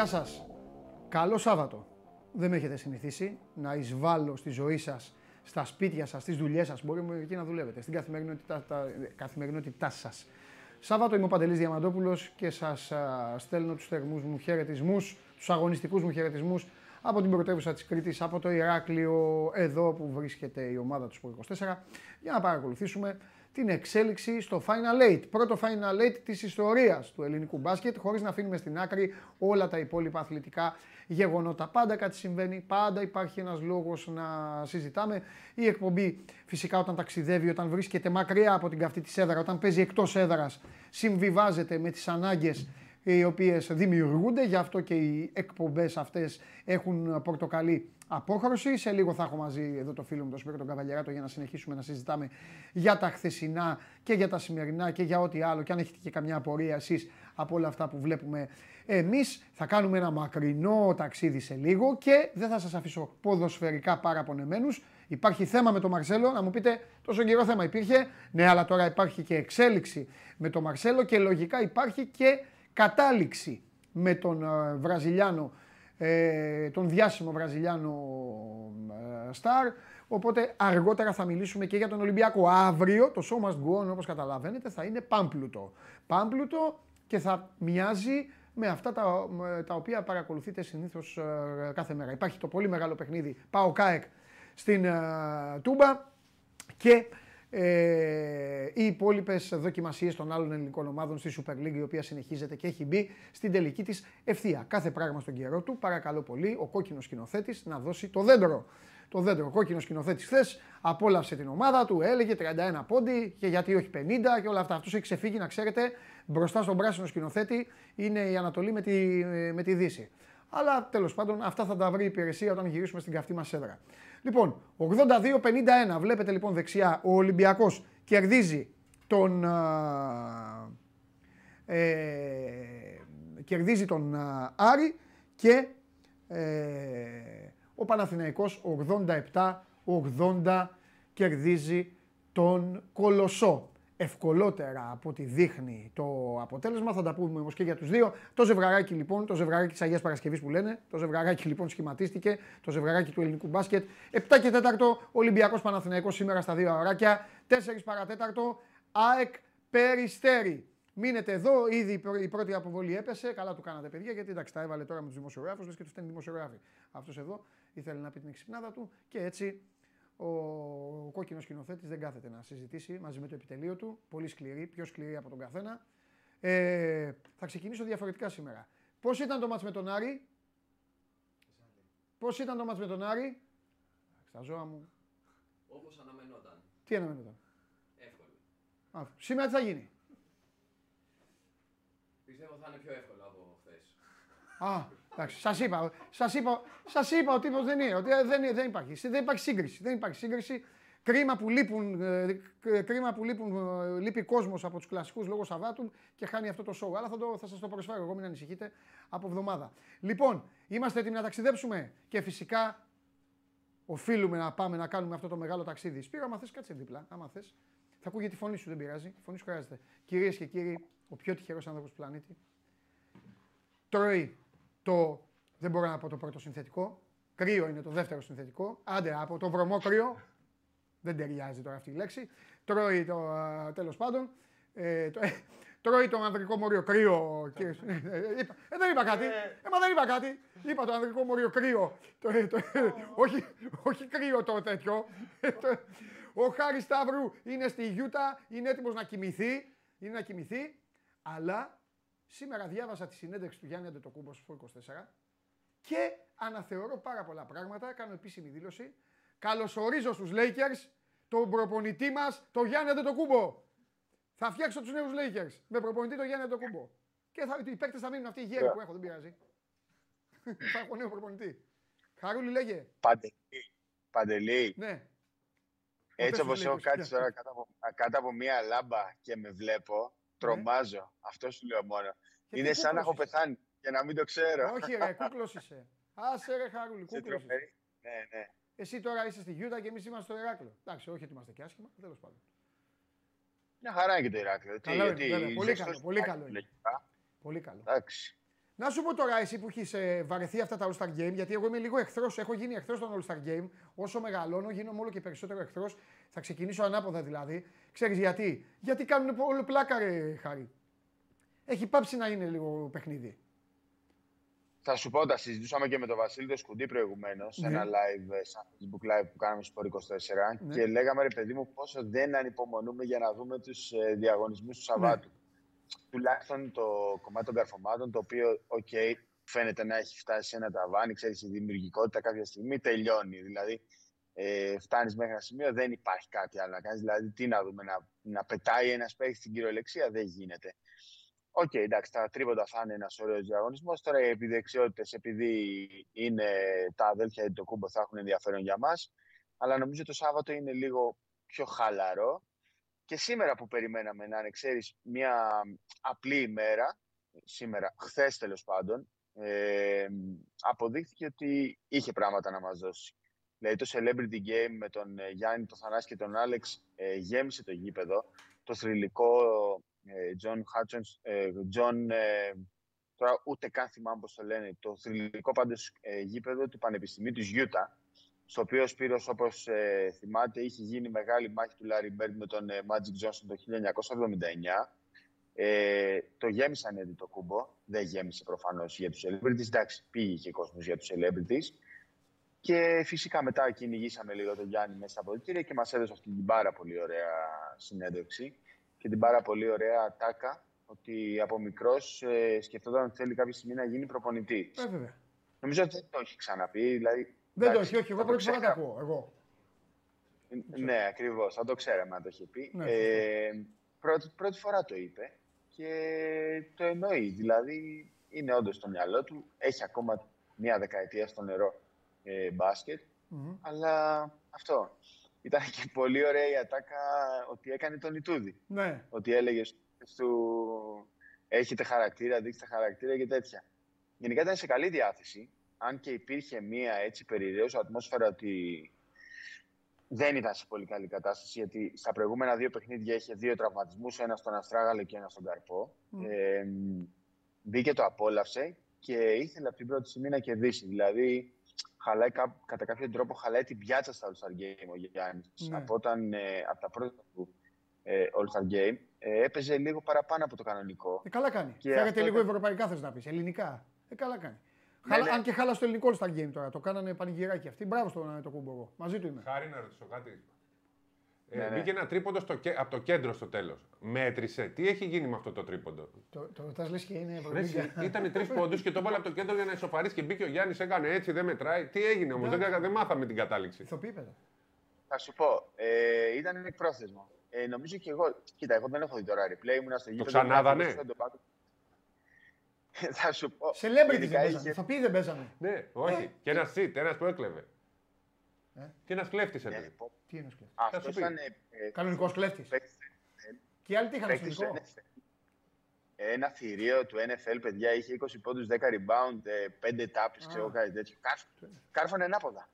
Γεια σας. Καλό Σάββατο. Δεν με έχετε συνηθίσει να εισβάλλω στη ζωή σας, στα σπίτια σας, στις δουλειές σας. Μπορεί εκεί να δουλεύετε, στην καθημερινότητά, τα, καθημερινότητά σας. Σάββατο είμαι ο Παντελής Διαμαντόπουλος και σας α, στέλνω τους θερμούς μου χαιρετισμούς, τους αγωνιστικούς μου χαιρετισμούς από την πρωτεύουσα της Κρήτης, από το Ηράκλειο, εδώ που βρίσκεται η ομάδα του Sport 24, για να παρακολουθήσουμε την εξέλιξη στο Final Eight. Πρώτο Final Eight της ιστορίας του ελληνικού μπάσκετ, χωρίς να αφήνουμε στην άκρη όλα τα υπόλοιπα αθλητικά γεγονότα. Πάντα κάτι συμβαίνει, πάντα υπάρχει ένας λόγος να συζητάμε. Η εκπομπή φυσικά όταν ταξιδεύει, όταν βρίσκεται μακριά από την καυτή της έδρα, όταν παίζει εκτός έδρας, συμβιβάζεται με τις ανάγκες οι οποίες δημιουργούνται, γι' αυτό και οι εκπομπές αυτές έχουν πορτοκαλί απόχρωση. Σε λίγο θα έχω μαζί εδώ το φίλο μου τον Σπύρο τον Καβαλιαράτο για να συνεχίσουμε να συζητάμε για τα χθεσινά και για τα σημερινά και για ό,τι άλλο και αν έχετε και καμιά απορία εσείς από όλα αυτά που βλέπουμε εμείς θα κάνουμε ένα μακρινό ταξίδι σε λίγο και δεν θα σας αφήσω ποδοσφαιρικά παραπονεμένους. Υπάρχει θέμα με τον Μαρσέλο, να μου πείτε τόσο καιρό θέμα υπήρχε. Ναι, αλλά τώρα υπάρχει και εξέλιξη με τον Μαρσέλο και λογικά υπάρχει και κατάληξη με τον ε, Βραζιλιάνο, ε, τον διάσημο Βραζιλιάνο ε, Σταρ. Οπότε αργότερα θα μιλήσουμε και για τον Ολυμπιακό. Αύριο το show must go on, όπως καταλαβαίνετε, θα είναι πάμπλουτο. Πάμπλουτο και θα μοιάζει με αυτά τα, τα οποία παρακολουθείτε συνήθως κάθε μέρα. Υπάρχει το πολύ μεγάλο παιχνίδι Πάο Κάεκ στην Τούμπα και ε, οι υπόλοιπες δοκιμασίες των άλλων ελληνικών ομάδων στη Super League, η οποία συνεχίζεται και έχει μπει στην τελική της ευθεία. Κάθε πράγμα στον καιρό του. Παρακαλώ πολύ, ο κόκκινος σκηνοθέτης να δώσει το δέντρο. Το δέντρο. Ο κόκκινος σκηνοθέτης χθες απόλαυσε την ομάδα του, έλεγε 31 πόντι και γιατί όχι 50 και όλα αυτά. Αυτός έχει ξεφύγει, να ξέρετε, μπροστά στον πράσινο σκηνοθέτη είναι η Ανατολή με τη, με τη Δύση. Αλλά τέλος πάντων αυτά θα τα βρει η υπηρεσία όταν γυρίσουμε στην καυτή μας έδρα. Λοιπόν, 82-51. Βλέπετε λοιπόν δεξιά ο Ολυμπιακός κερδίζει τον. Ε, κερδίζει τον Άρη και ε, ο Παναθηναϊκός 87-80 κερδίζει τον Κολοσσό ευκολότερα από ό,τι δείχνει το αποτέλεσμα. Θα τα πούμε όμως και για τους δύο. Το ζευγαράκι λοιπόν, το ζευγαράκι της Αγίας Παρασκευής που λένε, το ζευγαράκι λοιπόν σχηματίστηκε, το ζευγαράκι του ελληνικού μπάσκετ. 7 και 4 Ολυμπιακός Παναθηναϊκός σήμερα στα δύο ωράκια. 4 παρατέταρτο ΑΕΚ Περιστέρι. Μείνετε εδώ, ήδη η πρώτη αποβολή έπεσε. Καλά του κάνατε, παιδιά, γιατί εντάξει, τα έβαλε τώρα με τους δημοσιογράφους, και τους φταίνει δημοσιογράφοι. Αυτός εδώ ήθελε να πει την εξυπνάδα του και έτσι ο κόκκινος σκηνοθέτης δεν κάθεται να συζητήσει μαζί με το επιτελείο του. Πολύ σκληρή, πιο σκληρή από τον καθένα. Ε, θα ξεκινήσω διαφορετικά σήμερα. Πώς ήταν το μάτς με τον Άρη, Πώς ήταν το μάτς με τον Άρη, στα ζώα μου. Όπως αναμενόταν. Τι αναμενόταν; Εύκολο. Α, σήμερα τι θα γίνει; Πιστεύω θα είναι πιο εύκολο από χθες. Α, εντάξει, σας είπα, σας είπα, σας είπα ότι δεν είναι, ότι δεν, δεν, υπάρχει, δεν υπάρχει σύγκριση, δεν υπάρχει σύγκριση. Κρίμα που λείπουν, ε, κρίμα που λείπουν, ε, λείπει κόσμος από τους κλασικούς λόγω Σαββάτου και χάνει αυτό το show. Αλλά θα, το, θα σας το προσφέρω εγώ, μην ανησυχείτε, από εβδομάδα. Λοιπόν, είμαστε έτοιμοι να ταξιδέψουμε και φυσικά οφείλουμε να πάμε να κάνουμε αυτό το μεγάλο ταξίδι. Σπύρο, άμα θες, κάτσε δίπλα. Άμα θες, θα ακούγεται τη φωνή σου, δεν πειράζει. Η φωνή σου χρειάζεται. Κυρίες και κύριοι, ο πιο τυχερός άνθρωπος του πλανήτη τρώει το, δεν μπορώ να πω το πρώτο συνθετικό, κρύο είναι το δεύτερο συνθετικό, άντε από το βρωμό κρύο, δεν ταιριάζει τώρα αυτή η λέξη, τρώει το, τέλος πάντων, ε, το, ε, τρώει το ανδρικό μόριο κρύο. Και, ε, ε, δεν είπα κάτι. Ε, μα δεν είπα κάτι. Είπα το ανδρικό μόριο κρύο. Το, το, όχι, όχι κρύο το τέτοιο. ο Χάρης Σταύρου είναι στη Γιούτα, είναι έτοιμος να κοιμηθεί. Είναι να κοιμηθεί, αλλά Σήμερα διάβασα τη συνέντευξη του Γιάννη Αντετοκούμπος στο 24 και αναθεωρώ πάρα πολλά πράγματα. Κάνω επίσημη δήλωση. Καλωσορίζω στους Lakers τον προπονητή μας, τον Γιάννη Αντετοκούμπο. Θα φτιάξω τους νέους Lakers με προπονητή τον Γιάννη Αντετοκούμπο. Και θα, οι παίκτες θα μείνουν αυτοί οι γέροι που έχω, δεν πειράζει. θα έχω νέο προπονητή. Χαρούλη λέγε. Παντελή. Παντελή. Ναι. Έτσι όπως έχω κάτσει τώρα κάτω από, κάτω από μία λάμπα και με βλέπω, Τρομάζω. Αυτό σου λέω μόνο. είναι σαν να έχω πεθάνει και να μην το ξέρω. Όχι, ρε, κούκλος είσαι. Άσε ρε, Χαρούλη, κούκλος. Ναι, ναι. Εσύ τώρα είσαι στη Γιούτα και εμείς είμαστε στο Ηράκλειο. Εντάξει, όχι ότι είμαστε και άσχημα, τέλος πάντων. Μια χαρά είναι και το Ηράκλειο. Καλά, γιατί, πολύ, καλό, πολύ καλό. Είναι. Πολύ καλό. Εντάξει. Να σου πω τώρα, εσύ που έχεις ε, βαρεθεί αυτά τα All Star Game, γιατί εγώ είμαι λίγο εχθρός, έχω γίνει εχθρός των All Star Game. Όσο μεγαλώνω, γίνομαι όλο και περισσότερο εχθρός. Θα ξεκινήσω ανάποδα δηλαδή. Ξέρεις γιατί; Γιατί κάνουν όλο πλάκα, ρε Χάρη. Έχει πάψει να είναι λίγο παιχνίδι. Θα σου πω, τα συζητούσαμε και με τον Βασίλη το Σκουντή προηγουμένως σε Ναι. ένα live, ε, σαν Facebook live που κάναμε στο 24 Ναι. και λέγαμε ρε παιδί μου πόσο δεν ανυπομονούμε για να δούμε τους ε, διαγωνισμούς του Σαββάτου. Τουλάχιστον το κομμάτι των καρφωμάτων, το οποίο, οκ, φαίνεται να έχει φτάσει σε ένα ταβάνι, ξέρεις, η δημιουργικότητα κάποια στιγμή τελειώνει. Δηλαδή, ε, φτάνεις μέχρι ένα σημείο, δεν υπάρχει κάτι άλλο να κάνεις. Δηλαδή, τι να δούμε, να, να πετάει ένας παίκτης στην κυριολεξία, δεν γίνεται. Οκ, εντάξει, τα τρίποντα θα είναι ένας ωραίος διαγωνισμός. Τώρα οι επιδεξιότητες, επειδή είναι τα αδέλφια Αντετοκούνμπο, θα έχουν ενδιαφέρον για μας. Αλλά νομίζω το Σάββατο είναι λίγο πιο χαλαρό. Και σήμερα που περιμέναμε να είναι, ξέρεις, μια απλή ημέρα, σήμερα, χθες τέλος πάντων, ε, αποδείχθηκε ότι είχε πράγματα να μας δώσει. Δηλαδή το Celebrity Game με τον ε, Γιάννη, τον Θανάση και τον Άλεξ ε, γέμισε το γήπεδο. Το θρηλυκό ε, John Hutchins, ε, John, ε, τώρα ούτε καν θυμάμαι πώς το λένε, το θρηλυκό πάντως ε, γήπεδο του Πανεπιστημίου της Γιούτα, στο οποίο ο Σπύρος, όπως ε, θυμάται, είχε γίνει μεγάλη μάχη του Larry Bird με τον ε, Magic Johnson το 1979. Ε, το γέμισαν ήδη το κούμπο. Δεν γέμισε προφανώς για τους celebrities. Εντάξει, πήγε και κόσμος για τους celebrities. Και φυσικά μετά κυνηγήσαμε λίγο τον Γιάννη μέσα στα αποδητήρια και μας έδωσε αυτή την πάρα πολύ ωραία συνέντευξη και την πάρα πολύ ωραία τάκα ότι από μικρός ε, σκεφτόταν ότι θέλει κάποια στιγμή να γίνει προπονητής. Ε, βέβαια. Νομίζω ότι δεν το έχει ξαναπεί. Δηλαδή, Δεν το εντάξει, έχει, όχι. Εγώ θα το πρώτη φορά τα ξέραμε. ακούω. Εγώ. Ναι, ακριβώς. Θα το ξέραμε αν το είχε πει. Ναι, ε, πρώτη, πρώτη φορά το είπε και το εννοεί. Δηλαδή, είναι όντως στο μυαλό του. Έχει ακόμα μία δεκαετία στο νερό ε, μπάσκετ. Μμμ. Αλλά αυτό. Ήταν και πολύ ωραία η ατάκα ότι έκανε τον Ιτούδη. Ναι. Ότι έλεγε του έχετε χαρακτήρα, δείξτε χαρακτήρα και τέτοια. Γενικά ήταν σε καλή διάθεση, αν και υπήρχε μία έτσι περιραίωση ατμόσφαιρα ότι δεν ήταν σε πολύ καλή κατάσταση, γιατί στα προηγούμενα δύο παιχνίδια είχε δύο τραυματισμούς, ένας στον Αστράγαλο και ένας στον Καρπό. Μμ. Ε, μπήκε, το απόλαυσε και ήθελε από την πρώτη στιγμή να κερδίσει. Δηλαδή, χαλάει, κα- κατά κάποιο τρόπο χαλάει την πιάτσα στα All-Star Game ο Γιάννης. Ναι. Από, όταν, ε, από τα πρώτα του ε, All-Star Game ε, έπαιζε λίγο παραπάνω από το κανονικό. Ε, καλά κάνει. Και Φέρετε αυτό λίγο ήταν- ευρωπαϊκά θες να πεις. Ελληνικά. Ε, καλά κάνει. Ναι, Χαλα- ναι. Αν και χάλασε το ελληνικό All Star Game τώρα. Το κάνανε πανηγυράκι αυτοί. Μπράβο στον ε, το κούμπο εγώ. Μαζί του είμαι. Χάρη να ρωτήσω κάτι. Ε, Ναι, ναι. Μπήκε ένα τρίποντο στο, κέ- από το κέντρο στο τέλος. Μέτρησε. Τι έχει γίνει με αυτό το τρίποντο; Το, το ρωτάς λες και είναι Ρε, Ευρωλίγκα. Ήταν τρεις πόντους και το βάλε από το κέντρο για να ισοφαρίσει και μπήκε ο Γιάννης. Έκανε έτσι, δεν μετράει. Τι έγινε όμως, δεν, Εντάξει. κα- δεν μάθαμε την κατάληξη. Ηθοποιοί παιδά. Θα σου πω, ε, ήταν εκπρόθεσμο. Ε, νομίζω και εγώ, κοίτα, εγώ δεν έχω δει τώρα replay, ήμουν στο γήπεδο. ξανάδανε; δεν το πάω. Θα σου πω. Celebrity δεν ειδικά παίζανε. είχε- Ηθοποιοί δεν παίζανε. Ναι, όχι. Και ένας σιτ, ένας που έκλεβε. Ε. Και ένας κλέφτης Ναι, έπαιζε. πω, Τι είναι ο κλέφτη. Θα Αυτός σου πει. ήταν ε, ε, Κανονικός κλέφτης. παίκτης- Και οι άλλοι τι είχαν στο παίκτης του ελληνικό. NFL. Ένα θηρίο του NFL, παιδιά, είχε 20 πόντους, 10 rebound, 5 τάπες, ξέρω εγώ κάτι τέτοιο. Κάρφ- Κάρφωνε ανάποδα.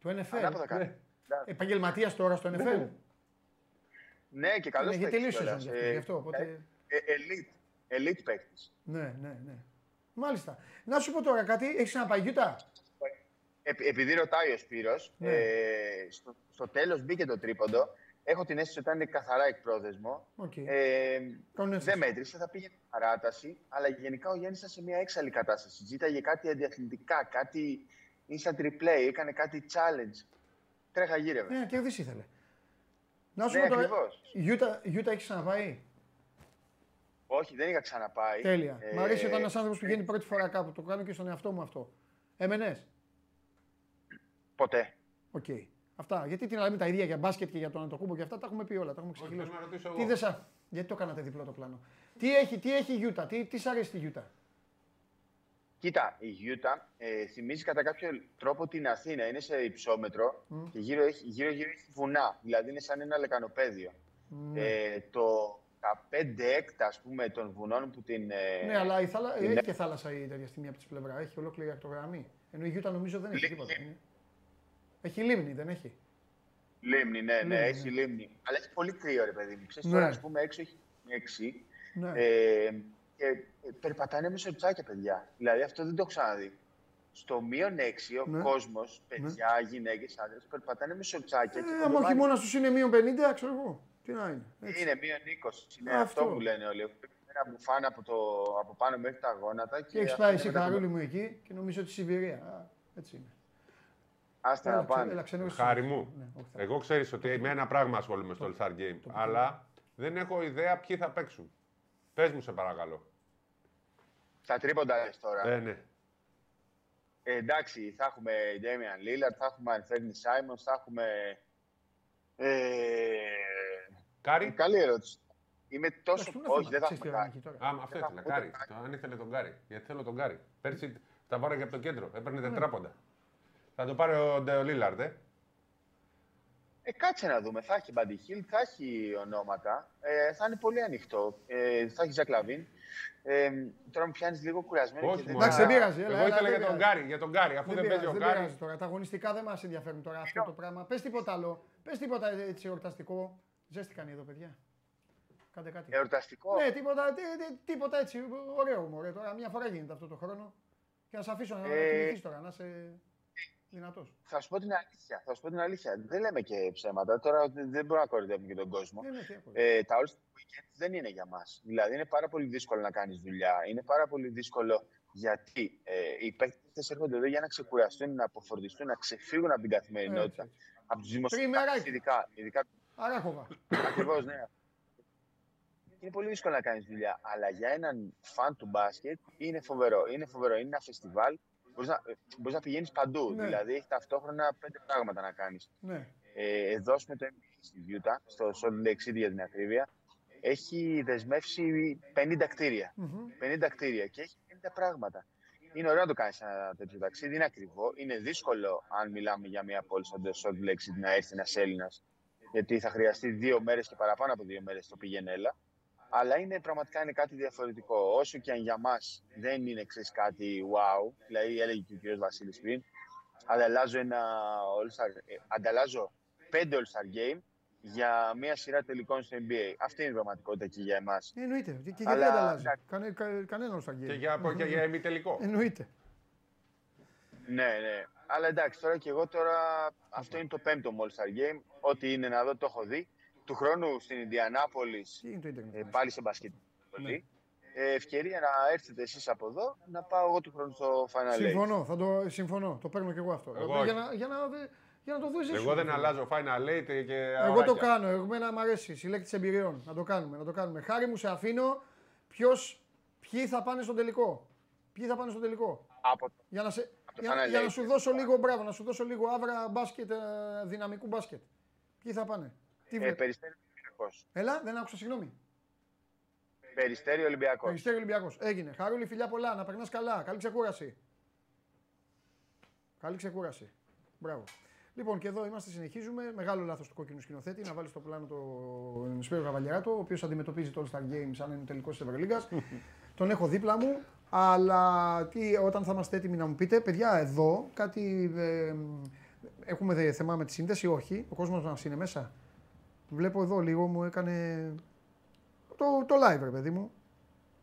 Του NFL. Ανάποδα κάρφωνε. Επαγγελματίας τώρα στο NFL. Ναι, και καλός Έχει παίκτης τελείωσε η κιόλας. σεζόν γι' αυτό, Ε, γι' αυτό. Οπότε... ε, Elite. Elite παίκτης. Ναι, ναι, ναι. Μάλιστα. Να σου πω τώρα κάτι. Έχεις ξαναπάει Γιούτα; Επει- επειδή ρωτάει ο Σπύρος, Ναι. ε, στο, στο τέλος μπήκε το τρίποντο. Έχω την αίσθηση ότι ήταν καθαρά εκπρόθεσμο. Οκ. Ε, Κάνουν έμφαση. δεν μέτρησε, θα πήγε παράταση, αλλά γενικά ο Γιάννης ήταν σε μια έξαλλη κατάσταση. Ζήταγε κάτι αντιαθλητικά, κάτι instant replay, έκανε κάτι challenge. Τρέχα γύρευε. Ναι, να κερδίσει ήθελε. Να σου Ναι, πω τώρα. ακριβώς. Γιούτα, Γιούτα έχεις ξαναπάει; Όχι, δεν είχα ξαναπάει. Τέλεια. Ε, Μ' αρέσει όταν ένας άνθρωπος πηγαίνει πρώτη φορά κάπου. Το κάνω και στον εαυτό μου αυτό. Έμενες; Ποτέ. Οκ. Αυτά. Γιατί τι να λέμε τα ίδια για μπάσκετ και για τον Αντετοκούνμπο και αυτά τα έχουμε πει όλα. Τα έχουμε Όχι, ξεκινήσει. θέλω να ρωτήσω Τι εγώ. δεν σα. Γιατί το κάνατε διπλό το πλάνο. Τι έχει, τι έχει η Γιούτα, τι, τι σ' αρέσει τη Γιούτα; Κοίτα, η Γιούτα ε, θυμίζει κατά κάποιο τρόπο την Αθήνα. Είναι σε υψόμετρο και γύρω, έχει, γύρω, γύρω έχει βουνά. Δηλαδή είναι σαν ένα λεκανοπέδιο. Ε, το, τα πέντε έκτας, ας πούμε, των βουνών που την... ε, Ναι, αλλά η θάλα... την- έχει και θάλασσα η τέτοια στιγμή από τη πλευρά. Έχει ολόκληρη ακτογραμμή. Ενώ η Γιούτα νομίζω δεν έχει τίποτα. είναι. Έχει λίμνη, δεν έχει; Λίμνη, ναι, ναι, Λίμνη, έχει ναι. λίμνη. Αλλά έχει πολύ κρύο, ρε παιδί μου. Ξέρεις, Ναι. τώρα, ας πούμε, έξω έχει έξι. Ναι. Ε, και ε, περπατάνε με σορτσάκια, παιδιά. Δηλαδή αυτό δεν το έχω ξαναδεί. Στο μείον 6 ο Ναι. κόσμος, παιδιά, γυναίκες, άντρες, περπατάνε με σορτσάκια. και Ε, άμα ο κολοβάνε. χειμώνα τους είναι μείον 50, ξέρω εγώ. Τι να είναι. Έτσι. Είναι μείον 20. Είναι Αυτό. αυτό. που λένε όλοι. Έχουν Ένα μπουφάν από, το, από πάνω μέχρι τα γόνατα. Και έχεις αυτό πάει είναι εσύ μετά που- χαρούλη μου εκεί και νομίζω ότι Σιβηρία. Α, έτσι είναι. Άστα να Έλα, ξε- πάνε. έλα, ξενέρωσε. Χάρη μου. Ναι, όχι, θα- Εγώ ξέρεις ότι με ένα πράγμα ασχολούμαι στο All Star Game. Αλλά δεν έχω ιδέα ποιοι θα παίξουν. Πες μου, σε παρακαλώ. Τα τρίποντα λες τώρα. Ε, ναι. Ε, εντάξει, θα έχουμε Damian Lillard, θα έχουμε Anfernee Simons, θα έχουμε... Ε, Κάρι. καλή ερώτηση. Είμαι τόσο... Εντάξει, πού να Όχι, δεν θα ξέρεις τι έχουμε ώρα κάτι. είναι εκεί τώρα. Άμα αυτό Δεν θα ήθελα. πω Κάρι. ούτε Το- Αν ήθελε τον Κάρι. Γιατί θέλω τον Κάρι. Πέρσι τα βάλα και από το κέντρο. Έπαιρνε Ναι. τετράποντα. Θα το πάρει ο Ντέιμ Λίλαρντ, ε. Ε, κάτσε να δούμε. Θα έχει Buddy Hield, θα έχει ονόματα. Ε, θα είναι πολύ ανοιχτό. Ε, θα έχει Ζακ Λαβίν. Ε, τώρα με πιάνεις λίγο κουρασμένο. Όχι, και δεν μωρέ. Εντάξει, δεν πειράζει, έλα, Εγώ έλα, ήθελα δεν για τον πειράζει. Κάρι. Για τον Κάρι. Αφού Δεν δεν πειράζει, παίζει ο δεν Κάρι. πειράζει τώρα. Τα αγωνιστικά δεν μας ενδιαφέρουν τώρα αυτό το πράγμα. Πες τίποτα άλλο. Πες τίποτα έτσι εορταστικό. Ζεστήκαν εδώ, παιδιά. Κάντε κάτι. Εορταστικό. Ναι, τίποτα, τι- τι- τίποτα έτσι. Ωραίο μου. Τώρα μια φορά γίνεται αυτό το χρόνο. Και να σε αφήσω να Ε, κοιμηθεί τώρα, να είσαι δυνατός. Θα σου πω την αλήθεια. Θα σου πω την αλήθεια. Δεν λέμε και ψέματα. Τώρα δεν δεν μπορούμε να κορυδεύουμε και τον κόσμο. Ναι, ναι, τι έχω. Ε, τα All Star Weekend δεν είναι για μας. Δηλαδή είναι πάρα πολύ δύσκολο να κάνεις δουλειά. Είναι πάρα πολύ δύσκολο γιατί ε, οι παίκτες έρχονται εδώ για να ξεκουραστούν, να αποφορτιστούν, να ξεφύγουν από την καθημερινότητα. Έτσι, Από τους δημοσιογράφους Τριμεράκι. ειδικά. ειδικά Αράχοβα. Ακριβώς, ναι. Είναι πολύ δύσκολο να κάνεις δουλειά. Αλλά για έναν φαν του μπάσκετ είναι φοβερό. Είναι φοβερό. Είναι ένα φεστιβάλ. Μπορείς να, ε, μπορείς να πηγαίνεις παντού. Ναι. Δηλαδή έχει ταυτόχρονα πέντε πράγματα να κάνεις. Ναι. Ε, εδώ με το NBA στη Utah, στο Salt Lake City για την ακρίβεια, έχει δεσμεύσει 50 κτίρια. Μμμ. 50 κτίρια και έχει 50 πράγματα. Είναι ωραίο να το κάνεις ένα τέτοιο ταξίδι, είναι ακριβό. Είναι δύσκολο, αν μιλάμε για μια πόλη σαν το Salt Lake City, να έρθει ένας Έλληνας. Γιατί θα χρειαστεί δύο μέρες και παραπάνω από δύο μέρες το πήγαινε έλα. Αλλά είναι πραγματικά είναι κάτι διαφορετικό. Όσο και αν για μας δεν είναι ξέρεις, κάτι wow, δηλαδή έλεγε και ο κ. Βασίλης πριν, ανταλλάζω ένα All-Star, ε, ανταλλάζω πέντε All-Star Game για μια σειρά τελικών στο NBA. Αυτή είναι η πραγματικότητα και για εμάς. Ε, Εννοείται. Και, και Αλλά, γιατί ανταλλάζει. εντάξει. Κανε, κα, κανένα στα Και για, και για ημιτελικό. Εννοείται. Ναι, ναι. Αλλά εντάξει, τώρα και εγώ τώρα αυτό είναι το πέμπτο μου All-Star Game. Ό,τι είναι να δω το έχω δει. Του χρόνου στην Ινδιανάπολης, Τι είναι το ίντερνετ. ε, πάλι σε μπασκετ. Ναι. Ε, ευκαιρία να έρθετε εσείς από εδώ, να πάω εγώ του χρόνου στο Final Eight. Συμφωνώ, θα το, συμφωνώ. Το παίρνω και εγώ αυτό. Εγώ για, όχι. να, για, να, δει- για να το δω Εγώ δεν αλλάζω Final Eight και Εγώ το αγοράκια. κάνω. Εμένα μου αρέσει. Συλλέκτη εμπειριών. Να το κάνουμε. Να το κάνουμε. Χάρη μου, σε αφήνω. Ποιος, ποιοι θα πάνε στον τελικό. Ποιοι θα πάνε στον τελικό. Από το... Για να, σε, το για, Final για να Eight. σου δώσω λίγο μπράβο, να σου δώσω λίγο άβρα μπάσκετ, ε, δυναμικού μπάσκετ. Ποιοι θα πάνε; Τι ε, βλέ- Περιστέρι Ολυμπιακός; Έλα, δεν άκουσα, συγγνώμη. Περιστέρι Ολυμπιακός; Περιστέρι Ολυμπιακός. Έγινε. Χαρούλη, φιλιά πολλά. Να περνάς καλά. Καλή ξεκούραση. Καλή ξεκούραση. Μπράβο. Λοιπόν, και εδώ είμαστε, συνεχίζουμε. Μεγάλο λάθος του κόκκινου σκηνοθέτη να βάλεις στο πλάνο τον Σπύρο Καβαλιαράτο, ο οποίος αντιμετωπίζει το All Star Games σαν είναι τελικό της Ευρωλίγα. τον έχω δίπλα μου. Αλλά τι, όταν θα είμαστε έτοιμοι να μου πείτε, παιδιά, εδώ κάτι. ε, έχουμε δε, θέμα με τη σύνδεση, όχι. Ο κόσμος μας είναι μέσα. Βλέπω εδώ λίγο, μου έκανε. Το, το live, ρε παιδί μου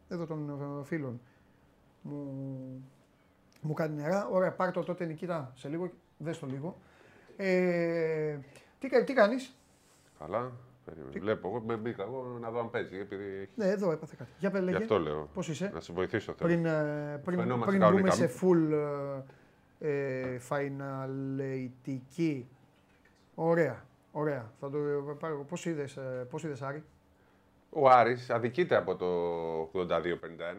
εδώ των ε, φίλων μου, μου κάνει νερά. Ωραία, πάρ' το τότε Νικήτα σε λίγο, δες το λίγο. Ε, τι, κα- τι κάνεις, Καλά. Περίμενε. Βλέπω. Εγώ με μπήκα εγώ να δω αν παίζει. Επειδή... ναι εδώ έπαθε κάτι. Για πες Γι' λέγε, αυτό λέω. πώς είσαι, Να σε βοηθήσω θέλω. πριν, ε, πριν, Φαινόμαστε πριν μπούμε κανονικά. σε full ε, ε, φαϊναλεϊτική. Ωραία, ωραία. Θα το ε, πάρω. Πώς είδες, ε, πώς είδες Άρη; Ο Άρης αδικείται από το 82-51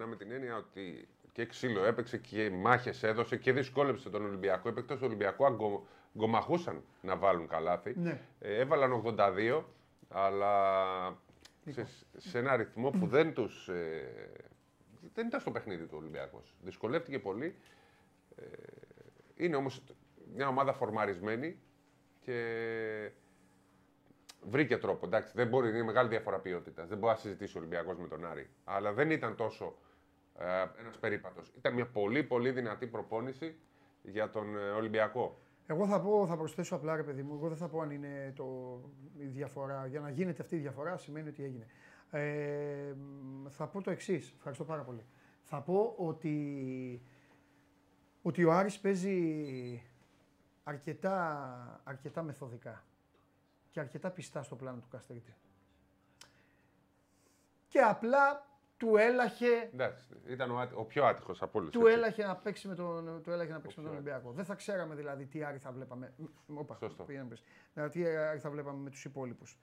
με την έννοια ότι και ξύλο έπαιξε και μάχες έδωσε και δυσκόλεψε τον Ολυμπιακό. Οι παίκτες του Ολυμπιακού αγκο- γκομαχούσαν να βάλουν καλάθι. Ναι. Ε, έβαλαν 82, αλλά σε, σε ένα ρυθμό που δεν τους... ε, δεν ήταν στο παιχνίδι του Ολυμπιακός. Δυσκολεύτηκε πολύ. Ε, είναι όμως μια ομάδα φορμαρισμένη και βρήκε τρόπο. Εντάξει, δεν μπορεί, είναι μεγάλη διαφορά ποιότητας. Δεν μπορεί να συζητήσει ο Ολυμπιακός με τον Άρη. Αλλά δεν ήταν τόσο ε, ένας περίπατος. Ήταν μια πολύ πολύ δυνατή προπόνηση για τον ε, Ολυμπιακό. Εγώ θα πω, θα προσθέσω απλά ρε παιδί μου, εγώ δεν θα πω αν είναι το, η διαφορά. Για να γίνεται αυτή η διαφορά σημαίνει ότι έγινε. Ε, μ, θα πω το εξής. Ευχαριστώ πάρα πολύ. Θα πω ότι, ότι ο Άρης παίζει αρκετά, αρκετά μεθοδικά και αρκετά πιστά στο πλάνο του Καστρίτη. Και απλά του έλαχε, Εντάξει, ήταν ο, άτι- ο πιο άτυχος από όλους. του έλαχε να παίξει με τον, του έλαχε να παίξει με τον πιο Ολυμπιακό. Δεν θα ξέραμε δηλαδή τι Άρη θα βλέπαμε. Μ, Όπα, Σωστό. πήγαινε πες. Δηλαδή, τι Άρη θα βλέπαμε με τους υπόλοιπους.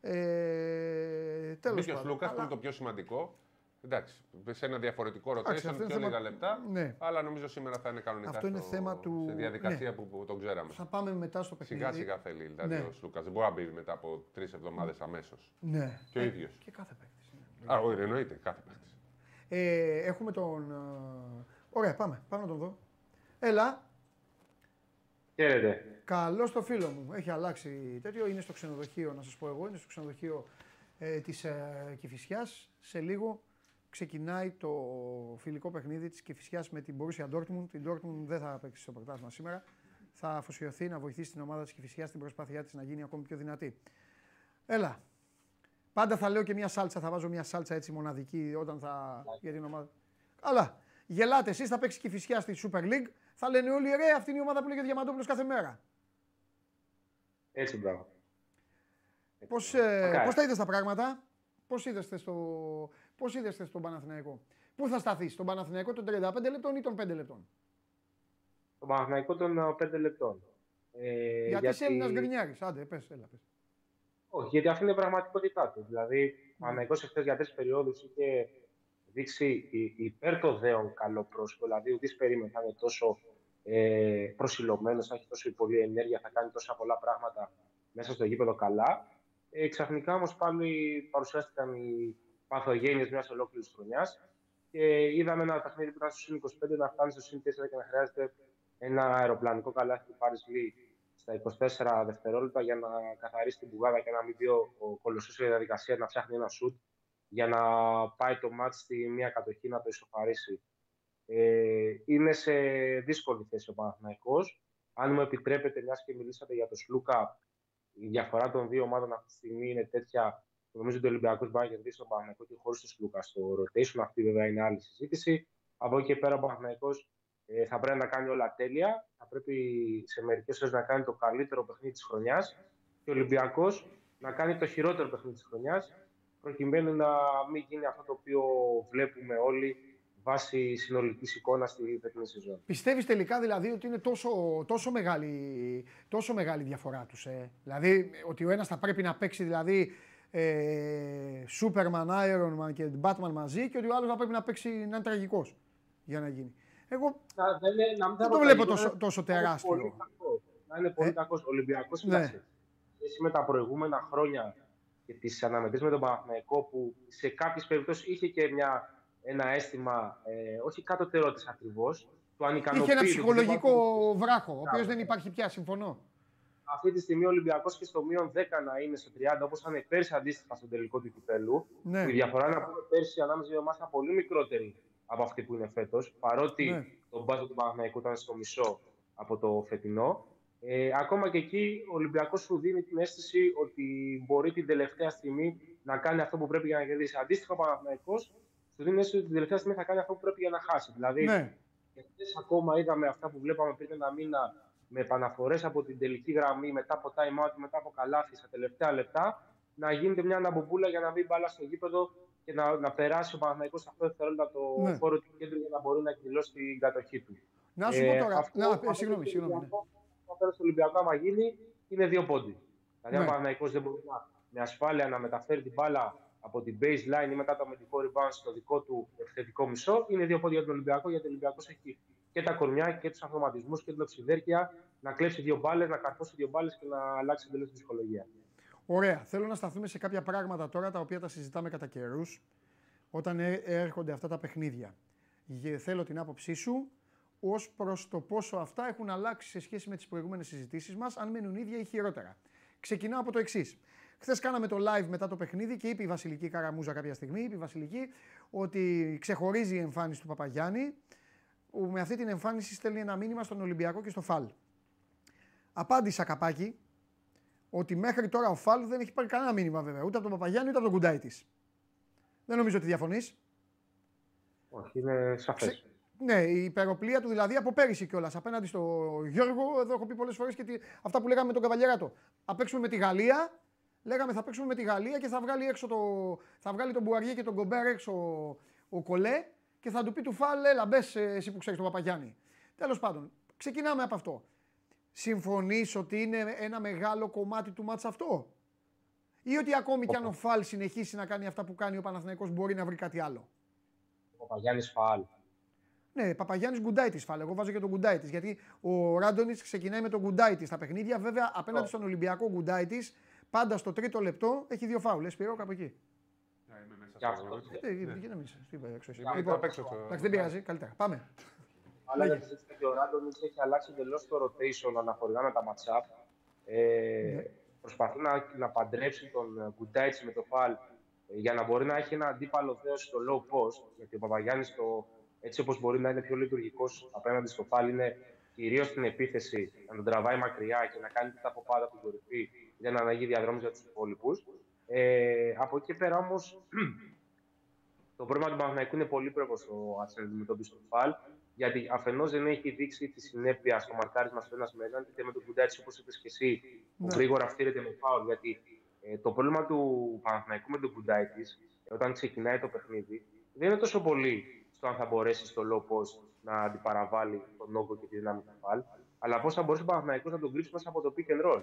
Ε, τέλος Μπήκε ο πάντων. Σλούκας, που Αλλά- είναι το πιο σημαντικό. Εντάξει, σε ένα διαφορετικό Εντάξει, rotation, αυτό είναι πιο θέμα- λίγα λεπτά. Ναι. Αλλά νομίζω σήμερα θα είναι κανονικά Αυτό είναι στο- θέμα του- σε διαδικασία ναι. που, που τον ξέραμε. Θα πάμε μετά στο παιχνίδι. Σιγά σιγά θέλει δηλαδή Ναι. ο Σλούκας. Δεν μπορεί να μπει μετά από τρεις εβδομάδες αμέσως. Ναι. Και ο ίδιος. Και κάθε παίκτης. Είναι. Α, όχι, εννοείται, κάθε παίκτη. Ε, έχουμε τον... ε, Ωραία, πάμε. Πάμε να τον δω. Έλα. Χαίρετε. Καλό το φίλο μου. Έχει αλλάξει τέτοιο. Είναι στο ξενοδοχείο, να σας πω εγώ. Είναι στο ξενοδοχείο ε, της ε, Κηφισιάς. Σε λίγο ξεκινάει το φιλικό παιχνίδι της Κηφισιάς με την Borussia Dortmund. Η Dortmund δεν θα παίξει στο πρωτάθλημα σήμερα. Θα αφοσιωθεί να βοηθήσει την ομάδα της Κηφισιάς στην προσπάθειά της να γίνει ακόμη πιο δυνατή. Έλα. Πάντα θα λέω και μια σάλτσα, θα βάζω μια σάλτσα έτσι μοναδική όταν θα. για την ομάδα. Καλά. Γελάτε εσείς, θα παίξει και η φυσιά στη Super League. Θα λένε όλοι ρε, αυτή είναι η ομάδα που λέγεται Διαμαντόπουλος κάθε μέρα. Έτσι, μπράβο. Πώς ε, Μακάρι. πώς τα είδες τα πράγματα, Πώς είδες στο, πώς είδες χθες στον Παναθηναϊκό; Πού θα σταθείς, στον Παναθηναϊκό των 35 λεπτών ή των 5 λεπτών; Το Παναθηναϊκό των 5 λεπτών. Ε, γιατί είσαι Έλληνα γκρινιάρη. Άντε, πες, έλα. Πες. Όχι, γιατί αυτή είναι η πραγματικότητά του. Δηλαδή, ο Παναθηναϊκός εχθές για τρεις περιόδους είχε δείξει υ- υπέρ το δέον καλό πρόσωπο. Δηλαδή, ουδής περίμενε θα είναι τόσο ε, προσιλωμένος, θα έχει τόσο πολλή ενέργεια, θα κάνει τόσα πολλά πράγματα μέσα στο γήπεδο καλά. Ε, ξαφνικά όμως πάλι παρουσιάστηκαν οι παθογένειες μιας ολόκληρης χρονιάς και είδαμε ένα παιχνίδι που ήταν στο συν 25 να φτάνει στο συν 4 και να χρειάζεται ένα αεροπλανικό καλάθι του Πάρη Λί στα 24 δευτερόλεπτα για να καθαρίσει την πουγάδα και να μην μπει ο, ο κολοσσός σε διαδικασία να ψάχνει ένα σουτ για να πάει το μάτς στη μία κατοχή να το ισοφαρίσει. Ε, είναι σε δύσκολη θέση ο Παναθηναϊκός. Αν μου επιτρέπετε, μιας και μιλήσατε για τον Σλούκα, η διαφορά των δύο ομάδων αυτή τη στιγμή είναι τέτοια που νομίζω ότι ο Ολυμπιακός μπορεί να κερδίσει τον Παναθηναϊκό και χωρίς τον Σλούκα στο rotation. Αυτή βέβαια είναι άλλη συζήτηση. Από εκεί και πέρα ο Παναθηναϊκός ε, θα πρέπει να κάνει όλα τέλεια. Θα πρέπει σε μερικές ώρες να κάνει το καλύτερο παιχνίδι της χρονιάς και ο Ολυμπιακός να κάνει το χειρότερο παιχνίδι της χρονιάς, προκειμένου να μην γίνει αυτό το οποίο βλέπουμε όλοι βάσει συνολικής εικόνας στη φετινή σεζόν. Πιστεύεις τελικά δηλαδή ότι είναι τόσο, τόσο, μεγάλη, τόσο μεγάλη διαφορά τους. Ε; Δηλαδή ότι ο ένας θα πρέπει να παίξει δηλαδή ε, Superman, Iron Man και Batman μαζί και ότι ο άλλος θα πρέπει να παίξει να είναι τραγικός για να γίνει. Εγώ Να, δεν, είναι- να μην Δεν θα το πω βλέπω τραγικό, τόσο- να- τόσο να είναι τεράστιο. πολύ κακό. Να είναι πολύ Ε, κακός. Ο Ολυμπιακός ναι. ναι. σχέση με τα προηγούμενα χρόνια και τις αναμετρήσεις με τον Παναθηναϊκό που σε κάποιες περιπτώσεις είχε και μια, ένα αίσθημα ε, όχι κατωτερό τη ακριβώς. Του αν ικανοποιεί. είχε ένα το ψυχολογικό ότι βράχο, ο οποίος Μπράβο. δεν υπάρχει πια, συμφωνώ. Αυτή τη στιγμή ο Ολυμπιακός και στο μείον 10 να είναι στο 30, όπως ήταν πέρσι αντίστοιχα στο τελικό του κυπέλου. Ναι. Η διαφορά να πούμε πέρσι ανάμεσα δύο ομάδε ήταν πολύ μικρότερη από αυτή που είναι φέτος. Παρότι Ναι. το μπάζο του Παναθηναϊκού ήταν στο μισό από το φετινό. Ε, ακόμα και εκεί ο Ολυμπιακός σου δίνει την αίσθηση ότι μπορεί την τελευταία στιγμή να κάνει αυτό που πρέπει για να κερδίσει. Αντίστοιχα ο Παναθηναϊκός σου δίνει την αίσθηση ότι την τελευταία στιγμή θα κάνει αυτό που πρέπει για να χάσει. Δηλαδή, Ναι. και χθες ακόμα είδαμε αυτά που βλέπαμε πριν ένα μήνα με επαναφορές από την τελική γραμμή, μετά από time out, μετά από καλάθι στα τελευταία λεπτά, να γίνεται μια αναμπομπούλα για να μπει μπάλα στο γήπεδο και να, να περάσει ο Παναθηναϊκός σε αυτό το δευτερόλεπτα το Ναι. χώρο του κέντρου για να μπορεί να εκδηλώσει την κατοχή του. Να σου Ε, πω τώρα. αυτό- Να, αυτό ε, συγγνώμη, το συγγνώμη. ναι. Ολυμπιακό- Αυτό στο Ολυμπιακό, άμα γίνει, είναι δύο πόντι. Δηλαδή, Ναι. αν ο Παναθηναϊκός δεν μπορεί να, με ασφάλεια να μεταφέρει την μπάλα από την baseline ή μετά το αμυντικό rebound στο δικό του επιθετικό μισό, είναι δύο πόντια για τον Ολυμπιακό, γιατί ο Ολυμπιακός έχει και τα κορμιά και τους αυτοματισμούς και την οξυδέρκεια να κλέψει δύο μπάλες, να καρφώσει δύο μπάλες και να αλλάξει εντελώς τη ψυχολογία. Ωραία. Θέλω να σταθούμε σε κάποια πράγματα τώρα τα οποία τα συζητάμε κατά καιρούς όταν ε- έρχονται αυτά τα παιχνίδια. Γε- Θέλω την άποψή σου ως προς το πόσο αυτά έχουν αλλάξει σε σχέση με τις προηγούμενες συζητήσεις μας, αν μένουν ίδια ή χειρότερα. Ξεκινάω από το εξής. Χθες κάναμε το live μετά το παιχνίδι και είπε η Βασιλική Καραμούζα κάποια στιγμή, είπε η Βασιλική, ότι ξεχωρίζει η εμφάνιση του Παπαγιάννη, που με αυτή την εμφάνιση στέλνει ένα μήνυμα στον Ολυμπιακό και στο Φαλ. Απάντησα καπάκι, ότι μέχρι τώρα ο Φαλ δεν έχει πάρει κανένα μήνυμα βέβαια, ούτε από τον Παπαγιάννη ούτε από τον Κουντάι της. Δεν νομίζω ότι διαφωνείς. Όχι, είναι σαφές. Ξε- Ναι, η υπεροπλία του δηλαδή από πέρυσι κιόλας. Απέναντι στο Γιώργο, εδώ έχω πει πολλές φορές και τι- αυτά που λέγαμε με τον Καβαλιεράτο. Θα παίξουμε με τη Γαλλία. Λέγαμε θα παίξουμε με τη Γαλλία και θα βγάλει, έξω το, θα βγάλει τον Μπουαριέ και τον Κομπέρ έξω ο, ο Κολέ και θα του πει του Φάλ, έλα μπες εσύ που ξέρεις τον Παπαγιάννη. Τέλος πάντων, ξεκινάμε από αυτό. Συμφωνείς ότι είναι ένα μεγάλο κομμάτι του μάτς αυτό; Ή ότι ακόμη κι αν ο Φάλ συνεχίσει να κάνει αυτά που κάνει ο Παναθηναϊκός μπορεί να βρει κάτι άλλο; Ο Παπαγιάννης Φαάλ. Ναι, Παπαγιάννης Γκουντάιτης φάλε. Εγώ βάζω και τον Γκουντάιτης. Γιατί ο Ράντονης ξεκινάει με τον Γκουντάιτη στα παιχνίδια. Βέβαια, απέναντι στον Ολυμπιακό Γκουντάιτης, πάντα στο τρίτο λεπτό έχει δύο φάουλε. Σπυρό κάπου εκεί. Να είμαι μέσα Και στο αυτό. αγώνα. Ε, γιατί να μην είσαι. Τι είπα, έξω εσύ. Είμαι Λοιπόν, απ' έξω στο- εντάξει, δεν πειράζει. Καλύτερα. Πάμε. Αλλά για τη συζήτηση και ο Ράντονιτ έχει αλλάξει εντελώς το rotation αναφορικά με τα matchup. Ε, Προσπαθεί να, να παντρέψει τον Γκουντάιτς με το Φαλ ε, για να μπορεί να έχει ένα αντίπαλο θέο στο low post. Γιατί ο Παπαγιάννης, έτσι όπως μπορεί να είναι πιο λειτουργικός απέναντι στο Φαλ, είναι κυρίως στην επίθεση να τον τραβάει μακριά και να κάνει τα ποπάδα από την κορυφή για να αναγεί διαδρόμους για τους υπόλοιπους. Ε, από εκεί και πέρα όμως, το πρόβλημα του Παναθηναϊκού είναι πολύ πρέπει στο να αντιμετωπίσει το Φαλ. Γιατί αφενός δεν έχει δείξει τη συνέπεια στο μαρκάρισμα στο ένας με έναν, είτε με τον Κουντάτσι, όπως είπες και εσύ, που Ναι. γρήγορα φτύρεται με φάουλ. Γιατί ε, το πρόβλημα του Παναθηναϊκού με τον Κουντάιτης, όταν ξεκινάει το παιχνίδι, δεν είναι τόσο πολύ στο αν θα μπορέσει στο low post να αντιπαραβάλει τον όγκο και τη δύναμη του φαλ, αλλά πώς θα μπορέσει ο Παναθηναϊκός να τον κρύψει μέσα από το pick and roll.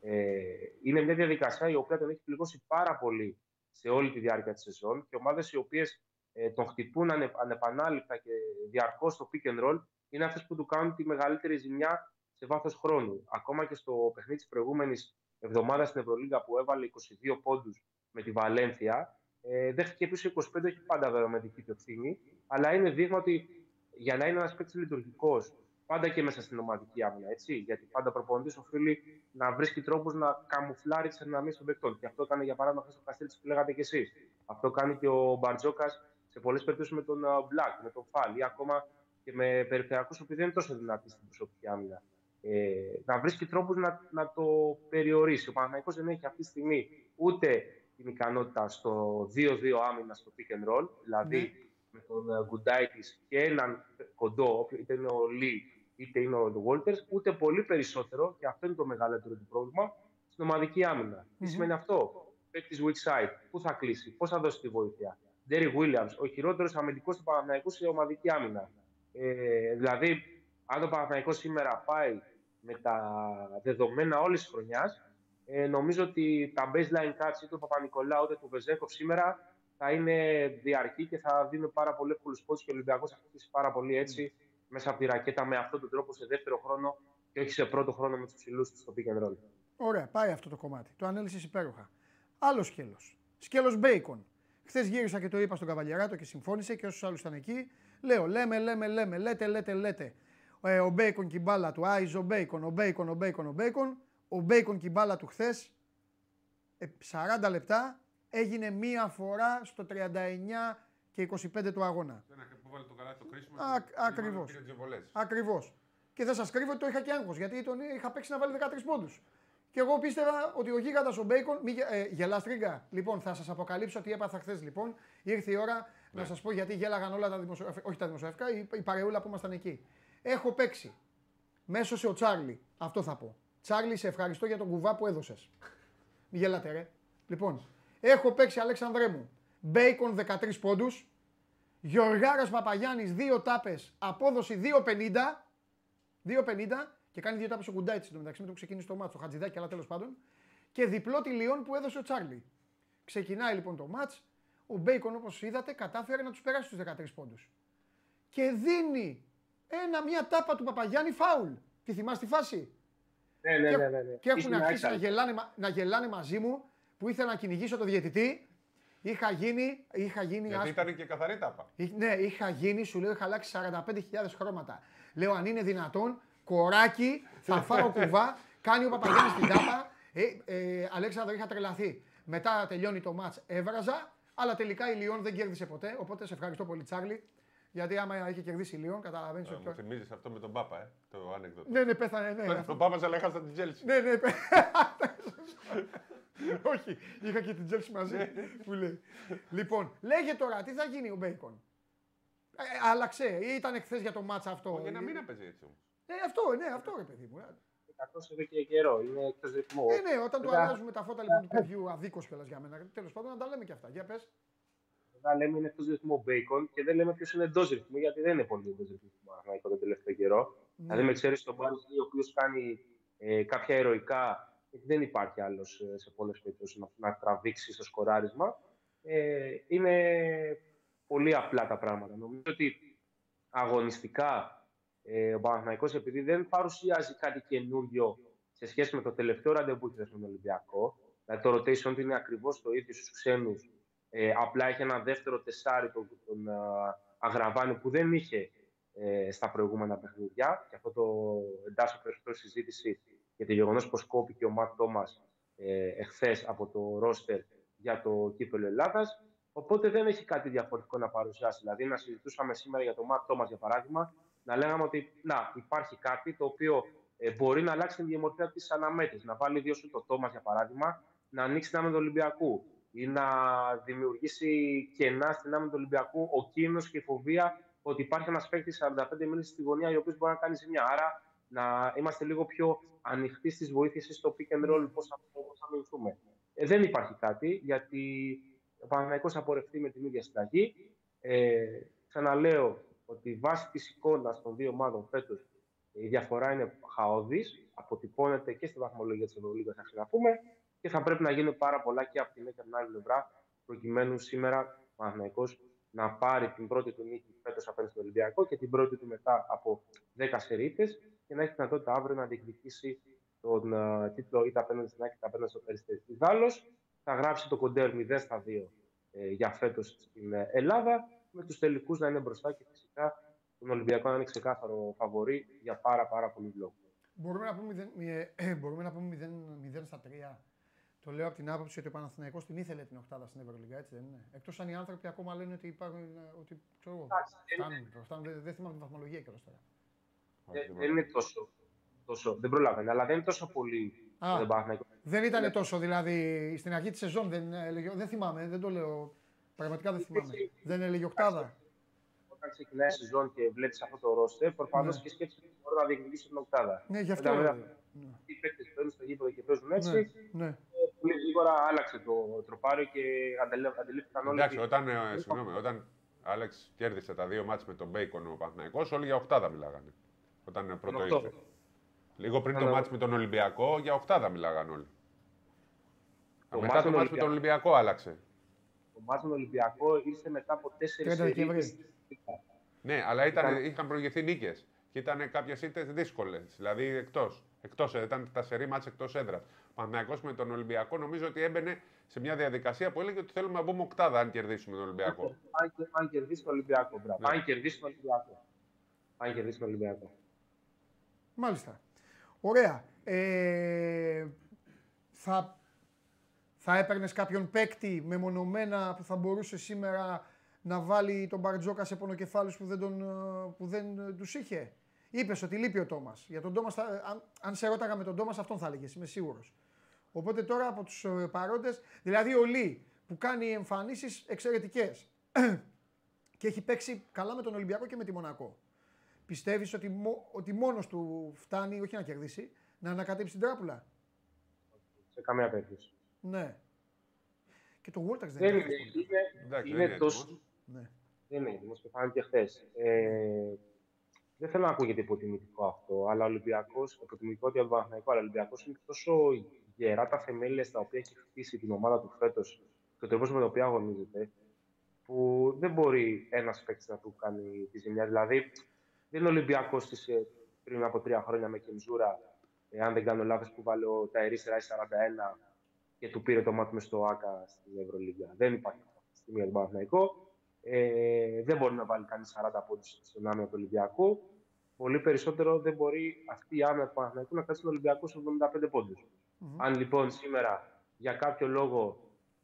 Ε, είναι μια διαδικασία η οποία τον έχει πληγώσει πάρα πολύ σε όλη τη διάρκεια της σεζόν και ομάδες οι οποίες ε, τον χτυπούν ανε, ανεπανάληπτα και διαρκώς στο pick and roll είναι αυτές που του κάνουν τη μεγαλύτερη ζημιά σε βάθος χρόνου. Ακόμα και στο παιχνίδι της προηγούμενης εβδομάδας στην Ευρωλίγα που έβαλε 22 πόντους με τη Βαλένθια, ε, δέχτηκε πίσω 25, όχι πάντα βέβαια με δική του ευθύνη, αλλά είναι δείγμα ότι για να είναι ένας παίκτης λειτουργικός, πάντα και μέσα στην ομαδική άμυνα, έτσι, γιατί πάντα ο προπονητής οφείλει να βρίσκει τρόπους να καμουφλάρει τις αδυναμίε των παικτών. Και αυτό έκανε για παράδειγμα χθες στο Καστρίτσι που λέγατε κι εσείς. Αυτό κάνει και ο Μπαρτζόκας σε πολλές περιπτώσεις με τον Μπλακ, με τον Φάλ ή ακόμα και με περιφερειακούς που δεν είναι τόσο δυνατοί στην προσωπική άμυνα. Ε, να βρίσκει τρόπους να, να το περιορίσει. Ο Παναθηναϊκός δεν έχει αυτή τη στιγμή ούτε την ικανότητα στο 2-2 άμυνα στο pick and roll, δηλαδή Ναι. με τον Γκουντάιτης και έναν κοντό, όποιο- είτε είναι ο Λί είτε είναι ο Βόλτερ, ούτε πολύ περισσότερο, και αυτό είναι το μεγαλύτερο του πρόβλημα, στην ομαδική άμυνα. Τι σημαίνει αυτό, παίκτης weak side, πού θα κλείσει, πώς θα δώσει τη βοήθεια; Ντέρι Williams, ο χειρότερος αμυντικός του Παναθηναϊκού σε ομαδική άμυνα. Ε, δηλαδή, αν ο Παναθηναϊκός σήμερα πάει με τα δεδομένα όλης της χρονιάς, ε, νομίζω ότι τα baseline cuts είτε του Παπα-Νικολάου είτε του Βεζέκοφ σήμερα θα είναι διαρκή και θα δίνουν πάρα πολύ εύκολου πόντου και ο Ολυμπιακός θα χτίσει πάρα πολύ έτσι μέσα από τη ρακέτα με αυτόν τον τρόπο σε δεύτερο χρόνο και όχι σε πρώτο χρόνο με τους ψηλούς τους στο pick and roll. Ωραία, πάει αυτό το κομμάτι. Το ανέλησες υπέροχα. Άλλο σκέλος. Σκέλος Μπέικον. Χθες γύρισα και το είπα στον Καβαλιαράτο και συμφώνησε και όσους άλλους ήταν εκεί. Λέω, λέμε, λέμε, λέμε, λέτε, λέτε, λέτε. Ε, ο Μπέικον και η μπάλα του, Άις ο Μπέικον, ο Μπέικον, ο Μπέικον, ο Μπέικον. Ο Μπέικον και η μπάλα του χθες, 40 λεπτά, έγινε μία φορά στο 39 και 25 του αγώνα. Ένα που βάλε το καλάθι το κρίσιμο. Α- και ακριβώς. πήρε τις βολές. Ακριβώς. Και δεν σας κρύβω ότι το είχα και άγχος γιατί τον είχα παίξει να βάλει 13 πόντους. Και εγώ πίστευα ότι ο γίγαντας ο Μπέικον. Μη, γε- ε, γελάς τρίγκα. Λοιπόν, θα σας αποκαλύψω τι έπαθα χθες. Λοιπόν, ήρθε η ώρα να σας πω γιατί γέλαγαν όλα τα δημοσιογραφικά. Όχι τα δημοσιογραφικά, η, η παρεούλα που ήμασταν εκεί. Έχω παίξει. Μέσω σε ο Τσάρλι. Αυτό θα πω. Τσάρλι, σε ευχαριστώ για τον κουβά που έδωσες. Μη γελάτε, ρε. Λοιπόν, έχω παίξει Αλέξανδρέ μου. Μπέικον 13 πόντους. Γιωργάρας Παπαγιάννης 2 τάπες, απόδοση 2,50. 2,50 και κάνει δύο τάπες ο Κουντάιτσι στο μεταξύ με το που ξεκίνησε το μάτς, ο Χατζηδάκη, αλλά τέλος πάντων. Και διπλό τη Λιόν που έδωσε ο Τσάρλι. Ξεκινάει λοιπόν το μάτς. Ο Μπέικον όπως είδατε κατάφερε να τους περάσει τους 13 πόντους. Και δίνει ένα, μια τάπα του Παπαγιάννη φάουλ. Τη θυμάσαι τη φάση; Ναι, ναι, Και- ναι. ναι, ναι. Και έχουν Ήσουν αρχίσει να άξαλ. γελάνε, μα- να γελάνε μαζί μου που ήθελα να κυνηγήσω το διαιτητή. Είχα γίνει, είχα γίνει Γιατί άσπρο. ήταν και καθαρή τάπα. Εί- Ναι, είχα γίνει, σου λέω, είχα αλλάξει 45.000 χρώματα. Λέω, αν είναι δυνατόν, κοράκι, θα φάω κουβά, κάνει ο Παπαγιάννης την τάπα. Ε, ε, Αλέξανδρο, είχα τρελαθεί. Μετά τελειώνει το ματς, έβραζα, αλλά τελικά η Λιόν δεν κέρδισε ποτέ, οπότε σε ευχαριστώ πολύ Τσάρλι, γιατί άμα είχε κερδίσει η Λιόν, καταλαβαίνεις Ε, ότι... Μου θυμίζεις αυτό με τον Πάπα, ε, το ανέκδοτο. Ναι, ναι, πέθανε, ναι. Τον Πάπα αλλά έχασα την Τσέλσι. Ναι, ναι. παι- Όχι, είχα και την Τσέλσι μαζί που λέει. Λοιπόν, λέγε τώρα, τι θα γίνει ο Μπέικον; Ε, άλλαξε. Ήταν χθε για το μάτσα αυτό. Για να μην έπαιζε έτσι όμως. Ε, αυτό, ναι, αυτό ρε παιδί μου. Ε, Κακός εδώ και καιρό. Είναι εκτός ρυθμού. Ε, ναι, όταν του Βέβαια, αλλάζουμε τα φώτα λοιπόν του παιδιού, αδίκως κιόλας για μένα. Τέλος πάντων, να τα λέμε και αυτά. Για πες. Μετά λέμε είναι εκτός ρυθμού ο Bacon και δεν λέμε ποιος είναι εντός ρυθμού, γιατί δεν είναι πολύ εντός ρυθμού Παναθηναϊκό τον τελευταίο καιρό. Ναι. Δηλαδή, με ξέρεις τον Μπάρντι, ο οποίος κάνει ε, κάποια ηρωικά, γιατί δεν υπάρχει άλλος σε πολλές περιπτώσεις να, να τραβήξει στο σκοράρισμα. Ε, είναι πολύ απλά τα πράγματα. Νομίζω ότι αγωνιστικά ε, ο Παναθηναϊκός επειδή δεν παρουσιάζει κάτι καινούριο σε σχέση με το τελευταίο ραντεβού χθες με τον Ολυμπιακό, δηλαδή το rotation του είναι ακριβώς το ίδιο στους ξένους, ε, απλά έχει ένα δεύτερο τεσάρι τον, τον α, Αγραβάνη που δεν είχε ε, στα προηγούμενα παιχνίδια και αυτό το εντάσσω περισσότερο στη συζήτηση για το γεγονός πως κόπηκε ο Ματ Τόμας ε, εχθές από το ρόστερ για το κύπελο Ελλάδας. Οπότε δεν έχει κάτι διαφορετικό να παρουσιάσει. Δηλαδή, να συζητούσαμε σήμερα για το Ματ Τόμας, για παράδειγμα, να λέγαμε ότι να, υπάρχει κάτι το οποίο ε, μπορεί να αλλάξει την διαμορφία της αναμέτρησης. Να βάλει δύο σου το Τόμας, για παράδειγμα, να ανοίξει την άμυνα του Ολυμπιακού ή να δημιουργήσει κενά στην άμυνα του Ολυμπιακού ο κίνδυνος και η φοβία ότι υπάρχει ένας παίκτης 45 μήνε στη γωνία, ο οποίος μπορεί να κάνει ζημιά. Άρα να είμαστε λίγο πιο ανοιχτοί στις βοήθειες στο pick and roll, πώς θα, πώς θα μηνθούμε. Ε, δεν υπάρχει κάτι, γιατί ο Παναγενικό θα πορευτεί με την ίδια συνταγή. Ε, ξαναλέω ότι βάσει της εικόνας των δύο ομάδων φέτος η διαφορά είναι χαόδης, αποτυπώνεται και στη βαθμολογία της Ευρωλίγας, θα ξαναπούμε, και θα πρέπει να γίνουν πάρα πολλά και από τη μία και από την άλλη πλευρά, προκειμένου σήμερα ο Παναγενικό να πάρει την πρώτη του νίκη φέτος απέναντι στον Ολυμπιακό και την πρώτη του μετά από 10 σερίτες και να έχει δυνατότητα αύριο να διεκδικήσει τον uh, τίτλο είτε απέναντι στην Άκη είτε απέναντι στο Περιστέρι. Ιδάλω θα γράψει το κοντέρ 0 στα 2 ε, για φέτος στην ε, Ελλάδα, με τους τελικούς να είναι μπροστά και φυσικά τον Ολυμπιακό να είναι ξεκάθαρο φαβορή για πάρα, πάρα πολύ λόγο. Μπορούμε να πούμε 0, ε, μπορούμε να πούμε 0, 0 στα 3. Το λέω από την άποψη ότι ο Παναθηναϊκός την ήθελε την οκτάδα στην Ευρωλίγα, έτσι δεν είναι. Εκτός αν οι άνθρωποι ακόμα λένε ότι υπάρχουν. Ότι, ξέρω εγώ, Εντάξει, φτάνουν, φτάνουν, δεν, δεν θυμάμαι την βαθμολογία κιόλα τώρα. Δεν, δεν είναι τόσο, τόσο. Δεν προλαβαίνει, αλλά δεν είναι τόσο πολύ Α, τον Παναθηναϊκό. Δεν ήταν τόσο δηλαδή στην αρχή της σεζόν, δεν, έλεγε, δεν θυμάμαι, δεν το λέω. Πραγματικά δεν θυμάμαι. Δεν έλεγε οκτάδα. Όταν ξεκινάει η σεζόν και βλέπει αυτό το ρόστερ, προφανώς Ναι. και σκέφτεσαι ότι μπορεί να διεκδικήσει την οκτάδα. Ναι, γι' αυτό. Όταν βέβαια Ναι, οι παίκτες παίρνουν στο γήπεδο και παίζουν έτσι, ναι, ναι. πολύ γρήγορα άλλαξε το τροπάριο και αντελε- αντιλήφθηκαν όλοι. Εντάξει, ότι- όταν, ε, συγγνώμη, όταν Άλεξ κέρδισε τα δύο μάτς με τον Μπέικον ο Παναθηναϊκός, όλοι για οκτάδα μιλάγανε. Όταν ε, πρώτο οκτώ. ήρθε. Λίγο πριν το Ναι, ναι. μάτς με τον Ολυμπιακό, για οκτάδα μιλάγανε όλοι. Το Μετά μάτς το με τον μάτς με τον Ολυμπιακό άλλαξε. Το μάτς με τον Ολυμπιακό ήρθε μετά από 4 30 Δεκεμβρίου. σερίδες. Ναι, αλλά ήταν, Ήταν- είχαν προηγηθεί νίκες. Και ήταν κάποιες ήττε δύσκολες. Δηλαδή εκτός. Εκτός, ήταν τα σερή μάτς εκτός έδρας. Ο Παναθηναϊκός με τον Ολυμπιακό νομίζω ότι έμπαινε σε μια διαδικασία που έλεγε ότι θέλουμε να μπούμε οκτάδα αν κερδίσουμε τον Ολυμπιακό. Αν, και- αν κερδίσει τον Ολυμπιακό. Μπράβο. Ναι. Αν κερδίσει τον Ολυμπιακό. Αν κερδίσει τον Ολυμπιακό. Μάλιστα. Ωραία. Ε, θα, θα έπαιρνες κάποιον παίκτη μεμονωμένα που θα μπορούσε σήμερα να βάλει τον Μπαρτζόκα σε πονοκεφάλους που δεν, τον, ε, που δεν ε, τους είχε. Είπες ότι λείπει ο Τόμας. Για τον Τόμας, θα- αν, αν σε ρώταγα με τον Τόμας αυτόν θα έλεγες, είμαι σίγουρος. Οπότε τώρα από τους ε, παρόντες, δηλαδή ο Λί που κάνει εμφανίσεις εξαιρετικές και έχει παίξει καλά με τον Ολυμπιακό και με τη Μονακό. Πιστεύεις ότι, μο- ότι μόνος του φτάνει, όχι να κερδίσει, να ανακατέψει την τράπουλα; Σε καμία περίπτωση. Ναι. Και το Walters δεν Δεν είναι. είναι, εύκολο. είναι, Εντάξει, είναι δεν είναι τόσο. Έτοιμος. Ναι. Δεν είναι έτοιμο και φάνηκε χθες. Ε, δεν θέλω να ακούγεται υποτιμητικό αυτό, αλλά ο Ολυμπιακός, υποτιμητικό για τον Παναθηναϊκό, αλλά ο Ολυμπιακός είναι τόσο γερά τα θεμέλια στα οποία έχει χτίσει την ομάδα του φέτος και ο τρόπο με τον οποίο αγωνίζεται, που δεν μπορεί ένας παίκτης να του κάνει τη ζημιά. Δηλαδή, δεν είναι ο Ολυμπιακός πριν από τρία χρόνια με Κεμζούρα, ε, αν δεν κάνω λάθος, που βάλε ο Ταερή Ράις 41 και του πήρε το μάτι μες στο ΑΚΑ στην Ευρωλίγα. Δεν υπάρχει αυτή τη στιγμή για τον Παναθηναϊκό. Ε, δεν μπορεί να βάλει κανείς 40 πόντους στον άμυνα του Ολυμπιακού. Πολύ περισσότερο δεν μπορεί αυτή η άμυνα του Παναθηναϊκού να κάτσει στον Ολυμπιακό στους 75 πόντους. Μμμ. Αν λοιπόν σήμερα για κάποιο λόγο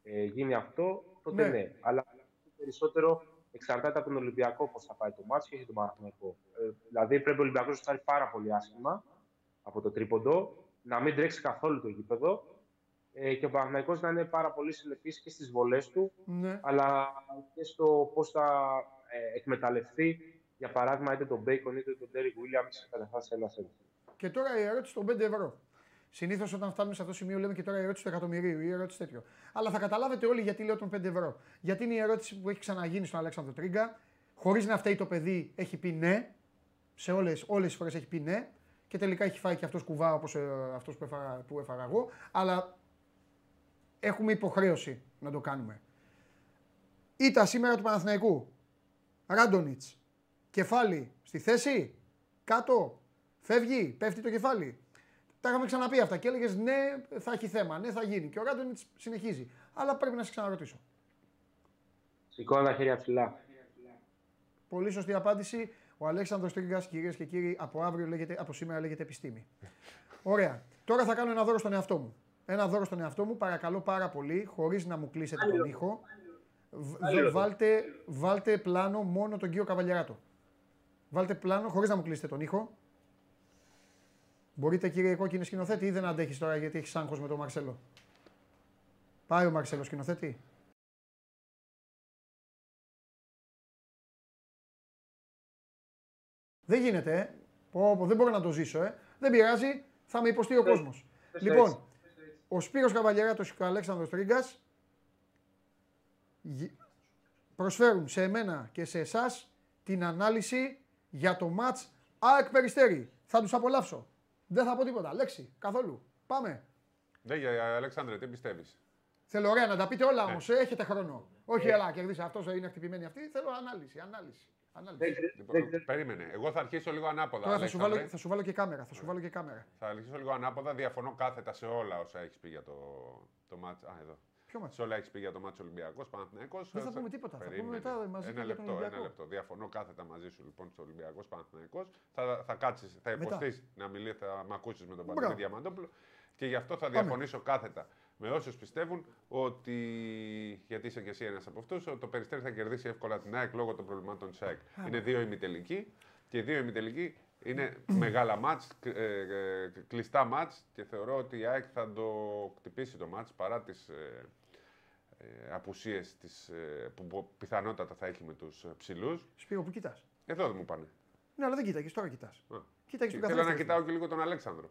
ε, γίνει αυτό, τότε Ναι. ναι. Αλλά περισσότερο εξαρτάται από τον Ολυμπιακό πώς θα πάει το μάτι και όχι τον Παναθηναϊκό. Ε, δηλαδή πρέπει ο Ολυμπιακός να στάρει πάρα πολύ άσχημα από το τρίποντο, να μην τρέξει καθόλου το γήπεδο ε, και ο Παναθηναϊκός να είναι πάρα πολύ συνεπής και στις βολές του Ναι. αλλά και στο πώς θα ε, εκμεταλλευτεί, για παράδειγμα, είτε τον Bacon είτε τον Derek Williams καταρχά σε ένας σέντ. Και τώρα η ερώτηση των 5 ευρώ. Συνήθως όταν φτάνουμε σε αυτό το σημείο λέμε και τώρα η ερώτηση του εκατομμυρίου ή η ερώτηση τέτοιο. Αλλά θα καταλάβετε όλοι γιατί λέω των 5 ευρώ. Γιατί είναι η ερώτηση που έχει ξαναγίνει στον Αλέξανδρο Τρίγκα. Χωρίς να φταίει το παιδί, έχει πει ναι. Σε όλες όλες τις φορές έχει πει ναι. Και τελικά έχει φάει και αυτός κουβά όπως ε, αυτός που, έφαγα, που έφαγα εγώ. Αλλά έχουμε υποχρέωση να το κάνουμε. Ήταν σήμερα του Παναθηναϊκού. Ράντονιτς. Κεφάλι στη θέση. Κάτω. Φεύγει. Πέφτει το κεφάλι. Τα είχαμε ξαναπεί αυτά και έλεγες ναι, θα έχει θέμα, ναι, θα γίνει. Και ο Ράντονιτς συνεχίζει. Αλλά πρέπει να σε ξαναρωτήσω. Σηκώνω τα χέρια ψηλά. Πολύ σωστή απάντηση. Ο Αλέξανδρος Τρίγκας, κυρίες και κύριοι, από, αύριο λέγεται, από σήμερα λέγεται επιστήμη. Ωραία. Τώρα θα κάνω ένα δώρο στον εαυτό μου. Ένα δώρο στον εαυτό μου, παρακαλώ πάρα πολύ, χωρίς να μου κλείσετε τον ήχο. Β- βάλτε, βάλτε πλάνο μόνο τον κύριο Καβαλιαράτο. Βάλτε πλάνο χωρίς να μου κλείσετε τον ήχο. Μπορείτε κύριε κόκκινη σκηνοθέτη ή δεν αντέχεις τώρα γιατί έχεις άγχος με τον Μαρσέλο. Πάει ο Μαρσέλο σκηνοθέτη. Δεν γίνεται, ε. Πω, πω, δεν μπορώ να το ζήσω, ε. Δεν πειράζει, θα με υποστεί ο κόσμος. Πες Λοιπόν, έτσι. Ο Σπύρος Καβαλιαράτος και ο Αλέξανδρος Τρίγκας γι- προσφέρουν σε εμένα και σε εσάς την ανάλυση για το μάτς ΑΕΚ Περιστέρη. Θα τους απολαύσω. Δεν θα πω τίποτα. Λέξη. Καθόλου. Πάμε. Ναι, για Αλέξανδρε, τι πιστεύεις; Θέλω ωραία να τα πείτε όλα Ναι. όμως. ε, Έχετε χρόνο. Όχι, έλα, κερδίσα. Αυτός είναι χτυπημένη αυτή. Θέλω ανάλυση. Ανάλυση. Ανάλυση. Δεν ξε- Λοιπόν, δεν ξε- περίμενε. Εγώ θα αρχίσω λίγο ανάποδα. Τώρα θα σου, βάλω, Αλέξανδρε. θα σου βάλω και κάμερα. Θα σου βάλω και κάμερα. Θα αρχίσω λίγο ανάποδα. Διαφωνώ κάθετα σε όλα όσα έχεις πει για το, το μάτς. Α, εδώ. Ποιο μάτς; Σε όλα έχεις πει για το μάτς Ολυμπιακός Παναθυναϊκό. Δεν θα πούμε τίποτα. Θα πούμε μετά μαζί ένα και για τον λεπτό, ένα Ολυμπιακό. λεπτό. Διαφωνώ κάθετα μαζί σου λοιπόν στο Ολυμπιακός Παναθυναϊκό. Θα, θα κάτσεις, θα Μετά. υποστείς να μιλήσεις, θα με ακούσεις με τον Μπράβο. Παντελή Διαμαντόπουλο. Και γι' αυτό θα Πάμε. διαφωνήσω κάθετα με όσους πιστεύουν ότι. Γιατί είσαι και εσύ ένας από αυτούς, ότι το περιστέρι θα κερδίσει εύκολα την ΑΕΚ λόγω των προβλημάτων της ΑΕΚ. Είναι δύο ημιτελικοί και οι δύο ημιτελικοί είναι μεγάλα μάτς, ε, ε, κλειστά μάτς και θεωρώ ότι η ΑΕΚ θα το χτυπήσει το μάτς παρά τις ε, ε, απουσίες τις, ε, που πο- πιθανότατα θα έχει με τους ε, ψηλούς. Σπύρο, που κοιτάς. Εδώ δεν μου πάνε. Ναι, αλλά δεν κοίταγες. Τώρα κοιτάς. Α. Κοίταγες τον Θέλω καθένα. να κοιτάω και λίγο τον Αλέξανδρο.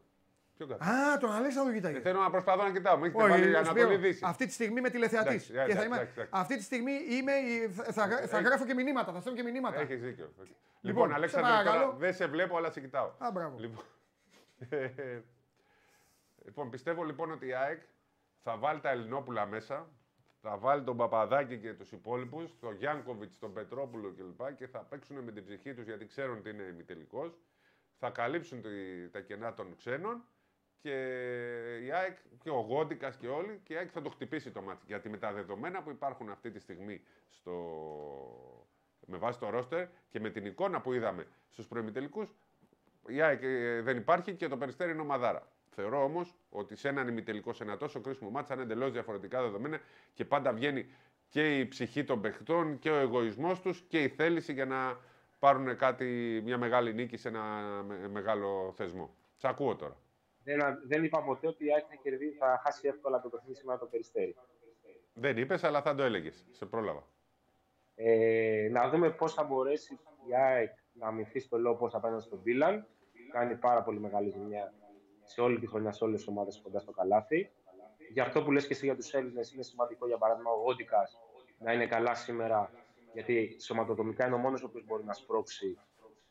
Ποιο καθένα. Α, τον Αλέξανδρο κοιτάγες. Ε, Θέλω να προσπαθώ να κοιτάω. Με έχετε Όχι, βάλει Σπύρο, Ανατολή Δύση. αυτή τη στιγμή είμαι τηλεθεατής. Εντάξει, εντάξει, θα είμαι, εντάξει, εντάξει. αυτή τη στιγμή είμαι, θα, θα, θα Έχει- γράφω και μηνύματα, θα στέλνω και μηνύματα. Έχεις δίκιο. Λοιπόν, Λοιπόν, Αλέξανδρο, σε τώρα παρακαλώ. δεν σε βλέπω, αλλά σε κοιτάω. Α, μπράβο. Λοιπόν, λοιπόν, πιστεύω λοιπόν ότι η ΑΕΚ θα βάλει τα Ελληνόπουλα μέσα, θα βάλει τον Παπαδάκη και τους υπόλοιπους, τον Γιάνκοβιτς, τον Πετρόπουλο κλπ. και θα παίξουν με την ψυχή τους γιατί ξέρουν ότι είναι ημιτελικός. Θα καλύψουν τη- τα κενά των ξένων και η ΑΕΚ και ο Γόντικας και όλοι και η ΑΕΚ θα το χτυπήσει το μάτι. Γιατί με τα δεδομένα που υπάρχουν αυτή τη στιγμή στο... με βάση το ρόστερ και με την εικόνα που είδαμε στους προημιτελικούς η ΑΕΚ ε, δεν υπάρχει και το περιστέρι είναι ομαδάρα. Θεωρώ όμως ότι σε έναν ημιτελικό, σε ένα τόσο κρίσιμο μάτσα, είναι εντελώς διαφορετικά δεδομένα και πάντα βγαίνει και η ψυχή των παιχτών και ο εγωισμός τους και η θέληση για να πάρουν κάτι, μια μεγάλη νίκη σε ένα με- μεγάλο θεσμό. Σ' ακούω τώρα. Δεν, δεν είπα ποτέ ότι η ΑΕΚ θα, κερδίσει, θα χάσει εύκολα το παιχνίδι σήμερα το περιστέρι. Δεν είπες, αλλά θα το έλεγες. Σε πρόλαβα. Ε, να δούμε πώς θα μπορέσει η ΑΕΚ να αμυνθεί στο λόγο απέναντι στον Βίλαν. Κάνει πάρα πολύ μεγάλη ζημιά σε όλη τη χρονιά σε όλες τις ομάδες κοντά στο καλάθι. Για αυτό που λες και εσύ για τους Έλληνες, είναι σημαντικό για παράδειγμα ο Γόντικα να είναι καλά σήμερα, γιατί σωματοδομικά είναι ο μόνος ο οποίος μπορεί να σπρώξει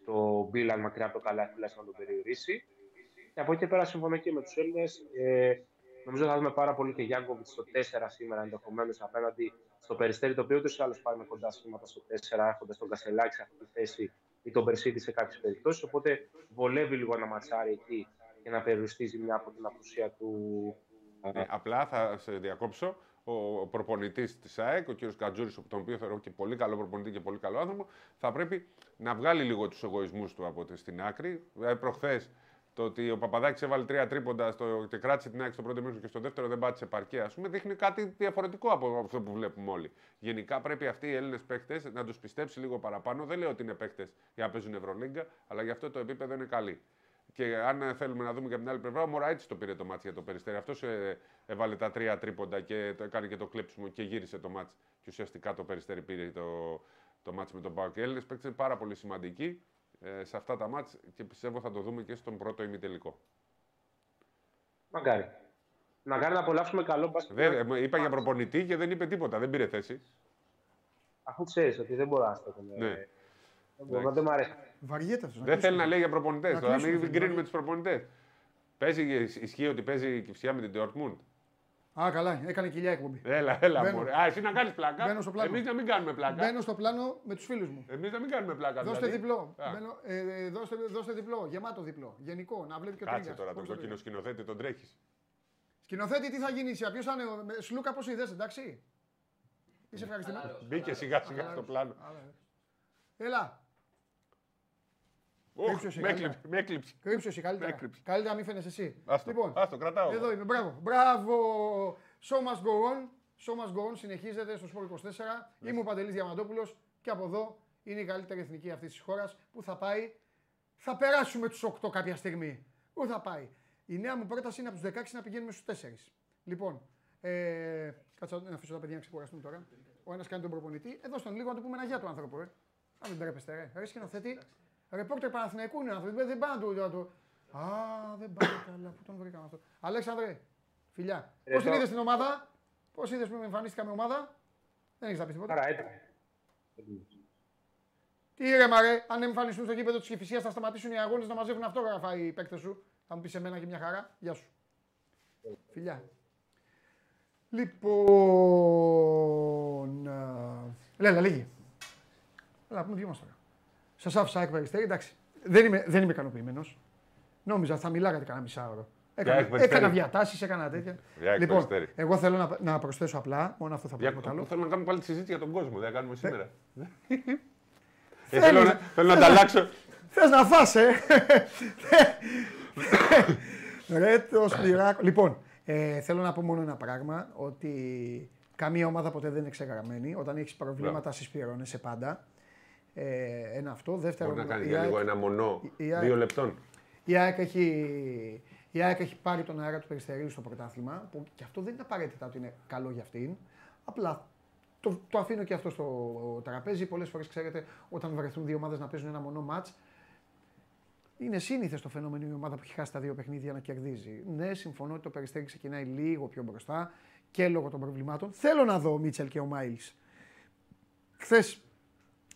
το Βίλαν μακριά από το καλάθι, τουλάχιστον να τον περιορίσει. Και από εκεί και πέρα συμφωνώ και με τους Έλληνες. Ε, νομίζω θα δούμε πάρα πολύ και Γιάνκοβιτς στο 4 σήμερα ενδεχομένως απέναντι στο περιστέρι, το οποίο ούτως ή άλλως πάει με κοντά σχήματα στο 4, έχοντας τον Κασελάκη σε αυτή τη θέση ή τον Περσίδη σε κάποιες περιπτώσεις. Οπότε βολεύει λίγο να ματσάρει εκεί και να περιοριστεί ζημιά από την απουσία του. Ε, απλά θα σε διακόψω. Ο, ο προπονητής της ΑΕΚ, ο κ. Κατζούρη, τον οποίο θεωρώ και πολύ καλό προπονητή και πολύ καλό άνθρωπο, θα πρέπει να βγάλει λίγο τους εγωισμούς του από τη- στην άκρη. Δηλαδή, προχθές το ότι ο Παπαδάκης έβαλε τρία τρίποντα στο, και κράτησε την ΑΕΚ στο πρώτο μήνυμα και στο δεύτερο δεν πάτησε παρκέ, ας πούμε, δείχνει κάτι διαφορετικό από αυτό που βλέπουμε όλοι. Γενικά πρέπει αυτοί οι Έλληνες παίχτε να τους πιστέψει λίγο παραπάνω. Δεν λέω ότι είναι παίχτε για να παίζουν Ευρωλίγκα, αλλά γι' αυτό το επίπεδο είναι καλή. Και αν ε, θέλουμε να δούμε και από την άλλη πλευρά, ο Μωράιτ το πήρε το μάτι για το περιστέρι. Αυτός έβαλε τα τρία τρίποντα και το έκανε και το κλέψιμο και γύρισε το μάτι. Και ουσιαστικά το περιστέρι πήρε το, το μάτς με τον Πάο. Και οι Έλληνες παίκτες είναι πάρα πολύ σημαντικοί ε, σε αυτά τα μάτς και πιστεύω θα το δούμε και στον πρώτο ημιτελικό. Μακάρι. Μακάρι να απολαύσουμε καλό μπάσκετ. Δεν, ε, είπα για προπονητή και δεν είπε τίποτα, δεν πήρε θέση. Αφού ξέρεις ότι δεν μπορώ να στέκομαι. Ναι. Δεν μπορώ, δεν μου αρέσει. Βαριέται αυτός. Δεν θέλει να λέει για προπονητές. Να Τώρα κλείσουμε, μην φίλε. κρίνουμε τους προπονητές. Παίζει, ισχύει ότι παίζει η Κυψιά με την Dortmund. Α, καλά, έκανε κοιλιά εκπομπή. Έλα, έλα. Μπαίνω. Μωρέ. Α, εσύ να κάνεις πλάκα. Μπαίνω στο πλάνο. Εμείς να μην κάνουμε πλάκα. Μπαίνω στο πλάνο με τους φίλους μου. Εμείς να μην κάνουμε πλάκα. Δώστε δηλαδή. διπλό. Α, Μπαίνω, ε, ε, δώστε, δώστε διπλό. Γεμάτο διπλό. Γενικό. Να βλέπει και ο Κάτσε Τρίγκας. τώρα τον Πώς το κόκκινο λέει. σκηνοθέτη, τον τρέχεις. Σκηνοθέτη, τι θα γίνει, Ποιος θα είναι. ο- με- Σλούκα, πώς είδες, εντάξει. Είσαι ευχαριστημένος. Χαλαρός. Μπήκε σιγά σιγά στο πλάνο. Έλα, Οχ, Κρύψε εσύ, Με καλύτερα. έκλειψε, με έκλειψε. κρύψε εσύ καλύτερα. Με έκρυψε. Καλύτερα να μην φαίνεσαι εσύ. Άστο, Λοιπόν, άστο, κρατάω. εδώ είμαι. Μπράβο. Μπράβο. Show must go on. Show must go on. Συνεχίζεται στο Sport 24. Είμαι ο Παντελής Διαμαντόπουλος και από εδώ είναι η καλύτερη εθνική αυτής της χώρας που θα πάει. Θα περάσουμε τους 8 κάποια στιγμή. Πού θα πάει; Η νέα μου πρόταση είναι από τους 16 να πηγαίνουμε στους 4. Λοιπόν, ε, κάτσε να αφήσω τα παιδιά να ξεκουραστούν τώρα. Ο ένας κάνει τον προπονητή. Εδώ στον λίγο να του πούμε ένα γεια του άνθρωπο. Ε. Αν δεν τρέπεστε, ρε. Ρε σκηνοθέτη. Ρεπόρτερ Παναθηναϊκού είναι ο άνθρωπο. Δεν πάνε να του. να του- Α, δεν πάει καλά. Πού τον βρήκαμε αυτό. Αλέξανδρε, φιλιά. Πώς Εδώ. την είδες την ομάδα, Πώς είδες που εμφανίστηκα με ομάδα, Δεν έχεις να πεις τίποτα. Άρα έτοιμο. Τι ρε μαρέ, αν εμφανιστούν στο γήπεδο της Κυφυσίας θα σταματήσουν οι αγώνες να μαζεύουν αυτόγραφα οι παίκτες σου; Θα μου πεις σε μένα και μια χαρά. Γεια σου. Φιλιά. Λοιπόν. ε, Λέλα, λίγη. Έλα, πούμε δυο μας τώρα. Σας άφησα εκ περιστέρι, εντάξει. Δεν είμαι, δεν είμαι ικανοποιημένος. Νόμιζα θα μιλάγατε κανένα μισάωρο. Έκανα, εκ περιστέρι. έκανα διατάσεις, έκανα τέτοια. Για εκ λοιπόν, περιστέρι. εγώ θέλω να, να προσθέσω απλά, μόνο αυτό θα πω Για, τίποτα άλλο. θέλω να κάνουμε πάλι τη συζήτηση για τον κόσμο. Δεν θα κάνουμε σήμερα. Ε, Θέλεις- θέλω, να, θέλω να ανταλλάξω. Θες να φας, ε! Ρε το σπυράκο. Λοιπόν, ε, θέλω να πω μόνο ένα πράγμα, ότι καμία ομάδα ποτέ δεν είναι ξεγραμμένη. Όταν έχεις προβλήματα συσπηρώνεσαι πάντα. Ε, ένα αυτό. Δεύτερον, Μπορείς να κάνεις η για ΑΕΚ- λίγο ένα μονό η ΑΕΚ- δύο λεπτών. η ΑΕΚ έχει, η ΑΕΚ έχει πάρει τον αέρα του Περιστερίου στο πρωτάθλημα, που και αυτό δεν είναι απαραίτητα ότι είναι καλό για αυτήν. Απλά το, το αφήνω και αυτό στο τραπέζι. Πολλές φορές ξέρετε, όταν βρεθούν δύο ομάδες να παίζουν ένα μονό μάτς, είναι σύνηθες το φαινόμενο η ομάδα που έχει χάσει τα δύο παιχνίδια να κερδίζει. Ναι, συμφωνώ ότι το περιστέρι ξεκινάει λίγο πιο μπροστά και λόγω των προβλημάτων. Θέλω να δω ο Μίτσελ και ο Μάιλς. Χθες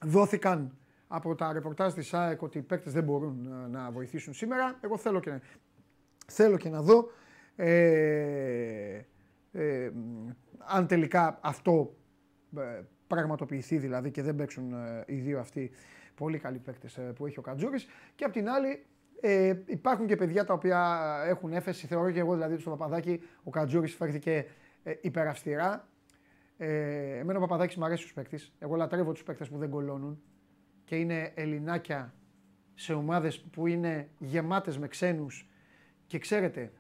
δόθηκαν από τα ρεπορτάζ της ΑΕΚ ότι οι παίκτες δεν μπορούν να, να βοηθήσουν σήμερα. Εγώ θέλω και, θέλω και να δω ε, ε, μ, αν τελικά αυτό ε, πραγματοποιηθεί δηλαδή και δεν παίξουν ε, οι δύο αυτοί πολύ καλοί παίκτες ε, που έχει ο Κατζούρης. Και απ' την άλλη ε, υπάρχουν και παιδιά τα οποία έχουν έφεση, θεωρώ και εγώ δηλαδή στο Παπαδάκι ο Κατζούρης φέρθηκε ε, υπεραυστηρά ε, εμένα ο Παπαδάκης μου αρέσει στους παίκτες. Εγώ λατρεύω τους παίκτες που δεν κολώνουν και είναι ελληνάκια σε ομάδες που είναι γεμάτες με ξένους και ξέρετε,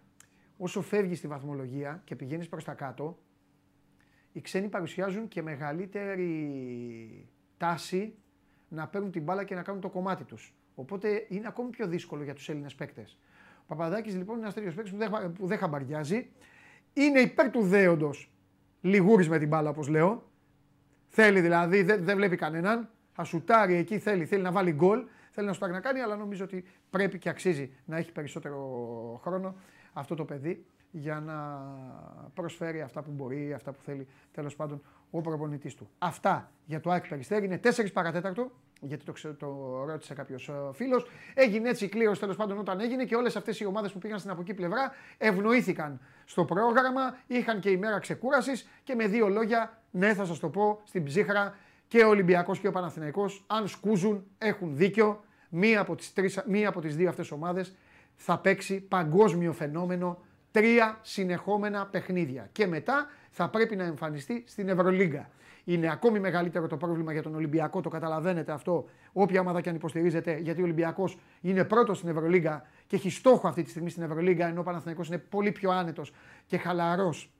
όσο φεύγεις στη βαθμολογία και πηγαίνεις προς τα κάτω, οι ξένοι παρουσιάζουν και μεγαλύτερη τάση να παίρνουν την μπάλα και να κάνουν το κομμάτι τους. Οπότε είναι ακόμη πιο δύσκολο για τους Έλληνες παίκτες. Ο Παπαδάκης λοιπόν είναι ένας τέτοιος παίκτης που δεν, που δεν χαμπαριάζει. Είναι υπέρ του δέοντος λιγούρις με την μπάλα όπως λέω. Θέλει δηλαδή, δεν, δεν βλέπει κανέναν. Θα σουτάρει εκεί, θέλει, θέλει να βάλει γκολ. Θέλει να σουτάρει να κάνει, αλλά νομίζω ότι πρέπει και αξίζει να έχει περισσότερο χρόνο αυτό το παιδί για να προσφέρει αυτά που μπορεί, αυτά που θέλει τέλος πάντων ο προπονητής του. Αυτά για το ΑΕΚ Περιστέρι είναι 4 παρατέταρτο, γιατί το, ξε- το ρώτησε κάποιος φίλος. Έγινε έτσι η κλήρωση τέλος πάντων όταν έγινε και όλες αυτές οι ομάδες που πήγαν στην από εκεί πλευρά ευνοήθηκαν στο πρόγραμμα, είχαν και ημέρα ξεκούρασης και με δύο λόγια, ναι, θα σας το πω στην ψύχρα και ο Ολυμπιακός και ο Παναθηναϊκός, αν σκούζουν, έχουν δίκιο. Μία από τις, τρεις, μία από τις δύο αυτές ομάδες θα παίξει παγκόσμιο φαινόμενο τρία συνεχόμενα παιχνίδια. Και μετά θα πρέπει να εμφανιστεί στην Ευρωλίγκα. Είναι ακόμη μεγαλύτερο το πρόβλημα για τον Ολυμπιακό, το καταλαβαίνετε αυτό, όποια ομάδα και αν υποστηρίζετε, γιατί ο Ολυμπιακός είναι πρώτος στην Ευρωλίγκα και έχει στόχο αυτή τη στιγμή στην Ευρωλίγκα, ενώ ο Παναθηναϊκός είναι πολύ πιο άνετος και χαλαρός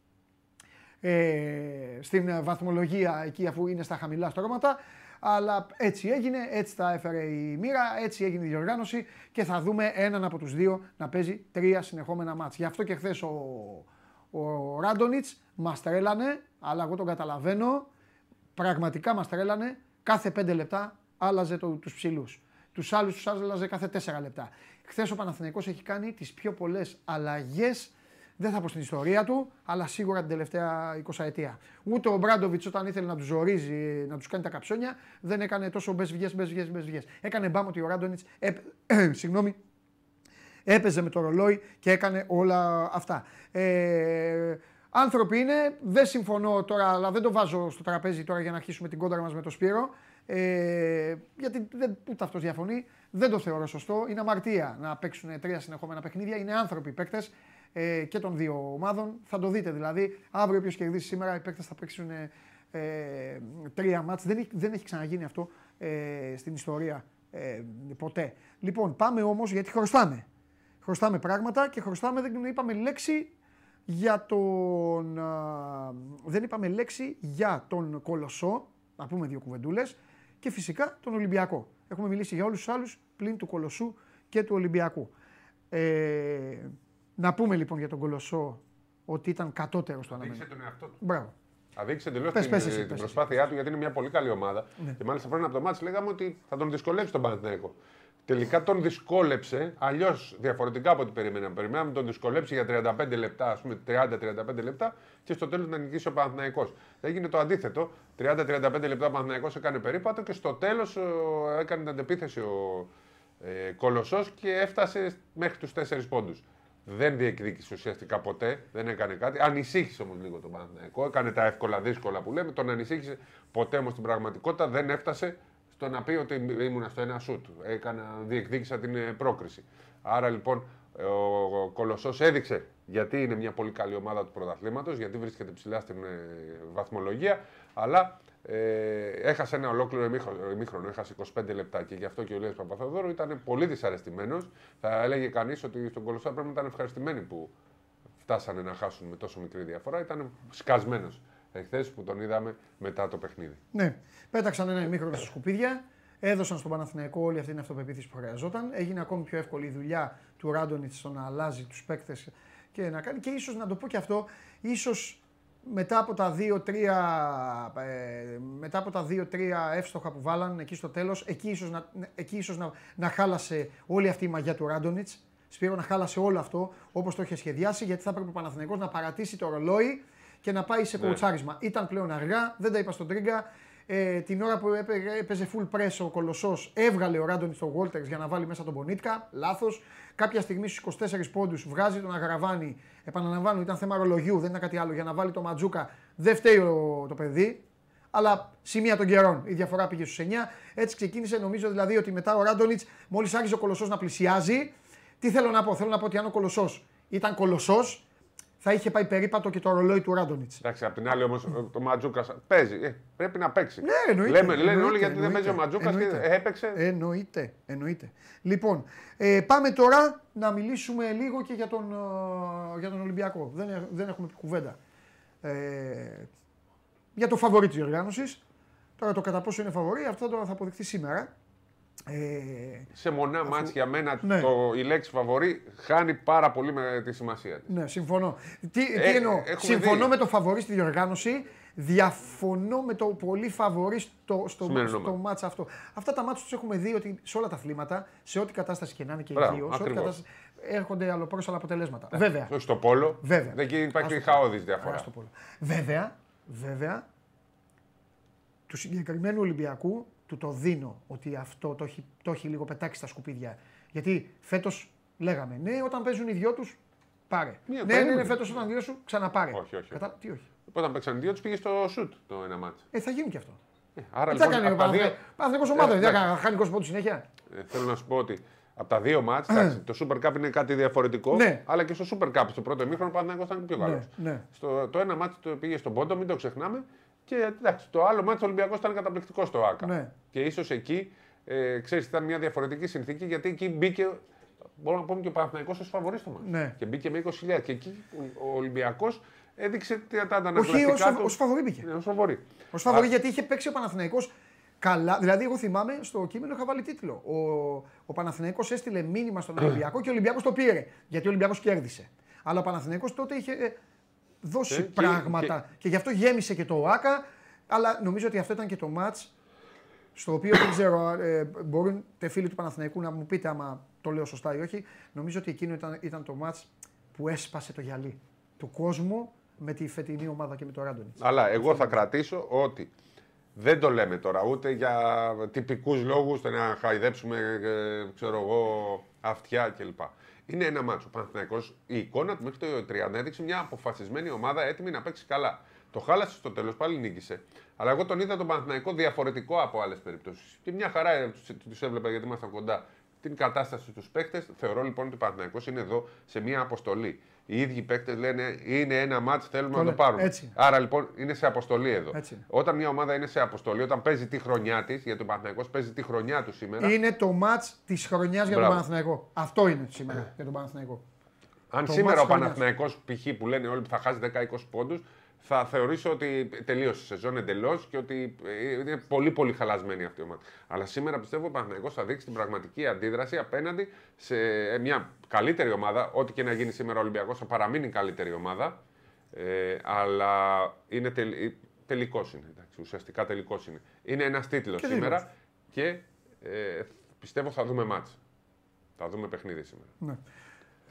ε, στην ε, βαθμολογία εκεί αφού είναι στα χαμηλά στρώματα. Αλλά έτσι έγινε, έτσι τα έφερε η μοίρα, έτσι έγινε η διοργάνωση και θα δούμε έναν από τους δύο να παίζει τρία συνεχόμενα μάτς. Γι' αυτό και χθες ο, ο Ράντονιτς μας τρέλανε, αλλά εγώ τον καταλαβαίνω, πραγματικά μας τρέλανε κάθε 5 λεπτά άλλαζε το, τους ψηλούς. Τους άλλους τους άλλαζε κάθε 4 λεπτά. Χθες ο Παναθηναϊκός έχει κάνει τις πιο πολλές αλλαγές δεν θα πω στην ιστορία του, αλλά σίγουρα την τελευταία 20 ετία. Ούτε ο Μπράντοβιτς όταν ήθελε να τους ζορίζει, να τους κάνει τα καψόνια, δεν έκανε τόσο μπες βγες, μπες βγες, μπες βγες. Έκανε μπάμ ότι ο Ράντονιτ, συγγνώμη, έπαιζε με το ρολόι και έκανε όλα αυτά. Ε, άνθρωποι είναι, δεν συμφωνώ τώρα, αλλά δεν το βάζω στο τραπέζι τώρα για να αρχίσουμε την κόντρα μας με το Σπύρο. Ε, γιατί δεν, ούτε αυτός διαφωνεί. Δεν το θεωρώ σωστό. Είναι αμαρτία να παίξουν τρία συνεχόμενα παιχνίδια. Είναι άνθρωποι παίκτες ε, και των δύο ομάδων. Θα το δείτε δηλαδή. Αύριο, όποιος κερδίσει σήμερα, οι παίκτες θα παίξουν ε, τρία μάτς. Δεν, έχει, δεν έχει ξαναγίνει αυτό ε, στην ιστορία ε, ποτέ. Λοιπόν, πάμε όμως γιατί χρωστάμε. Χρωστάμε πράγματα και χρωστάμε, δεν είπαμε λέξη για τον. δεν είπαμε λέξη για τον Κολοσσό. Να πούμε δύο κουβεντούλες. Και φυσικά τον Ολυμπιακό. Έχουμε μιλήσει για όλους τους άλλους πλην του Κολοσσού και του Ολυμπιακού. Ε, να πούμε λοιπόν για τον Κολοσσό ότι ήταν κατώτερος στο αναμένο. Αδείξε τον εαυτό του. Μπράβο. Αδείξε εντελώς Πες, την, πες εσύ, την πες προσπάθειά του γιατί είναι μια πολύ καλή ομάδα. Ναι. Και μάλιστα πριν από το μάτι λέγαμε ότι θα τον δυσκολεύσει τον Παναθηναϊκό. Τελικά τον δυσκόλεψε αλλιώς διαφορετικά από ό,τι περιμέναμε. Περιμέναμε να τον δυσκολέψει για 35 λεπτά, ας πούμε 30-35 λεπτά και στο τέλος να νικήσει ο Παναθηναϊκός. Έγινε το αντίθετο. 30-35 λεπτά ο Παναθηναϊκός έκανε περίπατο και στο τέλος έκανε την αντεπίθεση ο ε, Κολοσσός και έφτασε μέχρι τους 4 πόντους. Δεν διεκδίκησε ουσιαστικά ποτέ, δεν έκανε κάτι. Ανησύχησε όμως λίγο τον Παναθηναϊκό. Έκανε τα εύκολα δύσκολα που λέμε. Τον ανησύχησε ποτέ όμως στην πραγματικότητα. Δεν έφτασε στο να πει ότι ήμουν στο ένα σουτ. Έκανα, διεκδίκησα την ε, πρόκριση. Άρα λοιπόν ε, ο Κολοσσός έδειξε γιατί είναι μια πολύ καλή ομάδα του πρωταθλήματος, γιατί βρίσκεται ψηλά στην ε, βαθμολογία, αλλά ε, έχασε ένα ολόκληρο ημίχρονο, ημίχρονο, έχασε 25 λεπτά και γι' αυτό και ο Λίας Παπαθοδόρου ήταν πολύ δυσαρεστημένος. Θα έλεγε κανείς ότι στον Κολοσσό πρέπει να ήταν ευχαριστημένοι που φτάσανε να χάσουν με τόσο μικρή διαφορά. Ήταν σκασμένος εχθές που τον είδαμε μετά το παιχνίδι. Ναι, πέταξαν ένα ημίχρονο στα σκουπίδια. Έδωσαν στον Παναθηναϊκό όλη αυτή την αυτοπεποίθηση που χρειαζόταν. Έγινε ακόμη πιο εύκολη η δουλειά του Ράντονιτς στο να αλλάζει τους παίκτες και να κάνει. Και ίσως να το πω και αυτό, ίσως μετά από τα 2-3 ε, μετά από τα 2-3 εύστοχα που βάλαν εκεί στο τέλος, εκεί ίσως, να, εκεί ίσως να, να χάλασε όλη αυτή η μαγιά του Ράντονιτς. Σπύρο να χάλασε όλο αυτό όπως το είχε σχεδιάσει, γιατί θα έπρεπε ο Παναθηναϊκός να παρατήσει το ρολόι και να πάει σε Ναι. κοουτσάρισμα. Ήταν πλέον αργά, δεν τα είπα στον Τρίγκα. Ε, την ώρα που έπαι- έπαιζε full press ο Κολοσσός, έβγαλε ο Ράντονιτ τον Walters για να βάλει μέσα τον Πονίτκα. Λάθος. Κάποια στιγμή στους 24 πόντους βγάζει τον Αγραβάνη. Επαναλαμβάνω, ήταν θέμα ρολογιού, δεν ήταν κάτι άλλο. Για να βάλει τον Ματζούκα. Δεν φταίει ο- το παιδί. Αλλά σημεία των καιρών. Η διαφορά πήγε στους 9. Έτσι ξεκίνησε. Νομίζω δηλαδή ότι μετά ο Ράντονιτς, μόλις άρχισε ο Κολοσσός να πλησιάζει. Τι θέλω να πω; Θέλω να πω ότι αν ο Κολοσσός ήταν Κολοσσός, θα είχε πάει περίπατο και το ρολόι του Ράντονιτς. Εντάξει, απ' την άλλη όμως το Ματζούκας παίζει. Ε, πρέπει να παίξει. Ναι, εννοείται. Λέμε, λένε εννοείται, όλοι γιατί δεν εννοείται, παίζει ο Ματζούκας και εννοείται. έπαιξε. Εννοείται, εννοείται. Λοιπόν, ε, πάμε τώρα να μιλήσουμε λίγο και για τον, ε, για τον Ολυμπιακό. Δεν, έ- δεν έχουμε πει κουβέντα. Ε, για το φαβορή της οργάνωσης. Τώρα το κατά πόσο είναι φαβορή, αυτό τώρα θα αποδειχθεί σήμερα. Ε, Σε μονά μάτς για μένα Ναι. το, η λέξη φαβορή χάνει πάρα πολύ με τη σημασία της. ναι, συμφωνώ. Τι, τι Ε, εννοώ, έχουμε συμφωνώ δει. με το φαβορή στη διοργάνωση, διαφωνώ με το πολύ φαβορή στο, στο, Σημερινό στο μάτς. μάτς αυτό. Αυτά τα μάτς τους έχουμε δει ότι σε όλα τα αθλήματα, σε ό,τι κατάσταση και να είναι και Μπράβο, υγιώς, σε ό,τι ακριβώς. κατάσταση έρχονται αλλοπρόσαλα αποτελέσματα. Βέβαια. Όχι στο πόλο. Βέβαια. Εκεί υπάρχει Άστο. χαόδης διαφορά. Ας το πω. Βέβαια, βέβαια, του συγκεκριμένου Ολυμπιακού του το δίνω ότι αυτό το έχει, το έχει λίγο πετάξει στα σκουπίδια. Γιατί φέτος λέγαμε, ναι, όταν παίζουν οι δυο τους, πάρε. Ναι, ναι, ναι, περίμενε. ναι, φέτος όταν δυο σου, ξαναπάρε. Όχι, όχι. Κατά... Τι όχι. Όταν παίξαν δύο, τους πήγε στο σουτ το ένα μάτς. Ε, θα γίνει και αυτό. Ε, άρα Τι θα λοιπόν, κάνει ο από τα δύο, Παναθηναϊκός; Ομάδα, Ε, δεν εντάξει. θα χάνει 20 πόντους συνέχεια; ε, θέλω να σου πω ότι από τα δύο μάτς, εντάξει, το Super Cup είναι κάτι διαφορετικό, Ναι. αλλά και στο Super Cup, στο πρώτο ημίχρονο, ο Παναθηναϊκός ήταν πιο καλός. Ναι, ναι. Στο, το ένα μάτι το πήγε στον πόντο, μην το ξεχνάμε. Και εντάξει, το άλλο μάτι ο Ολυμπιακός ήταν καταπληκτικός στο ΑΚΑ. Ναι. Και ίσως εκεί, ε, ξέρεις, ήταν μια διαφορετική συνθήκη γιατί εκεί μπήκε. Μπορούμε να πούμε και ο Παναθηναϊκός ως φαβορής στο μάτι. Ναι. Και μπήκε με 20.000. Και εκεί ο- ο Ολυμπιακός έδειξε τα τα Όχι, αναγκαστικά ως, του. ως φαβορή μπήκε. Ναι, ως φαβορή. Ω φαβορή γιατί είχε παίξει ο Παναθηναϊκός καλά. Δηλαδή, εγώ θυμάμαι στο κείμενο είχα βάλει τίτλο. Ο, ο Παναθηναϊκός έστειλε μήνυμα στον Ολυμπιακό και ο Ολυμπιακός το πήρε. Γιατί ο Ολυμπιακός κέρδισε. Αλλά ο Παναθηναϊκός τότε είχε ε, δώσει Ε, και- πράγματα και... γι' αυτό γέμισε και το ΟΑΚΑ. Αλλά νομίζω ότι αυτό ήταν και το μάτς στο οποίο δεν ξέρω, ε, μπορούν τε φίλοι του Παναθηναϊκού να μου πείτε άμα το λέω σωστά ή όχι. Νομίζω ότι εκείνο ήταν, ήταν το μάτς που έσπασε το γυαλί του κόσμου με τη φετινή ομάδα και με το Ράντονιτς. Αλλά εγώ θα κρατήσω ότι δεν το λέμε τώρα ούτε για τυπικούς λόγους, το να χαϊδέψουμε, ε, ξέρω εγώ, αυτιά κλπ. Είναι ένα μάτσο. Ο Παναθηναϊκός, η εικόνα του μέχρι το 30 έδειξε μια αποφασισμένη ομάδα έτοιμη να παίξει καλά. Το χάλασε στο τέλος, πάλι νίκησε. Αλλά εγώ τον είδα τον Παναθηναϊκό διαφορετικό από άλλες περιπτώσεις. Και μια χαρά τους έβλεπα γιατί ήμασταν κοντά την κατάσταση στους παίκτες. Θεωρώ λοιπόν ότι ο Παναθηναϊκός είναι εδώ σε μια αποστολή. Οι ίδιοι παίκτες λένε είναι ένα μάτς, θέλουμε Το να το λέ- πάρουμε. έτσι. Άρα λοιπόν είναι σε αποστολή εδώ. Έτσι είναι. Όταν μια ομάδα είναι σε αποστολή, όταν παίζει τη χρονιά της, γιατί ο Παναθηναϊκός παίζει τη χρονιά του σήμερα. Είναι το μάτς της χρονιάς για τον Μπράβο. Παναθηναϊκό. Αυτό είναι σήμερα για τον Παναθηναϊκό. Αν το σήμερα μάτς ο χρονιάς. Παναθηναϊκός π.χ. που λένε όλοι που θα χάσει 10-20 πόντους, θα θεωρήσω ότι τελείωσε η σεζόν εντελώς και ότι ε, είναι πολύ πολύ χαλασμένη αυτή η ομάδα. Αλλά σήμερα πιστεύω ο Παναθηναϊκός θα δείξει την πραγματική αντίδραση απέναντι σε ε, μια καλύτερη ομάδα. Ό,τι και να γίνει σήμερα ο Ολυμπιακός θα παραμείνει καλύτερη ομάδα. Ε, αλλά είναι τελ, τελικός είναι. Εντάξει, ουσιαστικά τελικός είναι. Είναι ένας τίτλος Και σήμερα τελικός. και ε, πιστεύω θα δούμε μάτς. Θα δούμε παιχνίδι σήμερα. Ναι.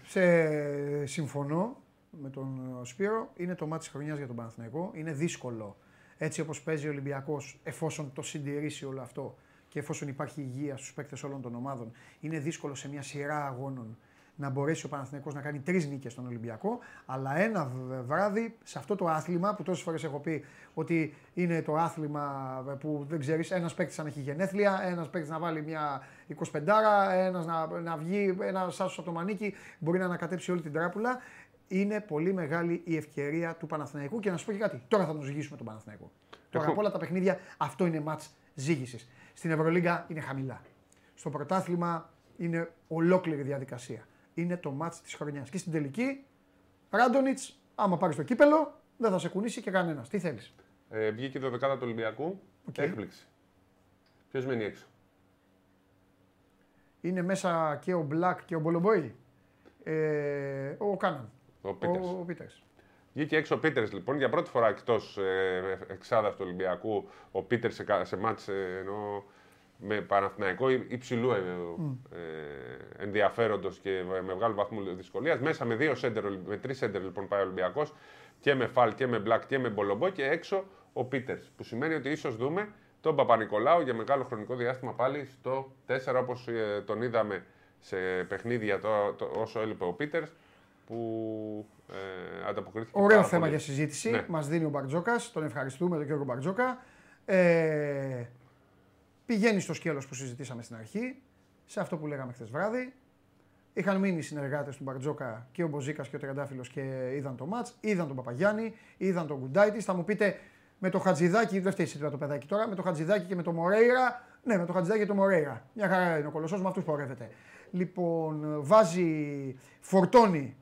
Σε συμφωνώ με τον ε, Σπύρο. Είναι το μάτι της χρονιάς για τον Παναθηναϊκό. Είναι δύσκολο έτσι όπως παίζει ο Ολυμπιακός, εφόσον το συντηρήσει όλο αυτό και εφόσον υπάρχει υγεία στους παίκτες όλων των ομάδων, είναι δύσκολο σε μια σειρά αγώνων να μπορέσει ο Παναθηναϊκός να κάνει τρεις νίκες στον Ολυμπιακό. Αλλά ένα β- βράδυ σε αυτό το άθλημα που τόσες φορές έχω πει ότι είναι το άθλημα που δεν ξέρεις, ένας παίκτης αν έχει γενέθλια, ένας παίκτης να βάλει μια 25, ένας να, να βγει, ένα άσο από το μανίκι μπορεί να ανακατέψει όλη την τράπουλα. Είναι πολύ μεγάλη η ευκαιρία του Παναθηναϊκού και να σου πω και κάτι. Τώρα θα τον ζυγίσουμε τον Παναθηναϊκό. Τώρα Έχω- από όλα τα παιχνίδια αυτό είναι μάτς ζήγησης. Στην Ευρωλίγκα είναι χαμηλά. Στο πρωτάθλημα είναι ολόκληρη διαδικασία. Είναι το μάτς της χρονιάς. Και στην τελική, Ράντονιτς, άμα πάρεις το κύπελο, δεν θα σε κουνήσει και κανένας. Τι θέλεις; Ε, βγήκε η 12 του Ολυμπιακού. Οκ. Έκπληξη. Ποιος μένει έξω; Είναι μέσα και ο Μπλακ και ο Μπολομπόι. Ε, ο Κάναν. Ο Πίτερς. Ο, ο Πίτερς. Βγήκε έξω ο Πίτερς λοιπόν για πρώτη φορά εκτός ε, εξάδα του Ολυμπιακού. Ο Πίτερς σε, κα- σε μάτς ε, ενώ με Παναθηναϊκό υ- υψηλού ε, ε, ενδιαφέροντος και με μεγάλο βαθμό δυσκολίας. Μέσα με, δύο σέντερ, με τρεις σέντερ λοιπόν πάει ο Ολυμπιακός και με Φαλ και με Μπλακ και με Μπολομπό και έξω ο Πίτερς. Που σημαίνει ότι ίσως δούμε τον Παπα-Νικολάου για μεγάλο χρονικό διάστημα πάλι στο 4 όπως τον είδαμε σε παιχνίδια το, το- όσο έλειπε ο Πίτερς. Που ε, ανταποκρίθηκε. Ωραίο πάρα θέμα πολύ. για συζήτηση. Ναι. Μας δίνει ο Μπαρτζόκας. Τον ευχαριστούμε, τον κύριο Μπαρτζόκα. Ε, πηγαίνει στο σκέλος που συζητήσαμε στην αρχή, σε αυτό που λέγαμε χθες βράδυ. Είχαν μείνει οι συνεργάτες του Μπαρτζόκα και ο Μποζίκας και ο Τριαντάφυλλος και είδαν το μάτς, είδαν τον Παπαγιάννη, είδαν τον Γκουντάιτης. Θα μου πείτε με το Χατζηδάκι, δεν φταίει εσύ τώρα το παιδάκι τώρα, με το Χατζηδάκι και με το Μορέιρα. Ναι, με το Χατζηδάκι και το Μορέιρα. Μια χαρά είναι ο κολοσσός, με αυτούς πορεύεται. Λοιπόν, βάζει, φορτώνει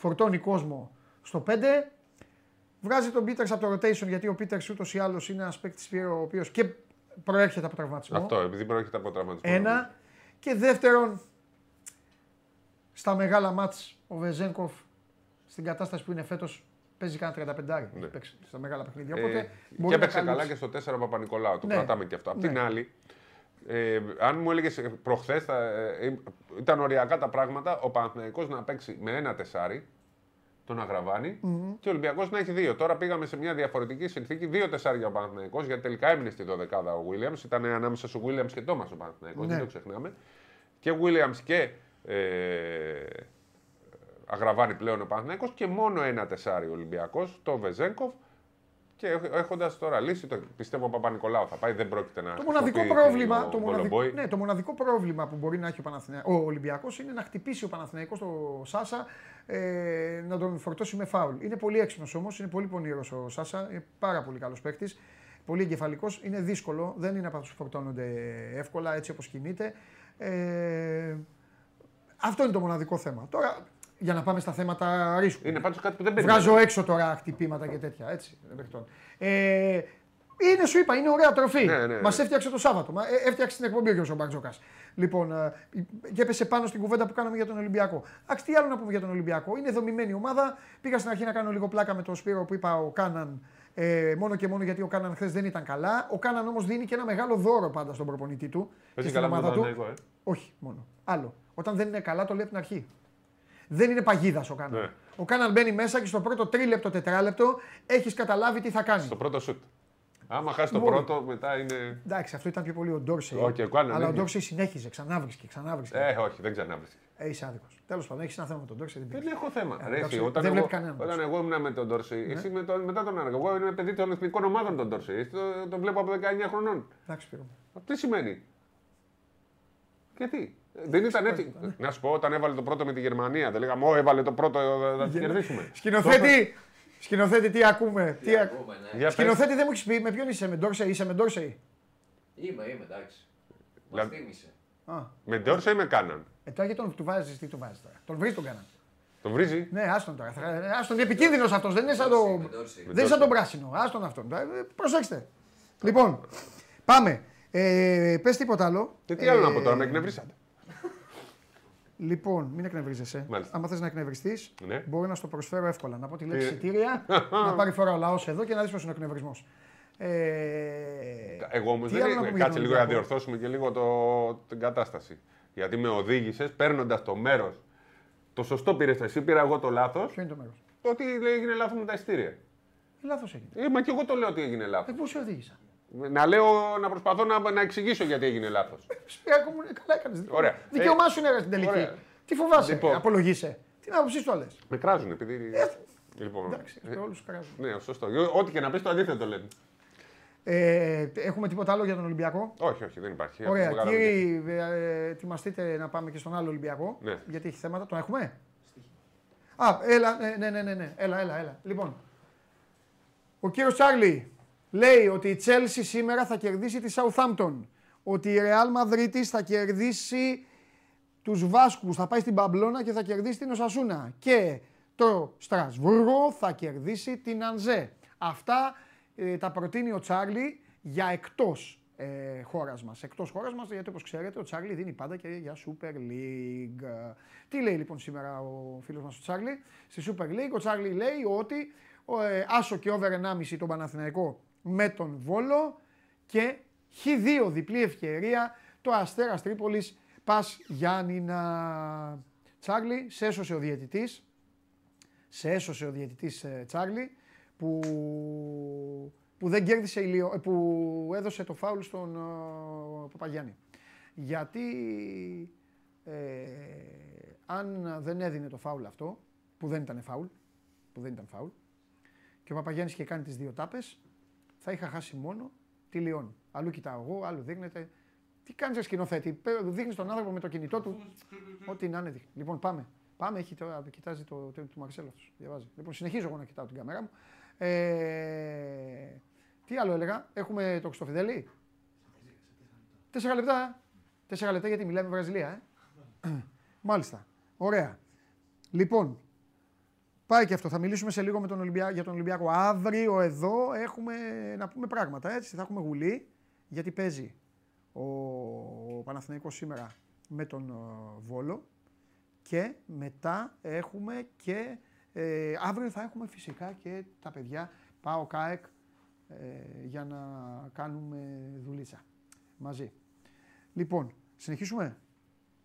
φορτώνει κόσμο στο 5. Βγάζει τον Πίτερς από το rotation γιατί ο Πίτερς ούτως ή άλλως είναι ένας παίκτης ο οποίος και προέρχεται από τραυματισμό. Αυτό, επειδή προέρχεται από τραυματισμό. Ένα. Και δεύτερον, στα μεγάλα μάτς ο Βεζέγκοφ στην κατάσταση που είναι φέτος παίζει κανένα 35 Ναι. παίξει στα μεγάλα παιχνίδια. Ε, Οπότε και μπορεί να έπαιξε καλά καλύψει. και στο 4 Παπα-Νικολάου. Το Ναι. κρατάμε και αυτό. Απ' την Ναι. άλλη, ε, αν μου έλεγες προχθές, ήταν οριακά τα πράγματα ο Παναθηναϊκός να παίξει με ένα τεσάρι, τον αγραβανη και ο Ολυμπιακός να έχει δύο. Τώρα πήγαμε σε μια διαφορετική συνθήκη. Δύο τεσσάρια ο Παναθηναϊκός, γιατί τελικά έμεινε στη 12 ο Williams. Ήταν ανάμεσα στο Williams και Τόμα ο Παναθηναϊκός, Ναι. δεν το ξεχνάμε. Και Williams και ε, αγραβάνει πλέον ο Παναθηναϊκός και μόνο ένα τεσάρι ο Ολυμπιακός, το Βεζέγκοφ. Και έχοντας τώρα λύσει, το, πιστεύω ο Παπα-Νικολάου θα πάει, δεν πρόκειται να. Το μοναδικό, χρησιμοποιεί πρόβλημα, ο το, μοναδικό, Μπολομπόη. ναι, το μοναδικό πρόβλημα που μπορεί να έχει ο, Παναθηναί- ο Ολυμπιακός είναι να χτυπήσει ο Παναθηναϊκός το Σάσα ε, να τον φορτώσει με φάουλ. Είναι πολύ έξυπνος όμως, είναι πολύ πονηρός ο Σάσα, είναι πάρα πολύ καλός παίκτης. Πολύ εγκεφαλικός. Είναι δύσκολο, δεν είναι από αυτού που φορτώνονται εύκολα έτσι όπως κινείται. Ε, αυτό είναι το μοναδικό θέμα. Τώρα, για να πάμε στα θέματα ρίσκου. Είναι πάντως κάτι που δεν Βγάζω έξω τώρα χτυπήματα και τέτοια. Έτσι. παιχτών. Ε, είναι, σου είπα, είναι ωραία τροφή. Ναι, ναι, ναι. Μας έφτιαξε το Σάββατο. Μα, ε, έφτιαξε την εκπομπή ο κ. Μπαρτζόκας. Λοιπόν, ε, και έπεσε πάνω στην κουβέντα που κάναμε για τον Ολυμπιακό. Άξι, τι άλλο να πούμε για τον Ολυμπιακό. Είναι δομημένη ομάδα. Πήγα στην αρχή να κάνω λίγο πλάκα με τον Σπύρο που είπα ο Κάναν Ε, μόνο και μόνο γιατί ο Κάναν χθες δεν ήταν καλά. Ο Κάναν όμως δίνει και ένα μεγάλο δώρο πάντα στον προπονητή του. και Παίζει στην καλά με ομάδα τον του. Παναθηναϊκό, ε. Όχι μόνο. Άλλο. Όταν δεν είναι καλά, το λέει από την αρχή. Δεν είναι παγίδας ο Κάναν. Ναι. Ο Κάναν μπαίνει μέσα και στο πρώτο τρίλεπτο, τετράλεπτο έχεις καταλάβει τι θα κάνει. Στο πρώτο σουτ. Άμα χάσει το Λοιπόν. πρώτο, μετά είναι. Εντάξει, αυτό ήταν πιο πολύ ο Ντόρσεϊ. Όχι, ο Κάναν αλλά ο είναι. Ντόρσεϊ συνέχιζε, ξανά βρίσκε, ξανά βρίσκε. Ε, όχι, δεν ξανά βρίσκει. Ε, είσαι άδικος. Τέλος πάντων, έχεις ένα θέμα με τον Ντόρσεϊ. Δεν Δεν πειράζει. έχω θέμα. Ε, Ρε, εντάξει, εσύ, όταν, δεν εγώ, βλέπει κανέναν. όταν εγώ ήμουν με τον Ντόρσεϊ, εσύ με τον, μετά τον Άργο. Εγώ είμαι παιδί των εθνικών ομάδων τον Ντόρσεϊ. Εσύ το, το βλέπω από 19 χρονών. Εντάξει, Σπύρο. Τι σημαίνει; Γιατί. Ε, Δεν ήταν έτσι. Να σου πω, όταν έβαλε το πρώτο με τη Γερμανία, δεν λέγαμε, Ω, έβαλε το πρώτο, ε, θα τη κερδίσουμε. Σκηνοθέτη, σκηνοθέτη, τι ακούμε. Τι α- Ακούμε, ναι. Για πες. Σκηνοθέτη δεν μου έχεις πει με ποιον είσαι, με Ντόρσεϊ, είσαι με Ντόρσεϊ; Είμαι, είμαι, εντάξει. Μας Δηλαδή- θύμισε. Α, Με Ντόρσεϊ με κάναν; ε, τώρα γιατί τον του βάζεις, τι του βάζεις τώρα. Τον βρει τον κάναν. Τον βρίζει; Ναι, άστον τώρα. Θα- ε, Άστον, είναι επικίνδυνο αυτός. Δεν είναι σαν το. Με Ντόρσεϊ. Δεν είναι σαν τον πράσινο. Άστον αυτόν. Ε, Προσέξτε. Λοιπόν, πάμε. Ε, Πες τίποτα άλλο. Και τι άλλο Ε, να πω τώρα, με εκνευρίσατε. Λοιπόν, μην εκνευρίζεσαι. Μάλιστα. Άμα θες να εκνευριστείς, Ναι. μπορεί να στο προσφέρω εύκολα. Να πω τη λέξη Ε. εισιτήρια, να πάρει φορά ο λαός εδώ και να δεις πώς είναι ο εκνευρισμό. Ε, Εγώ όμως τι δεν άλλο να είναι. πούμε για Κάτσε τον λίγο να Ολυμπιακό. διορθώσουμε και λίγο το, την κατάσταση. Γιατί με οδήγησες παίρνοντας το μέρος. Το σωστό πήρες εσύ, πήρα εγώ το λάθος. Ποιο είναι το μέρος; Το ότι λέει, έγινε λάθος με τα ειστήρια. Λάθος έγινε. Ε, μα και εγώ το λέω ότι έγινε λάθος. Ε, πού σε οδήγησα; Να λέω, να προσπαθώ να, να εξηγήσω γιατί έγινε λάθος. Σπυράκο μου, καλά έκανες. Ωραία. Δικαίωμά Ε, σου είναι ρε, στην τελική. ωραία. Τι φοβάσαι, Λοιπόν. απολογείσαι. Τι να άποψή το λε. Με κράζουν επειδή. λοιπόν, Εντάξει, όλους τους καράζουν. ναι, σωστό. Ό,τι και να πεις το αντίθετο λένε. Ε, έχουμε τίποτα άλλο για τον Ολυμπιακό; Όχι, όχι, δεν υπάρχει. Ωραία, Αυτό που κάναμε κύριοι, ε, ετοιμαστείτε να πάμε και στον άλλο Ολυμπιακό. Ναι. Γιατί έχει θέματα. Τον έχουμε; Α, έλα, ναι, ναι, ναι, ναι, ναι. Έλα, έλα, έλα. Λοιπόν, ο κύριος Τσάρλι λέει ότι η Chelsea σήμερα θα κερδίσει τη Southampton. Ότι η Real Madrid θα κερδίσει τους Βάσκους, θα πάει στην Παμπλώνα και θα κερδίσει την Οσασούνα. Και το Στρασβούργο θα κερδίσει την Ανζέ. Αυτά ε, τα προτείνει ο Τσάρλι για εκτός ε, χώρας μας. Εκτός χώρας μας, γιατί όπως ξέρετε ο Τσάρλι δίνει πάντα και για Super League. Τι λέει λοιπόν σήμερα ο φίλος μας ο Τσάρλι; Στη Super League ο Τσάρλι λέει ότι ο, ε, άσο και over 1,5 τον Παναθηναϊκό με τον Βόλο και Χ2 διπλή ευκαιρία το Αστέρας Τρίπολης Πας Γιάννηνα. Τσάρλι, σε έσωσε ο διαιτητής, σε έσωσε ο διαιτητής ε, Τσάρλι που, που δεν κέρδισε ηλιο, ε, που έδωσε το φάουλ στον ε, Παπαγιάννη. Γιατί ε, αν δεν έδινε το φάουλ αυτό, που δεν ήταν φάουλ, που δεν ήταν φάουλ, και ο Παπαγιάννης είχε κάνει τις δύο τάπες, θα είχα χάσει μόνο τη Λιόν. Αλλού κοιτάω εγώ, άλλου δείχνετε. Τι κάνεις ρε σκηνοθέτη, δείχνεις τον άνθρωπο με το κινητό του. Ό,τι να είναι. δείχνει. Λοιπόν, πάμε. Πάμε, έχει τώρα, κοιτάζει το, το, του Μαρσέλ αυτός, διαβάζει. Λοιπόν, συνεχίζω εγώ να κοιτάω την κάμερα μου. Ε, τι άλλο έλεγα, έχουμε το Χριστοφιδέλη. Τέσσερα λεπτά. Τέσσερα λεπτά γιατί μιλάμε Βραζιλία, ε. Μάλιστα. Ωραία. Λοιπόν, πάει και αυτό. Θα μιλήσουμε σε λίγο με τον Ολυμπιά, για τον Ολυμπιακό. Αύριο εδώ έχουμε να πούμε πράγματα, έτσι. Θα έχουμε γουλή, γιατί παίζει ο, ο Παναθηναϊκός σήμερα με τον ε, Βόλο και μετά έχουμε και ε, αύριο θα έχουμε φυσικά και τα παιδιά πάω ΚΑΕΚ ε, για να κάνουμε δουλίτσα μαζί. Λοιπόν, συνεχίσουμε;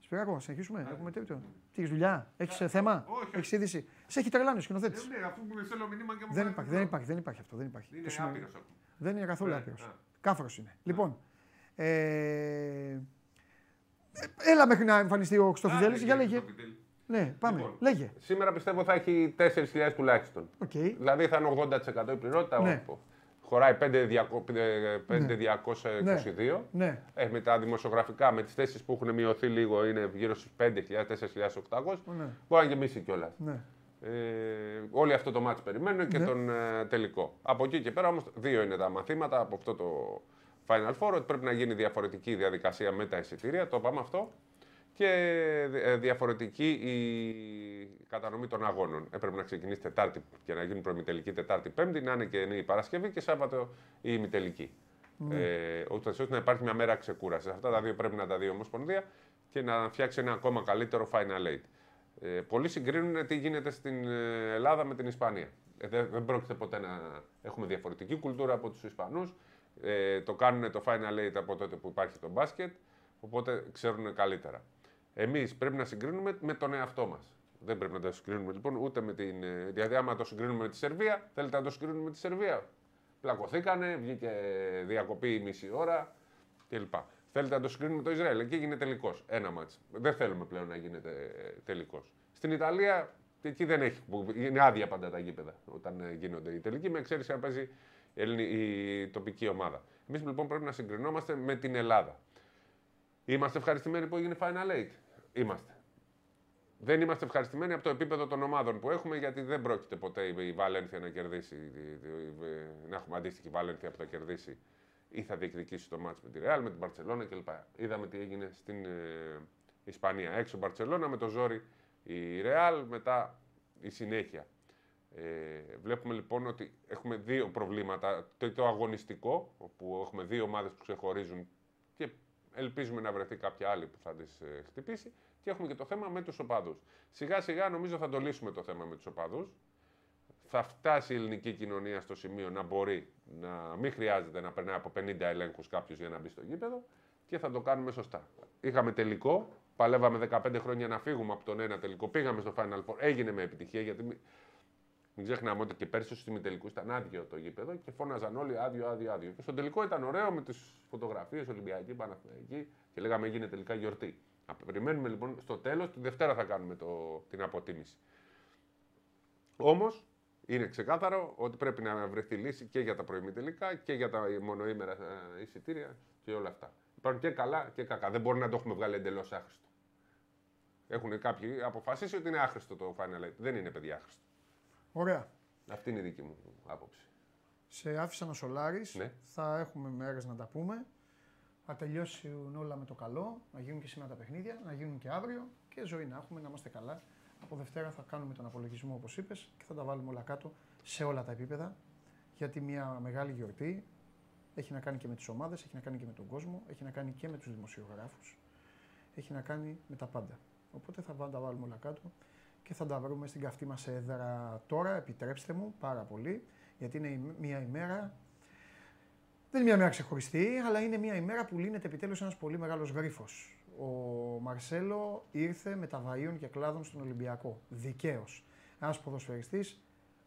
Σπυράκο, συνεχίσουμε. Έχουμε τέτοιο. Τι έχεις δουλειά, έχεις θέμα, όχι. έχεις είδηση; Σε έχει τρελάνει ο σκηνοθέτης. Ναι, αφού μου στέλνω μήνυμα και μου Δεν κάνει υπάρχει, αυτό. δεν υπάρχει, δεν υπάρχει αυτό. Δεν υπάρχει. Είναι Το σημαίνει- άπειρος ακόμα. δεν είναι καθόλου Ναι, άπειρος. α. Κάφρος είναι. Λοιπόν. Ε, ε, έλα μέχρι να εμφανιστεί ο Χριστοφιδέλη. Άντε, Για κύριε λέγε. Χριστοφιδέλη. Ναι, πάμε. Λοιπόν. Λέγε. Σήμερα πιστεύω θα έχει 4.000 τουλάχιστον. Οκ. Δηλαδή θα είναι 80% η πληρότητα. Ναι. όπου Χωράει 5.222. Ναι. Ε, με τα δημοσιογραφικά, με τις θέσεις που έχουν μειωθεί λίγο, είναι γύρω στους 5.000-4.800. Ναι. Μπορεί να γεμίσει κιόλας. Ναι. Ε, όλοι αυτό το μάτς περιμένουν και Ναι. τον ε, τελικό. Από εκεί και πέρα όμως δύο είναι τα μαθήματα από αυτό το Final Four, ότι πρέπει να γίνει διαφορετική διαδικασία με τα εισιτήρια, το είπαμε αυτό, και ε, διαφορετική η κατανομή των αγώνων. Έπρεπε να ξεκινήσει Τετάρτη και να γίνουν προημιτελική Τετάρτη Πέμπτη, να είναι και η Παρασκευή και Σάββατο η ημιτελική. Ε, ούτως ώστε να υπάρχει μια μέρα ξεκούρασης. Αυτά τα δύο πρέπει να τα δει η Ομοσπονδία και να φτιάξει ένα ακόμα καλύτερο Final Eight. Ε, πολλοί συγκρίνουν τι γίνεται στην ε, Ελλάδα με την Ισπανία. Ε, δεν, δεν πρόκειται ποτέ να έχουμε διαφορετική κουλτούρα από τους Ισπανούς. Ε, το κάνουν το Final Eight από τότε που υπάρχει το μπάσκετ, οπότε ξέρουν καλύτερα. Εμείς πρέπει να συγκρίνουμε με τον εαυτό μας. Δεν πρέπει να το συγκρίνουμε λοιπόν ούτε με την. ε, Δηλαδή, άμα το συγκρίνουμε με τη Σερβία, θέλετε να το συγκρίνουμε με τη Σερβία. Πλακωθήκανε, βγήκε διακοπή μισή ώρα κλπ. Θέλετε να το συγκρίνουμε με το Ισραήλ. Εκεί γίνεται τελικός. Ένα μάτς. Δεν θέλουμε πλέον να γίνεται τελικός. Στην Ιταλία, εκεί δεν έχει. που Είναι άδεια πάντα τα γήπεδα όταν ε, γίνονται οι τελικοί, με εξαίρεση αν παίζει η, Ελληνι- η τοπική ομάδα. Εμείς λοιπόν πρέπει να συγκρινόμαστε με την Ελλάδα. Είμαστε ευχαριστημένοι που έγινε Final Eight. Είμαστε. Δεν είμαστε ευχαριστημένοι από το επίπεδο των ομάδων που έχουμε, γιατί δεν πρόκειται ποτέ η Βαλένθια να κερδίσει, να έχουμε αντίστοιχη Βαλένθια που θα κερδίσει ή θα διεκδικήσει το μάτς με τη Ρεάλ, με την Μπαρσελόνα κλπ. Είδαμε τι έγινε στην ε, Ισπανία. Έξω Μπαρσελόνα με το ζόρι η Ρεάλ, μετά η συνέχεια. Ε, βλέπουμε λοιπόν ότι έχουμε δύο προβλήματα. Το, το αγωνιστικό, όπου έχουμε δύο ομάδες που ξεχωρίζουν και ελπίζουμε να βρεθεί κάποια άλλη που θα τις ε, χτυπήσει. Και έχουμε και το θέμα με τους οπαδούς. Σιγά σιγά νομίζω θα το λύσουμε το θέμα με τους οπαδούς. Θα φτάσει η ελληνική κοινωνία στο σημείο να μπορεί να μην χρειάζεται να περνάει από 50 ελέγχους κάποιος για να μπει στο γήπεδο και θα το κάνουμε σωστά. Είχαμε τελικό, παλεύαμε 15 χρόνια να φύγουμε από τον ένα τελικό, πήγαμε στο Final Four, έγινε με επιτυχία γιατί μην, μην ξεχνάμε ότι και πέρσι στου ημιτελικού ήταν άδειο το γήπεδο και φώναζαν όλοι άδειο, άδειο, άδειο. Και στο τελικό ήταν ωραίο με τις φωτογραφίες Ολυμπιακή, Παναθηναϊκή και λέγαμε έγινε τελικά γιορτή. Να περιμένουμε λοιπόν στο τέλος, τη Δευτέρα θα κάνουμε το, την αποτίμηση. Όμως είναι ξεκάθαρο ότι πρέπει να βρεθεί λύση και για τα προημιτελικά και για τα μονοήμερα ε, εισιτήρια και όλα αυτά. Υπάρχουν και καλά και κακά. Δεν μπορεί να το έχουμε βγάλει εντελώς άχρηστο. Έχουν κάποιοι αποφασίσει ότι είναι άχρηστο το Final Eight. Δεν είναι παιδιά άχρηστο. Ωραία. Αυτή είναι η δική μου άποψη. Σε άφησα να σολάρεις. Ναι. Θα έχουμε μέρες να τα πούμε. Θα τελειώσουν όλα με το καλό. Να γίνουν και σήμερα τα παιχνίδια. Να γίνουν και αύριο. Και ζωή να έχουμε, να είμαστε καλά. Από Δευτέρα θα κάνουμε τον απολογισμό όπως είπες και θα τα βάλουμε όλα κάτω σε όλα τα επίπεδα. Γιατί μια μεγάλη γιορτή έχει να κάνει και με τις ομάδες, έχει να κάνει και με τον κόσμο, έχει να κάνει και με τους δημοσιογράφους, έχει να κάνει με τα πάντα. Οπότε θα βα- τα βάλουμε όλα κάτω και θα τα βρούμε στην καυτή μας έδρα. Τώρα επιτρέψτε μου πάρα πολύ, γιατί είναι η- μια ημέρα, δεν είναι μια μέρα ξεχωριστή, αλλά είναι μια ημέρα που λύνεται επιτέλους ένας πολύ μεγάλος γρίφος. Ο Μαρσέλο ήρθε με τα βαΐων και κλάδων στον Ολυμπιακό, δικαίως. Ένας ποδοσφαιριστής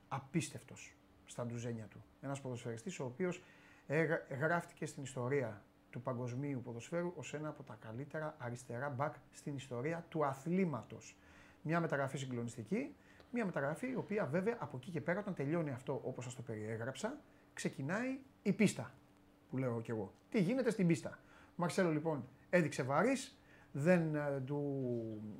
απίστευτος στα ντουζένια του. Ένας ποδοσφαιριστής ο οποίος έγρα- γράφτηκε στην ιστορία του παγκοσμίου ποδοσφαίρου ως ένα από τα καλύτερα αριστερά μπακ στην ιστορία του αθλήματος. Μια μεταγραφή συγκλονιστική, μια μεταγραφή η οποία βέβαια από εκεί και πέρα όταν τελειώνει αυτό όπως σας το περιέγραψα, ξεκινάει η πίστα που λέω κι εγώ. Τι γίνεται στην πίστα. Ο Μαρσέλο λοιπόν έδειξε βάρης, δεν, ε, του,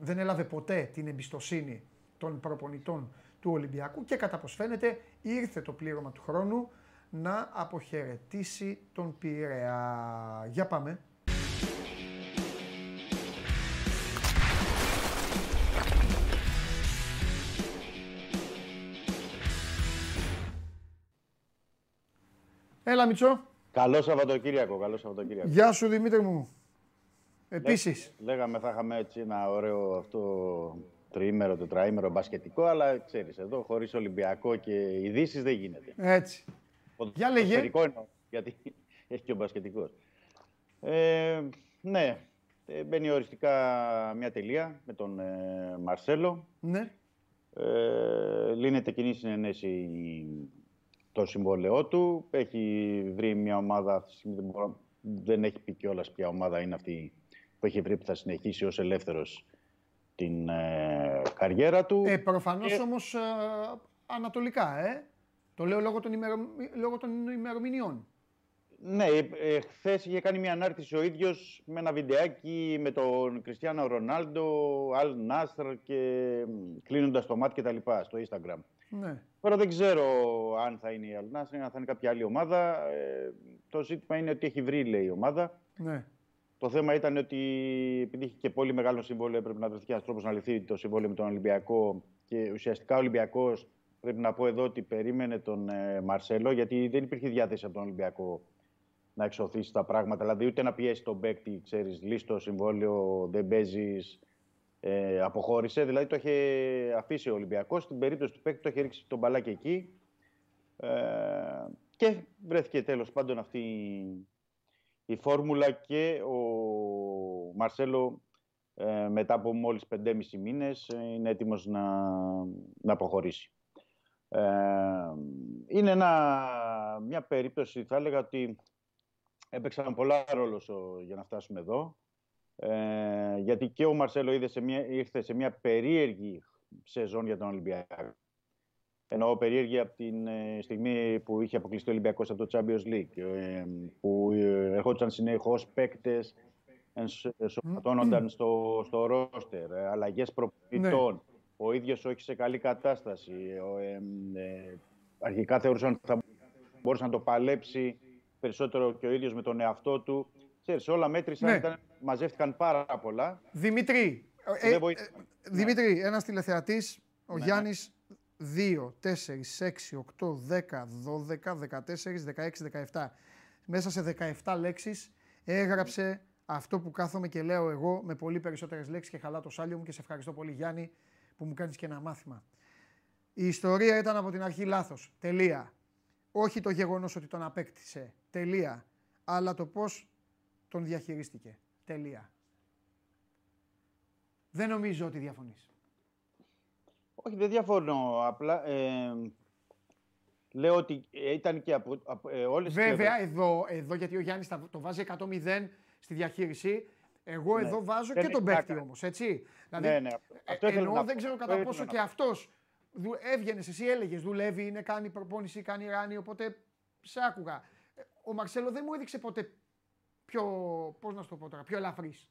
δεν έλαβε ποτέ την εμπιστοσύνη των προπονητών του Ολυμπιακού και κατά πως φαίνεται ήρθε το πλήρωμα του χρόνου να αποχαιρετήσει τον Πειραιά. Για πάμε. Έλα Μιτσό. Καλό Σαββατοκύριακο, καλό Σαββατοκύριακο. Γεια σου Δημήτρη μου. Επίσης. Λέγαμε θα είχαμε έτσι ένα ωραίο αυτό τριήμερο, τετραήμερο μπασκετικό, αλλά ξέρεις, εδώ χωρίς Ολυμπιακό και ειδήσεις δεν γίνεται. Έτσι. Για λέγε. Ποδοσφαιρικό εννοώ, γιατί έχει και ο μπασκετικός. Ε, ναι, ε, μπαίνει οριστικά μια τελεία με τον ε, Μαρσέλο. Ναι. Ε, λύνεται κοινή συνενέση το συμβόλαιό του. Έχει βρει μια ομάδα, αυτή τη στιγμή δεν, μπορώ- δεν έχει πει κιόλας ποια ομάδα είναι αυτή που έχει βρει που θα συνεχίσει ως ελεύθερος την ε, καριέρα του. Ε, προφανώς Και- όμως ε, ανατολικά, ε. Το λέω λόγω των, ημερο... λόγω των ημερομηνιών. Ναι, ε, χθες είχε κάνει μια ανάρτηση ο ίδιος με ένα βιντεάκι με τον Κριστιανό Ρονάλντο, Αλ Νάστρ και κλείνοντας το μάτι και τα λοιπά στο Instagram. Ναι. Τώρα δεν ξέρω αν θα είναι η Αλ Νάστρ, αν θα είναι κάποια άλλη ομάδα. Ε, το ζήτημα είναι ότι έχει βρει, λέει η ομάδα. Ναι. Το θέμα ήταν ότι επειδή είχε και πολύ μεγάλο συμβόλαιο, έπρεπε να βρεθεί ένας τρόπος να λυθεί το συμβόλαιο με τον Ολυμπιακό. Και ουσιαστικά ο Ολυμπιακός, πρέπει να πω εδώ ότι περίμενε τον ε, Μαρσέλο, γιατί δεν υπήρχε διάθεση από τον Ολυμπιακό να εξωθήσει τα πράγματα. Δηλαδή, ούτε να πιέσει τον παίκτη, ξέρεις, λύσει το συμβόλαιο, δεν παίζεις, ε, αποχώρησε. Δηλαδή, το είχε αφήσει ο Ολυμπιακός. Στην περίπτωση του παίκτη, το είχε ρίξει τον μπαλάκι εκεί. Ε, και βρέθηκε τέλος πάντων αυτή η φόρμουλα και ο Μαρσέλο ε, μετά από μόλις 5,5 μήνες ε, είναι έτοιμος να, να προχωρήσει. Ε, είναι ένα, μια περίπτωση, θα έλεγα ότι έπαιξαν πολλά ρόλος για να φτάσουμε εδώ. Ε, γιατί και ο Μαρσέλο είδε σε μια, ήρθε σε μια περίεργη σεζόν για τον Ολυμπιακό. Εννοώ περίεργη από την ε, στιγμή που είχε αποκλειστεί ο Ολυμπιακός από το Champions League, ε, που ε, ερχόντουσαν συνεχώς παίκτες, ενσωματώνονταν στο, στο ρόστερ, αλλαγές προπονητών. Ναι. Ο ίδιος όχι σε καλή κατάσταση. αρχικά θεωρούσαν ότι θα μπορούσε να το παλέψει περισσότερο και ο ίδιος με τον εαυτό του. Ξέρεις, όλα μέτρησαν, ναι. ήταν, μαζεύτηκαν πάρα πολλά. Δημήτρη, ε, ε, Δημήτρη ένας τηλεθεατής, ο ναι, Γιάννης 2, 4, 6, 8, 10, 12, 14, 16, 17. Μέσα σε 17 λέξεις έγραψε αυτό που κάθομαι και λέω εγώ με πολύ περισσότερες λέξεις και χαλά το σάλιο μου και σε ευχαριστώ πολύ Γιάννη που μου κάνεις και ένα μάθημα. Η ιστορία ήταν από την αρχή λάθος. Τελεία. Όχι το γεγονός ότι τον απέκτησε. Τελεία. Αλλά το πώς τον διαχειρίστηκε. Τελεία. Δεν νομίζω ότι διαφωνείς. Όχι, δεν διαφωνώ. Απλά ε, λέω ότι ήταν και από, από ε, όλες Βέβαια, εδώ, εδώ γιατί ο Γιάννης το βάζει 100-0 στη διαχείριση. Εγώ ναι. εδώ βάζω και τον παίκτη όμως, έτσι. Δηλαδή, ναι, ναι. Αυτό ε, ενώ δεν ξέρω κατά πόσο και αυτός έβγαινες, εσύ έλεγες, δουλεύει, είναι, κάνει προπόνηση, κάνει ράνι, οπότε σε άκουγα. Ο Μαρσέλο δεν μου έδειξε ποτέ πιο, πώς να το πω τώρα, πιο ελαφρύς.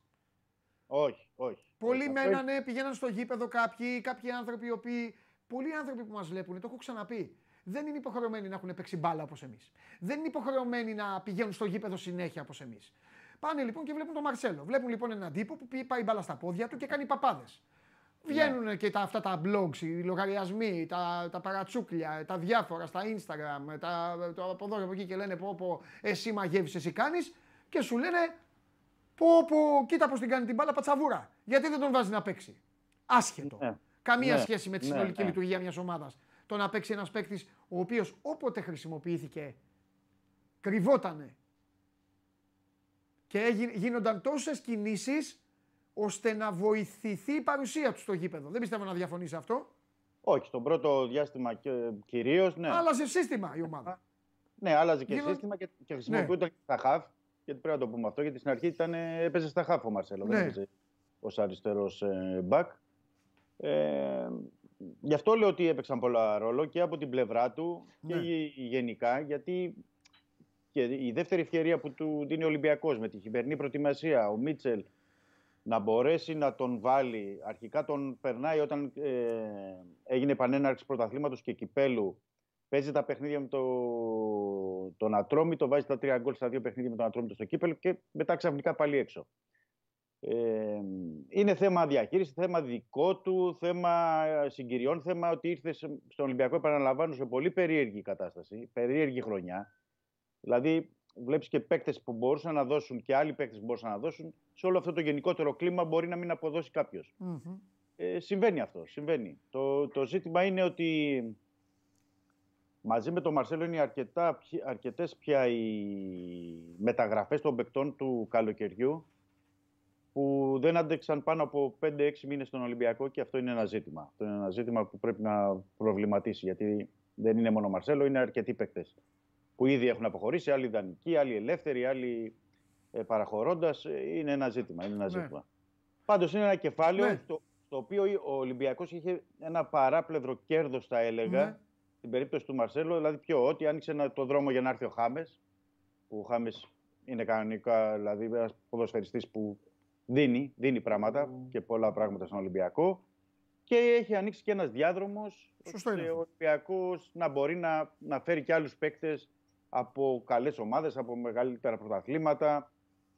Όχι, όχι. Πολλοί όχι, μένανε, πηγαίναν στο γήπεδο κάποιοι, κάποιοι άνθρωποι οι οποίοι. Πολλοί άνθρωποι που μας βλέπουν, το έχω ξαναπεί. Δεν είναι υποχρεωμένοι να έχουν παίξει μπάλα όπως εμείς. Δεν είναι υποχρεωμένοι να πηγαίνουν στο γήπεδο συνέχεια όπως εμείς. Πάνε λοιπόν και βλέπουν τον Μαρσέλο. Βλέπουν λοιπόν έναν τύπο που πάει μπάλα στα πόδια του και κάνει παπάδες. Ναι. Βγαίνουν και τα, αυτά τα blogs, οι λογαριασμοί, τα, τα παρατσούκλια, τα διάφορα στα Instagram, τα, το από εδώ και από εκεί και λένε πω, πω εσύ μαγεύεις, εσύ κάνεις και σου λένε πω, πω κοίτα πως την κάνει την μπάλα πατσαβούρα. Γιατί δεν τον βάζει να παίξει. Άσχετο. Ναι. Καμία ναι. σχέση με τη ναι, συνολική ναι. λειτουργία μιας ομάδας. Το να παίξει ένας παίκτης ο οποίος όποτε χρησιμοποιήθηκε κρυβότανε και γίνονταν τόσες κινήσεις ώστε να βοηθηθεί η παρουσία του στο γήπεδο. Δεν πιστεύω να διαφωνήσει αυτό. Όχι, στον πρώτο διάστημα κυρίως, ναι. Άλλαζε σύστημα η ομάδα. Ναι, άλλαζε και σύστημα και, και χρησιμοποιούνταν ναι. στα χαφ. Γιατί πρέπει να το πούμε αυτό, γιατί στην αρχή ήταν, έπαιζε στα χαφ ο Μαρσέλο. Ναι. Δεν έπαιζε ως αριστερός ε, μπακ. Ε, γι' αυτό λέω ότι έπαιξαν πολλά ρόλο και από την πλευρά του και ναι. γενικά, γιατί και η δεύτερη ευκαιρία που του δίνει ο Ολυμπιακός με τη χειμερινή προετοιμασία, ο Μίτσελ να μπορέσει να τον βάλει. Αρχικά τον περνάει όταν ε, έγινε επανέναρξη πρωταθλήματος και κυπέλου. Παίζει τα παιχνίδια με το, τον Ατρόμητο, βάζει τα τρία γκολ στα δύο παιχνίδια με τον Ατρόμητο στο κύπελο και μετά ξαφνικά πάλι έξω. Ε, είναι θέμα διαχείρισης, θέμα δικό του, θέμα συγκυριών, θέμα ότι ήρθες στον Ολυμπιακό, επαναλαμβάνω, σε πολύ περίεργη κατάσταση, περίεργη χρονιά. Δηλαδή, βλέπεις και παίκτες που μπορούσαν να δώσουν και άλλοι παίκτες που μπορούσαν να δώσουν. Σε όλο αυτό το γενικότερο κλίμα μπορεί να μην αποδώσει Ε, συμβαίνει αυτό. Συμβαίνει. Το, το ζήτημα είναι ότι μαζί με τον Μαρσέλο είναι αρκετά, αρκετές πια οι μεταγραφές των παικτών του καλοκαιριού που δεν άντεξαν πάνω από 5-6 μήνες στον Ολυμπιακό και αυτό είναι ένα ζήτημα. Αυτό είναι ένα ζήτημα που πρέπει να προβληματίσει γιατί δεν είναι μόνο ο Μαρσέλο, είναι αρκετοί παίκτες που ήδη έχουν αποχωρήσει, άλλοι δανεικοί, άλλοι ελεύθεροι, άλλοι ε, παραχωρώντας. Ε, είναι ένα ζήτημα. Είναι ένα ναι. ζήτημα. Πάντως είναι ένα κεφάλαιο ναι. στο, στο, οποίο ο Ολυμπιακός είχε ένα παράπλευρο κέρδος, θα έλεγα, ναι. Στην περίπτωση του Μαρσέλο. Δηλαδή, πιο ότι άνοιξε ένα, το δρόμο για να έρθει ο Χάμες, που ο Χάμες είναι κανονικά δηλαδή ένας ποδοσφαιριστής που δίνει, δίνει πράγματα και πολλά πράγματα στον Ολυμπιακό. Και έχει ανοίξει και ένας διάδρομος ώστε ο Ολυμπιακός να μπορεί να, να φέρει και άλλους παίκτες από καλές ομάδες, από μεγαλύτερα πρωταθλήματα.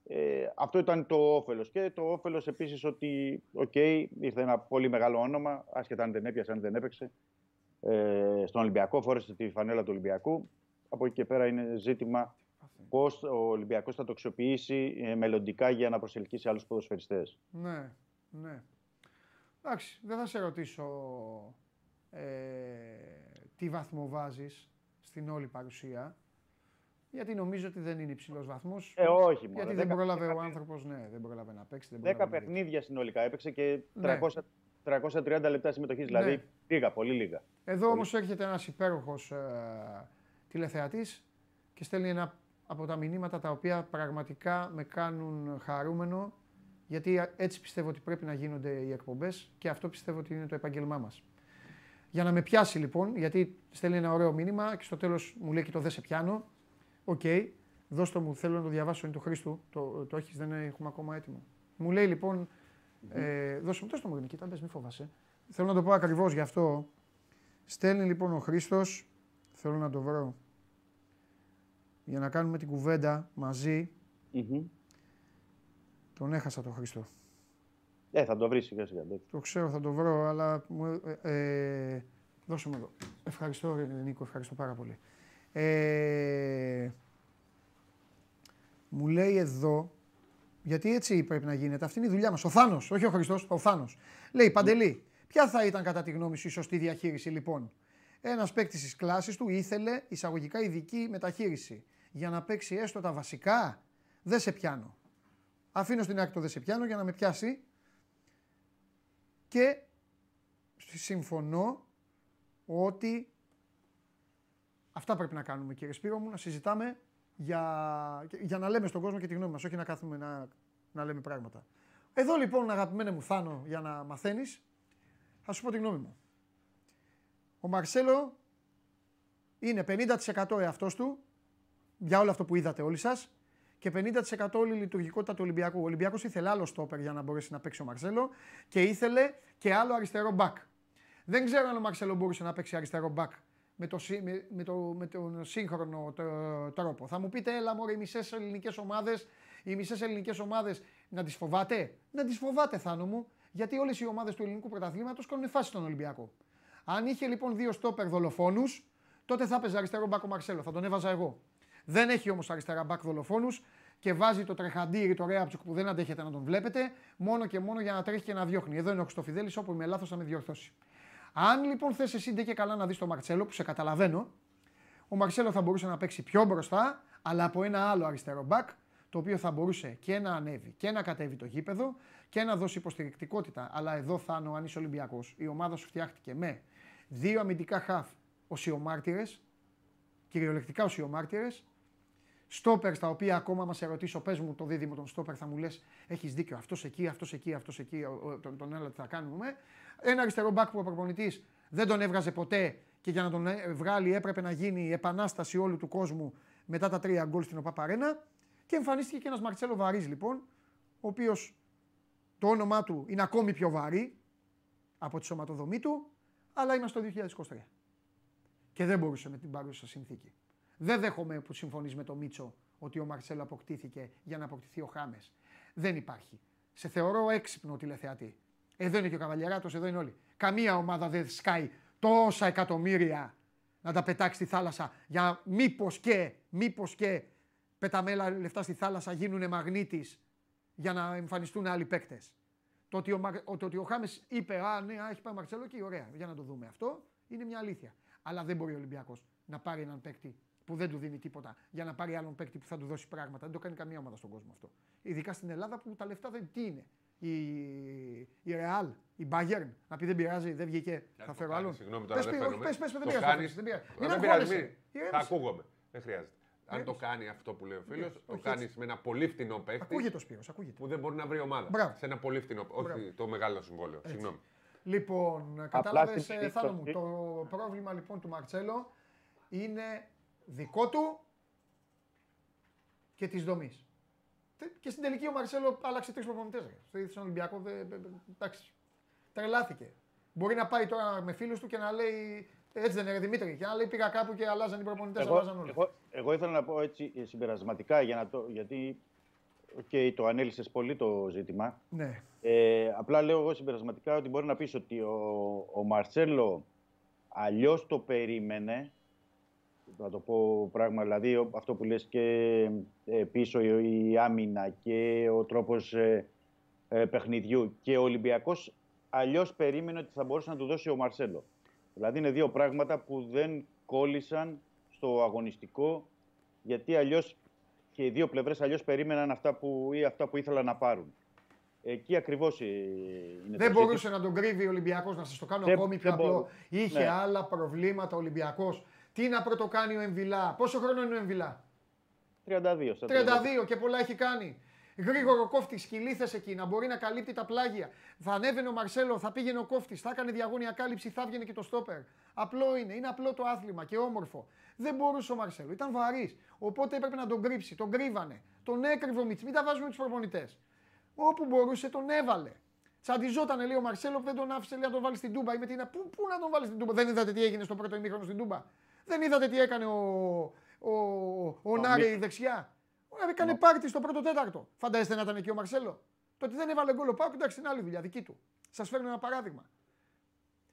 Ε, αυτό ήταν το όφελος. Και το όφελος επίσης ότι, OK, okay, ήρθε ένα πολύ μεγάλο όνομα, άσχετα αν δεν έπιασε, αν δεν έπαιξε. Ε, στον Ολυμπιακό, φόρεσε τη φανέλα του Ολυμπιακού. Από εκεί και πέρα είναι ζήτημα πώς ο Ολυμπιακός θα το αξιοποιήσει ε, μελλοντικά για να προσελκύσει άλλους ποδοσφαιριστές. Ναι, ναι. Εντάξει, δεν θα σε ρωτήσω ε, τι βαθμό βάζεις στην όλη παρουσία. Γιατί νομίζω ότι δεν είναι υψηλός βαθμός. Ε, όχι μόνο. Γιατί δεν πρόλαβε ο άνθρωπος, ναι, δεν πρόλαβε να παίξει. Δεν 10 πρόλαβε να δείξει. παιχνίδια συνολικά έπαιξε και Ναι. 300, 330 λεπτά συμμετοχής. Δηλαδή λίγα, πολύ λίγα. Εδώ όμως έρχεται ένας υπέροχος ε, τηλεθεατής και στέλνει ένα από τα μηνύματα τα οποία πραγματικά με κάνουν χαρούμενο γιατί έτσι πιστεύω ότι πρέπει να γίνονται οι εκπομπές και αυτό πιστεύω ότι είναι το επάγγελμά μας. Για να με πιάσει λοιπόν, γιατί στέλνει ένα ωραίο μήνυμα και στο τέλος μου λέει και το δεν σε πιάνω. Οκ, δώσ' το μου, θέλω να το διαβάσω, είναι του Χρήστου. Το, το έχεις, δεν έχουμε ακόμα έτοιμο. Μου λέει λοιπόν, ε, δώσε μου, δώσε το μου, Νικήτα, μπες, μη φοβάσαι. Θέλω να το πω ακριβώς γι' αυτό. Στέλνει λοιπόν ο Χρήστος, θέλω να το βρω, για να κάνουμε την κουβέντα μαζί. Μμμ. Τον έχασα τον Χρήστο. Ε, θα το βρεις σιγά σιγά. εντάξει. Το ξέρω, θα το βρω, αλλά. μου- Ε, ε, δώσε μου εδώ. Ευχαριστώ, ρε, Νίκο, ευχαριστώ πάρα πολύ. Ε, μου λέει εδώ, γιατί έτσι πρέπει να γίνεται, αυτή είναι η δουλειά μας. Ο Θάνος, όχι ο Χριστό, ο Θάνος. Λέει Παντελή, ποια θα ήταν κατά τη γνώμη σου η σωστή διαχείριση λοιπόν; Ένας παίκτης της κλάσης του ήθελε εισαγωγικά ειδική μεταχείριση. Για να παίξει έστω τα βασικά, δεν σε πιάνω. Αφήνω στην άκρη το δεν σε πιάνω για να με πιάσει και συμφωνώ ότι αυτά πρέπει να κάνουμε κύριε Σπύρο μου, να συζητάμε για, για να λέμε στον κόσμο και τη γνώμη μας, όχι να κάθουμε να, να λέμε πράγματα. Εδώ λοιπόν αγαπημένε μου Θάνο για να μαθαίνεις, θα σου πω τη γνώμη μου. Ο Μαρσέλο είναι 50% εαυτός του, για όλο αυτό που είδατε όλοι σας, και 50% όλη η λειτουργικότητα του Ολυμπιακού. Ο Ολυμπιακός ήθελε άλλο στόπερ για να μπορέσει να παίξει ο Μαρσέλο και ήθελε και άλλο αριστερό μπακ. Δεν ξέρω αν ο Μαρσέλο μπορούσε να παίξει αριστερό μπακ με, το, σύ- με, με, το, με τον σύγχρονο το- τρόπο. Θα μου πείτε, έλα μωρέ, οι μισές ελληνικές ομάδες, οι μισές ελληνικές ομάδες να τις φοβάται; Να τις φοβάται, Θάνο μου, γιατί όλες οι ομάδες του ελληνικού πρωταθλήματος κάνουν φάση στον Ολυμπιακό. Αν είχε λοιπόν δύο στόπερ δολοφόνους, τότε θα έπαιζε αριστερό μπακ ο Μαρσέλο, θα τον έβαζα εγώ. Δεν έχει όμως αριστερά μπακ δολοφόνους και βάζει το τρεχαντήρι, το Ρέαψουκ που δεν αντέχετε να τον βλέπετε, μόνο και μόνο για να τρέχει και να διώχνει. Εδώ είναι ο Χρυστοφιδέλης, όπου είμαι λάθος θα με διορθώσει. Αν λοιπόν θες εσύ ντε και καλά να δεις τον Μαρσέλο, που σε καταλαβαίνω, ο Μαρσέλο θα μπορούσε να παίξει πιο μπροστά, αλλά από ένα άλλο αριστερό μπακ, το οποίο θα μπορούσε και να ανέβει και να κατέβει το γήπεδο και να δώσει υποστηρικτικότητα. Αλλά εδώ θα είναι, αν είσαι Ολυμπιακός, η ομάδα σου φτιάχτηκε με δύο αμυντικά χαφ οσιομάρτυρες, κυριολεκτικά οσιομάρτυρες, στόπερ τα οποία ακόμα μα ερωτήσω, πες μου το δίδυμο των στόπερ, θα μου λες: Έχεις δίκιο, αυτός εκεί, αυτός εκεί, αυτός εκεί, ο- ο- τον, τον άλλο τι θα κάνουμε. Ένα αριστερό μπακ που ο προπονητής δεν τον έβγαζε ποτέ και για να τον ε, βγάλει έπρεπε να γίνει η επανάσταση όλου του κόσμου μετά τα τρία γκολ στην ΟΠΑΠΑΡΕΝΑ. Και εμφανίστηκε και ένας Μαρτσέλο Βαρύς λοιπόν, ο οποίος το όνομά του είναι ακόμη πιο βαρύ από τη σωματοδομή του, αλλά είμαστε το 2023. Και δεν μπορούσε με την παρούσα συνθήκη. Δεν δέχομαι που συμφωνείς με τον Μίτσο ότι ο Μαρσέλο αποκτήθηκε για να αποκτηθεί ο Χάμες. Δεν υπάρχει. Σε θεωρώ έξυπνο τηλεθεατή. Εδώ είναι και ο Καβαλιαράτο, εδώ είναι όλοι. Καμία ομάδα δεν σκάει τόσα εκατομμύρια να τα πετάξει στη θάλασσα για μήπως και, μήπως και πεταμέλα λεφτά στη θάλασσα γίνουν μαγνήτης για να εμφανιστούν άλλοι παίκτες. Το ότι ο, Μαρ- το ότι ο Χάμες είπε Α, ναι, α, έχει πάει ο Μαρσέλο και ωραία, για να το δούμε αυτό, είναι μια αλήθεια. Αλλά δεν μπορεί ο Ολυμπιακός να πάρει έναν παίκτη που δεν του δίνει τίποτα για να πάρει άλλον παίκτη που θα του δώσει πράγματα. Δεν το κάνει καμία ομάδα στον κόσμο αυτό. Ειδικά στην Ελλάδα που τα λεφτά δεν τι είναι. Η, η Real, η Bayern, να πει δεν πειράζει, δεν βγήκε, θα το φέρω κάνεις, άλλον. Συγγνώμη τώρα, Πες, δεν πει, όχι, φαίνομαι. πες, πες, δεν Το πειράζει, κάνεις- δεν πειράζει. Δεν Μην πειράζει, αγχώνεσαι. μην- Θα Ηρέμησε. ακούγομαι. Δεν χρειάζεται. Αν το Ηρέμησε. κάνει αυτό που λέει ο φίλος, το όχι κάνεις έτσι. με ένα πολύ φτηνό παίχτη Ακούγεται ο Σπύρος, ακούγεται. που δεν μπορεί να βρει ομάδα. Μπράβο. Σε ένα πολύ φτηνό. Όχι Μπράβο. το μεγάλο συμβόλαιο. Συγγνώμη. Λοιπόν, κατάλαβες, στην περίπτωση- Θάνο μου, το πρόβλημα λοιπόν του Μαρτσέλο είναι δικό του και της δομής. Και στην τελική ο Μαρσέλο άλλαξε τρεις προπονητές. Στον Ολυμπιακό, δε- δε- δε- εντάξει. Τρελάθηκε. Μπορεί να πάει τώρα με φίλους του και να λέει. Έτσι δεν είναι, ρε Δημήτρη. Και να λέει πήγα κάπου και αλλάζαν οι προπονητές, Εγώ, αλλάζαν όλοι. εγώ, εγώ ήθελα να πω έτσι ε, συμπερασματικά, για να το, γιατί okay, το ανέλησες πολύ το ζήτημα. Ναι. Ε, απλά λέω εγώ συμπερασματικά ότι μπορεί να πεις ότι ο, ο Μαρσέλο αλλιώς το περίμενε, να το πω πράγμα, δηλαδή ο- αυτό που λες και ε, πίσω η, η άμυνα και ο τρόπος ε, ε, παιχνιδιού και ο Ολυμπιακός αλλιώς περίμενε ότι θα μπορούσε να του δώσει ο Μαρσέλο. Δηλαδή είναι δύο πράγματα που δεν κόλλησαν στο αγωνιστικό, γιατί αλλιώς και οι δύο πλευρές αλλιώς περίμεναν αυτά που, ή αυτά που ήθελαν να πάρουν. Εκεί ακριβώς είναι Δεν το μπορούσε ζήτημα. να τον κρύβει ο Ολυμπιακός, να σας το κάνω Δεν- ακόμη πιο δεν απλό. μπορώ. Είχε Ναι. άλλα προβλήματα ο Ολυμπιακός. Τι να πρωτοκάνει ο Εμβιλά; Πόσο χρόνο είναι ο Εμβιλά; 32. στα 32 και πολλά έχει κάνει. Γρήγορο κόφτης, κυλίθε εκεί να μπορεί να καλύπτει τα πλάγια. Θα ανέβαινε ο Μαρσέλο, θα πήγαινε ο κόφτης, θα έκανε διαγώνια κάλυψη, θα έβγαινε και το στόπερ. Απλό είναι, είναι απλό το άθλημα και όμορφο. Δεν μπορούσε ο Μαρσέλο, ήταν βαρύς. Οπότε έπρεπε να τον κρύψει, τον κρύβανε. Τον έκρυβε ο Μίτς. Μην τα βάζουμε τους προπονητές. Όπου μπορούσε τον έβαλε. Τσαντιζόταν λέει ο Μαρσέλο που δεν τον άφησε λέει, να τον βάλει στην Τούμπα. Ή με την... πού, πού να τον βάλει στην Τούμπα; Δεν είδατε τι έγινε στο πρώτο ημίχρονο στην Τούμπα; Δεν είδατε τι έκανε ο, ο, ο, Νάρη δεξιά; Ωραία, έκανε πάρτι στο πρώτο τέταρτο. Φαντάζεστε να ήταν εκεί ο Μαρσέλο. Το ότι δεν έβαλε γκολ ο Πάουκ, εντάξει, είναι άλλη δουλειά δική του. Σας φέρνω ένα παράδειγμα.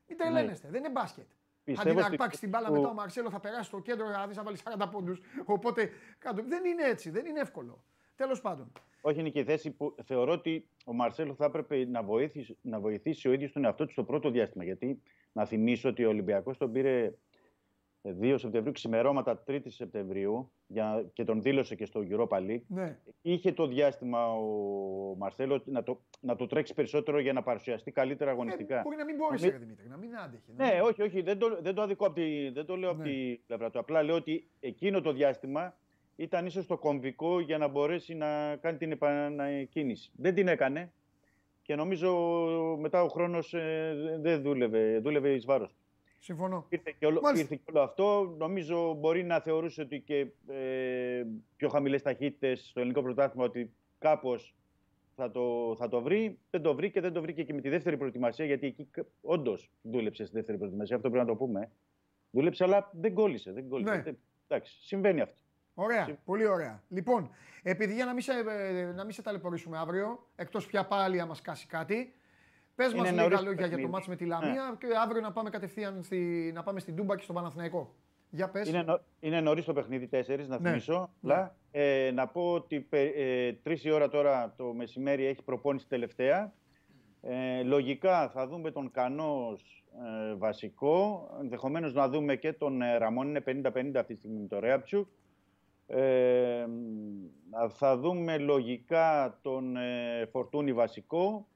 Μην τρελαίνεστε, δεν είναι μπάσκετ. Αντί Πιστεύω να ότι αρπάξεις την μπάλα ο- μετά ο Μαρσέλο θα περάσει στο κέντρο να δεις να βάλεις 40 πόντους. Οπότε κάτω. δεν είναι έτσι, δεν είναι εύκολο. Τέλος πάντων. Όχι, είναι και η θέση που θεωρώ ότι ο Μαρσέλο θα έπρεπε να βοηθήσει, να βοηθήσει ο ίδιος τον εαυτό του στο πρώτο διάστημα. Γιατί να θυμίσω ότι ο Ολυμπιακός τον πήρε 2 Σεπτεμβρίου, ξημερώματα 3 Σεπτεμβρίου για, και τον δήλωσε και στο Europa League. Ναι. Είχε το διάστημα ο Μαρσέλο να το, να το τρέξει περισσότερο για να παρουσιαστεί καλύτερα Ε, αγωνιστικά. μπορεί να μην μπόρεσε, Νομι- ρε Δημήτρη, να μην άντεχε. να Ναι, μην- όχι, όχι, δεν το, δεν το αδικό από τη, δεν το λέω από Ναι. την πλευρά του. Απλά λέω ότι εκείνο το διάστημα ήταν ίσως το κομβικό για να μπορέσει να κάνει την επανακίνηση. Δεν την έκανε και νομίζω μετά ο χρόνος ε, δεν δούλευε, δούλευε εις βάρος. του. Συμφωνώ. Ήρθε και, όλο, Μάλιστα. ήρθε και όλο αυτό. Νομίζω μπορεί να θεωρούσε ότι και ε, πιο χαμηλές ταχύτητες στο ελληνικό πρωτάθλημα ότι κάπως θα το, θα το βρει. Δεν το βρήκε, δεν το βρήκε και με τη δεύτερη προετοιμασία, γιατί εκεί όντως δούλεψε στη δεύτερη προετοιμασία. Αυτό πρέπει να το πούμε. Δούλεψε, αλλά δεν κόλλησε. Δεν κόλλησε. Ναι. Δεν- Εντάξει, συμβαίνει αυτό. Ωραία, Συμ- πολύ ωραία. Λοιπόν, επειδή για να μην σε, ε, να μην σε ταλαιπωρήσουμε αύριο, εκτός πια πάλι άμα σκάσει κάτι, πες μας Είναι λίγα νωρίς το λόγια για το παιχνίδι. μάτς με τη Λαμία και αύριο να πάμε κατευθείαν στη, να πάμε στην Τούμπα και στον Παναθηναϊκό. Για πες. Είναι, νο, είναι νωρίς το παιχνίδι 4, να Ναι. θυμίσω. Ναι. απλά. Ε, να πω ότι πε- ε, 3 η ώρα τώρα το μεσημέρι έχει προπόνηση τελευταία. Ε, λογικά θα δούμε τον Κανός ε, βασικό. Ενδεχομένως να δούμε και τον ε, Ραμόν. Είναι 50-50 αυτή τη στιγμή με το Ρέαψουκ. Ε, μ, θα δούμε λογικά τον ε, Φορτούνη βασικό.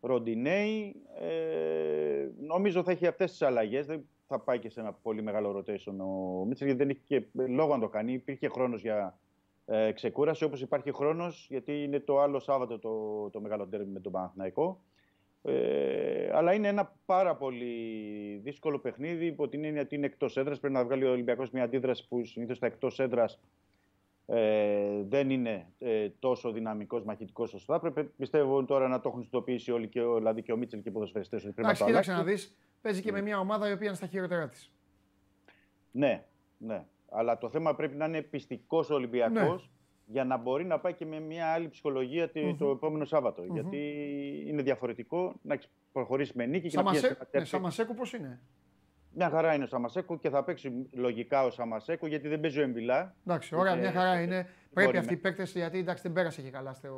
Ροντινέη. Ε, νομίζω θα έχει αυτές τις αλλαγές. Δεν θα πάει και σε ένα πολύ μεγάλο rotation ο Μίτσελ γιατί δεν είχε και λόγο να το κάνει. Υπήρχε χρόνος για ε, ξεκούραση όπως υπάρχει χρόνος γιατί είναι το άλλο Σάββατο το, το μεγάλο τέρμι με τον Παναθηναϊκό. Ε, αλλά είναι ένα πάρα πολύ δύσκολο παιχνίδι υπό την έννοια ότι είναι εκτός έδρας. Πρέπει να βγάλει ο Ολυμπιακός μια αντίδραση που συνήθως τα εκτός έδρας ε, δεν είναι ε, τόσο δυναμικός, μαχητικός όσο θα έπρεπε. Πιστεύω τώρα να το έχουν συνειδητοποιήσει όλοι, και, ο- δηλαδή και ο Μίτσελ και οι ποδοσφαιριστές. ότι πρέπει Εντάξει, να το κοίταξε να αλλάξει. δεις. Παίζει και με μια ομάδα η οποία είναι στα χειρότερά της. Ναι, ναι. Αλλά το θέμα πρέπει να είναι πιστικός ο Ολυμπιακός Ναι. για να μπορεί να πάει και με μια άλλη ψυχολογία τη- Μμμ. το επόμενο Σάββατο. Γιατί είναι διαφορετικό να έχεις προχωρήσει με νίκη και να πηγαίνεις Σαμασέ... σε ένα Ναι, τέρμι. Σαμασέκου πώς είναι; Μια χαρά είναι ο Σαμασέκο και θα παίξει λογικά ο Σαμασέκο γιατί δεν παίζει ο Εμβιλά. Εντάξει, ωραία, Ε, μια χαρά είναι. Πρέπει μπορεί, αυτοί οι ναι. παίκτες, γιατί εντάξει, δεν πέρασε και καλά στο,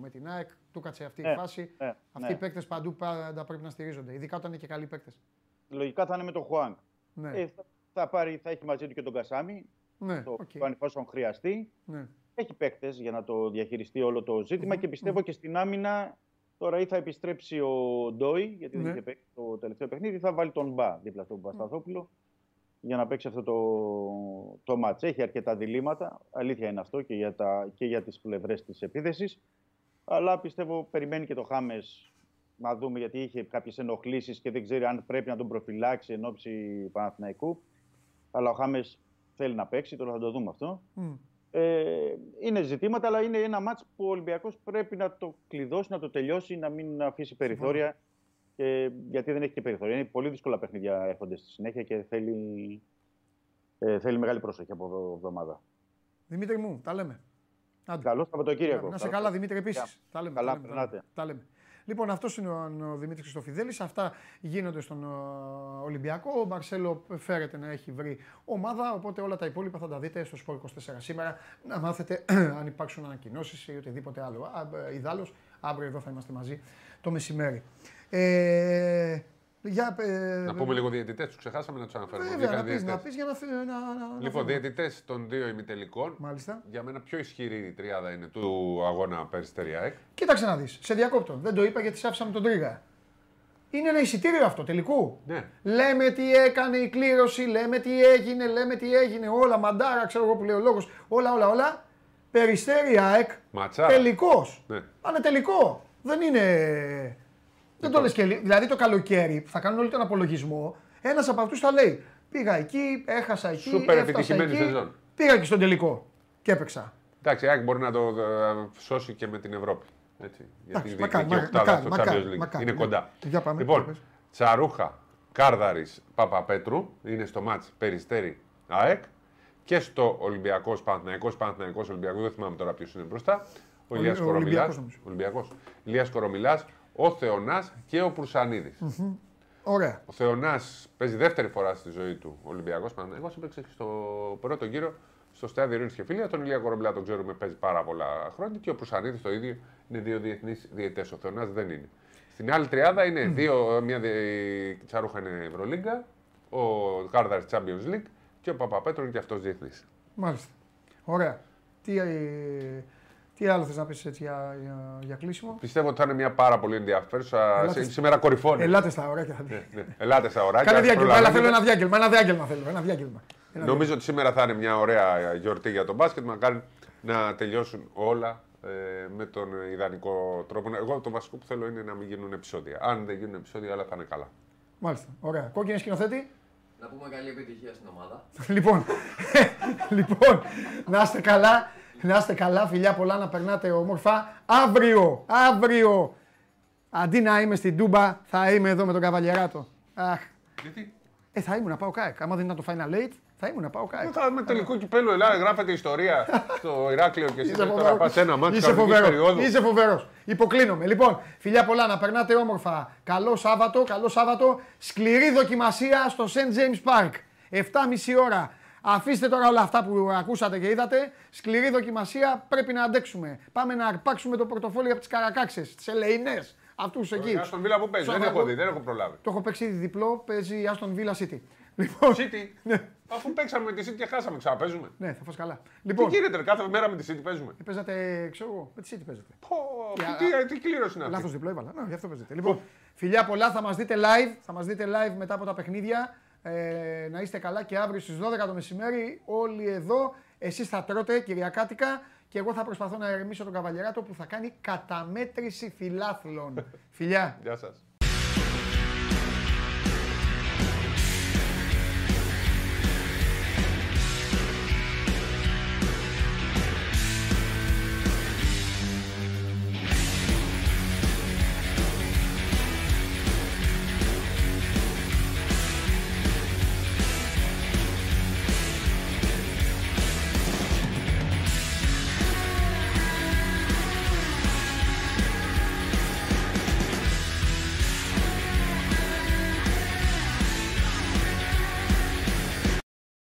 με την ΑΕΚ, του κάτσε αυτή η Ναι, φάση. ναι, Αυτοί ναι. οι παίκτες παντού πάντα πρέπει να στηρίζονται, ειδικά όταν είναι και καλοί παίκτες. Λογικά θα είναι με τον Χουάνγκ. Ναι, Ε, θα, θα, πάρει, θα έχει μαζί του και τον Κασάμι, ναι, το OK, okay. εφόσον χρειαστεί. ναι. Έχει παίκτες για να το διαχειριστεί όλο το ζήτημα και πιστεύω και στην άμυνα τώρα ή θα επιστρέψει ο Ντόι, γιατί Ναι. δεν είχε παίξει το τελευταίο παιχνίδι, ή θα βάλει τον Μπα δίπλα στον Παπασταθόπουλο για να παίξει αυτό το, το μάτς. Έχει αρκετά διλήμματα, αλήθεια είναι αυτό και για, τα, και για τις πλευρές της επίθεσης. Αλλά πιστεύω περιμένει και το Χάμες να δούμε γιατί είχε κάποιες ενοχλήσεις και δεν ξέρει αν πρέπει να τον προφυλάξει εν ώψη Παναθηναϊκού. Αλλά ο Χάμες θέλει να παίξει, τώρα θα το δούμε αυτό. Μμ. Ε, είναι ζητήματα, αλλά είναι ένα μάτς που ο Ολυμπιακός πρέπει να το κλειδώσει, να το τελειώσει, να μην αφήσει περιθώρια. Και, γιατί δεν έχει και περιθώρια. Είναι πολύ δύσκολα παιχνίδια έρχονται στη συνέχεια και θέλει, ε, θέλει μεγάλη πρόσοχη από εδώ εβδομάδα. Δημήτρη μου, τα λέμε. Άντε. Καλό Σαββατοκύριακο. Να σε καλά, Δημήτρη, επίσης. Γεια. Τα λέμε. Καλά, τα λέμε, τα λέμε. περνάτε. Τα λέμε. Λοιπόν, αυτός είναι ο, ο Δημήτρης Χριστοφιδέλης. Αυτά γίνονται στον ο, Ολυμπιακό. Ο Μαρσέλο φέρεται να έχει βρει ομάδα. Οπότε όλα τα υπόλοιπα θα τα δείτε στο Σπορ 24 σήμερα. Να μάθετε αν υπάρξουν ανακοινώσεις ή οτιδήποτε άλλο. Α, ε, Ιδάλω, αύριο εδώ θα είμαστε μαζί το μεσημέρι. Ε, Για, ε, Να πούμε λίγο διαιτητές, τους ξεχάσαμε να τους αναφέρουμε. Βέβαια, Βγήκαν να πεις, να διαιτητές. πεις για να, φυ- να, να, να Λοιπόν, φύγουμε. διαιτητές των δύο ημιτελικών. Μάλιστα. Για μένα πιο ισχυρή η τριάδα είναι του αγώνα Περιστέρη ΑΕΚ. Κοίταξε να δεις. Σε διακόπτω. Δεν το είπα γιατί σε άφησα με τον Τρίγα. Είναι ένα εισιτήριο αυτό τελικού. Ναι. Λέμε τι έκανε η κλήρωση, λέμε τι έγινε, λέμε τι έγινε. Όλα μαντάρα, ξέρω εγώ που λέει ο λόγος. Όλα, όλα, όλα. Περιστέρη ΑΕΚ. Ματσάρα. Τελικός. Ναι. Αλλά τελικό. Δεν είναι. Δεν το λες και λι- Δηλαδή το καλοκαίρι που θα κάνουν όλοι τον απολογισμό, ένας από αυτούς θα λέει: Πήγα εκεί, έχασα εκεί. Σούπερ έφτασα επιτυχημένη εκεί, σεζόν. Πήγα και στον τελικό. Και έπαιξα. Εντάξει, η ΑΕΚ μπορεί να το ε, σώσει και με την Ευρώπη. Έτσι, γιατί Εντάξει, η μακάρι, διεκδικεί μακάρι, οκτάδα στο μακάρι, Champions League. μακάρι, είναι ναι. κοντά. Για πάμε, λοιπόν, για πες. Τσαρούχα, Κάρδαρης, Παπαπέτρου είναι στο μάτς Περιστέρη ΑΕΚ και στο Ολυμπιακό Παναθυναϊκό Παναθυναϊκό Ολυμπιακό. Δεν θυμάμαι τώρα ποιος είναι μπροστά. Ο Ο- Ηλίας ο Κορομιλάς. Ολυμπιακός νομίζω. Ολυμπιακός. Ηλίας Κορομιλάς, ο Θεονάς και ο Προυσανίδης. Ωραία. Ο Θεονάς παίζει δεύτερη φορά στη ζωή του Ολυμπιακός Παναθυναϊκό. Έπαιξε και στο πρώτο γύρο στο στάδιο Ειρήνης και Φίλια. Τον Ηλία Κορομιλά τον ξέρουμε παίζει πάρα πολλά χρόνια και ο Προυσανίδης το ίδιο είναι δύο διεθνείς διαιτές. Ο Θεονάς δεν είναι. Στην άλλη τριάδα είναι δύο, μια δι- τσαρούχα είναι Ευρωλίγκα, ο Κάρδαρ Champions League και ο Παπαπέτρο είναι και αυτός διεθνής. Μάλιστα. Ωραία. Τι, ε, τι άλλο θες να πεις έτσι για, για, για κλείσιμο; Πιστεύω ότι θα είναι μια πάρα πολύ ενδιαφέρουσα. Ελάτε- Σ- Σήμερα κορυφώνεις. Ελάτε στα ωραία και θα δείτε. Ναι, Ελάτε στα ωράκια. Κάνε ας διάγγελμα. Έλα, θέλω προλαβαίνετε. ένα διάγγελμα. Ένα διάγγελμα θέλω. Ένα διάγγελμα. Ένα Νομίζω ότι σήμερα θα είναι μια ωραία γιορτή για τον μπάσκετ. Μακάρι να τελειώσουν όλα ε, με τον ιδανικό τρόπο. Εγώ το βασικό που θέλω είναι να μην γίνουν επεισόδια. Αν δεν γίνουν επεισόδια, όλα θα είναι καλά. Μάλιστα. Ωραία. Κόκκινη σκηνοθέτη. Να πούμε καλή επιτυχία στην ομάδα. λοιπόν, λοιπόν, να είστε καλά. Να είστε καλά, φιλιά πολλά, να περνάτε όμορφα. Αύριο, αύριο, αντί να είμαι στην Τούμπα, θα είμαι εδώ με τον Καβαλιεράτο. Αχ, Γιατί; ε, θα ήμουν να πάω κάεκ. Άμα δεν ήταν το Final Eight, θα ήμουν να πάω κάεκ. Θα με τελικό κυπέλο Ελλάδα, γράφεται ιστορία στο Ηράκλειο και εσύ Είσαι τώρα φοβερός. πα ένα μάτι Είσαι κανονικής φοβερός. περίοδου. Είσαι φοβερός. Υποκλίνομαι. Λοιπόν, φιλιά πολλά, να περνάτε όμορφα. Καλό Σάββατο, καλό Σάββατο. Σκληρή δοκιμασία στο St. James Park. 7,5 ώρα. Αφήστε τώρα όλα αυτά που ακούσατε και είδατε. Σκληρή δοκιμασία πρέπει να αντέξουμε. Πάμε να αρπάξουμε το πορτοφόλι από τις καρακάξες, τις ελεηνές. Αυτούς εκεί. Στον Βίλα που παίζει, δεν Σάββατο. έχω δει, δεν έχω προλάβει. Το έχω παίξει ήδη διπλό, παίζει η Aston Villa City. Λοιπόν, City. Αφού παίξαμε με τη City και χάσαμε, ξαναπέζουμε. ναι, θα φας καλά. Τι Λοιπόν, γίνεται, ρε, κάθε μέρα με τη City παίζουμε; παίζατε, ξέρω εγώ, με τη City παίζατε. Πω, Για- τι, τι κλήρωση είναι Λάθος αυτή. διπλό έβαλα. Ναι, γι' αυτό παίζετε. Λοιπόν, φιλιά πολλά, θα μας δείτε live. Θα μας δείτε live μετά από τα παιχνίδια. Ε, να είστε καλά και αύριο στις 12 το μεσημέρι όλοι εδώ. Εσείς θα τρώτε Κυριακάτικα και εγώ θα προσπαθώ να ερεμήσω τον Καβαλιεράτο που θα κάνει καταμέτρηση φιλάθλων. φιλιά. Γεια σας.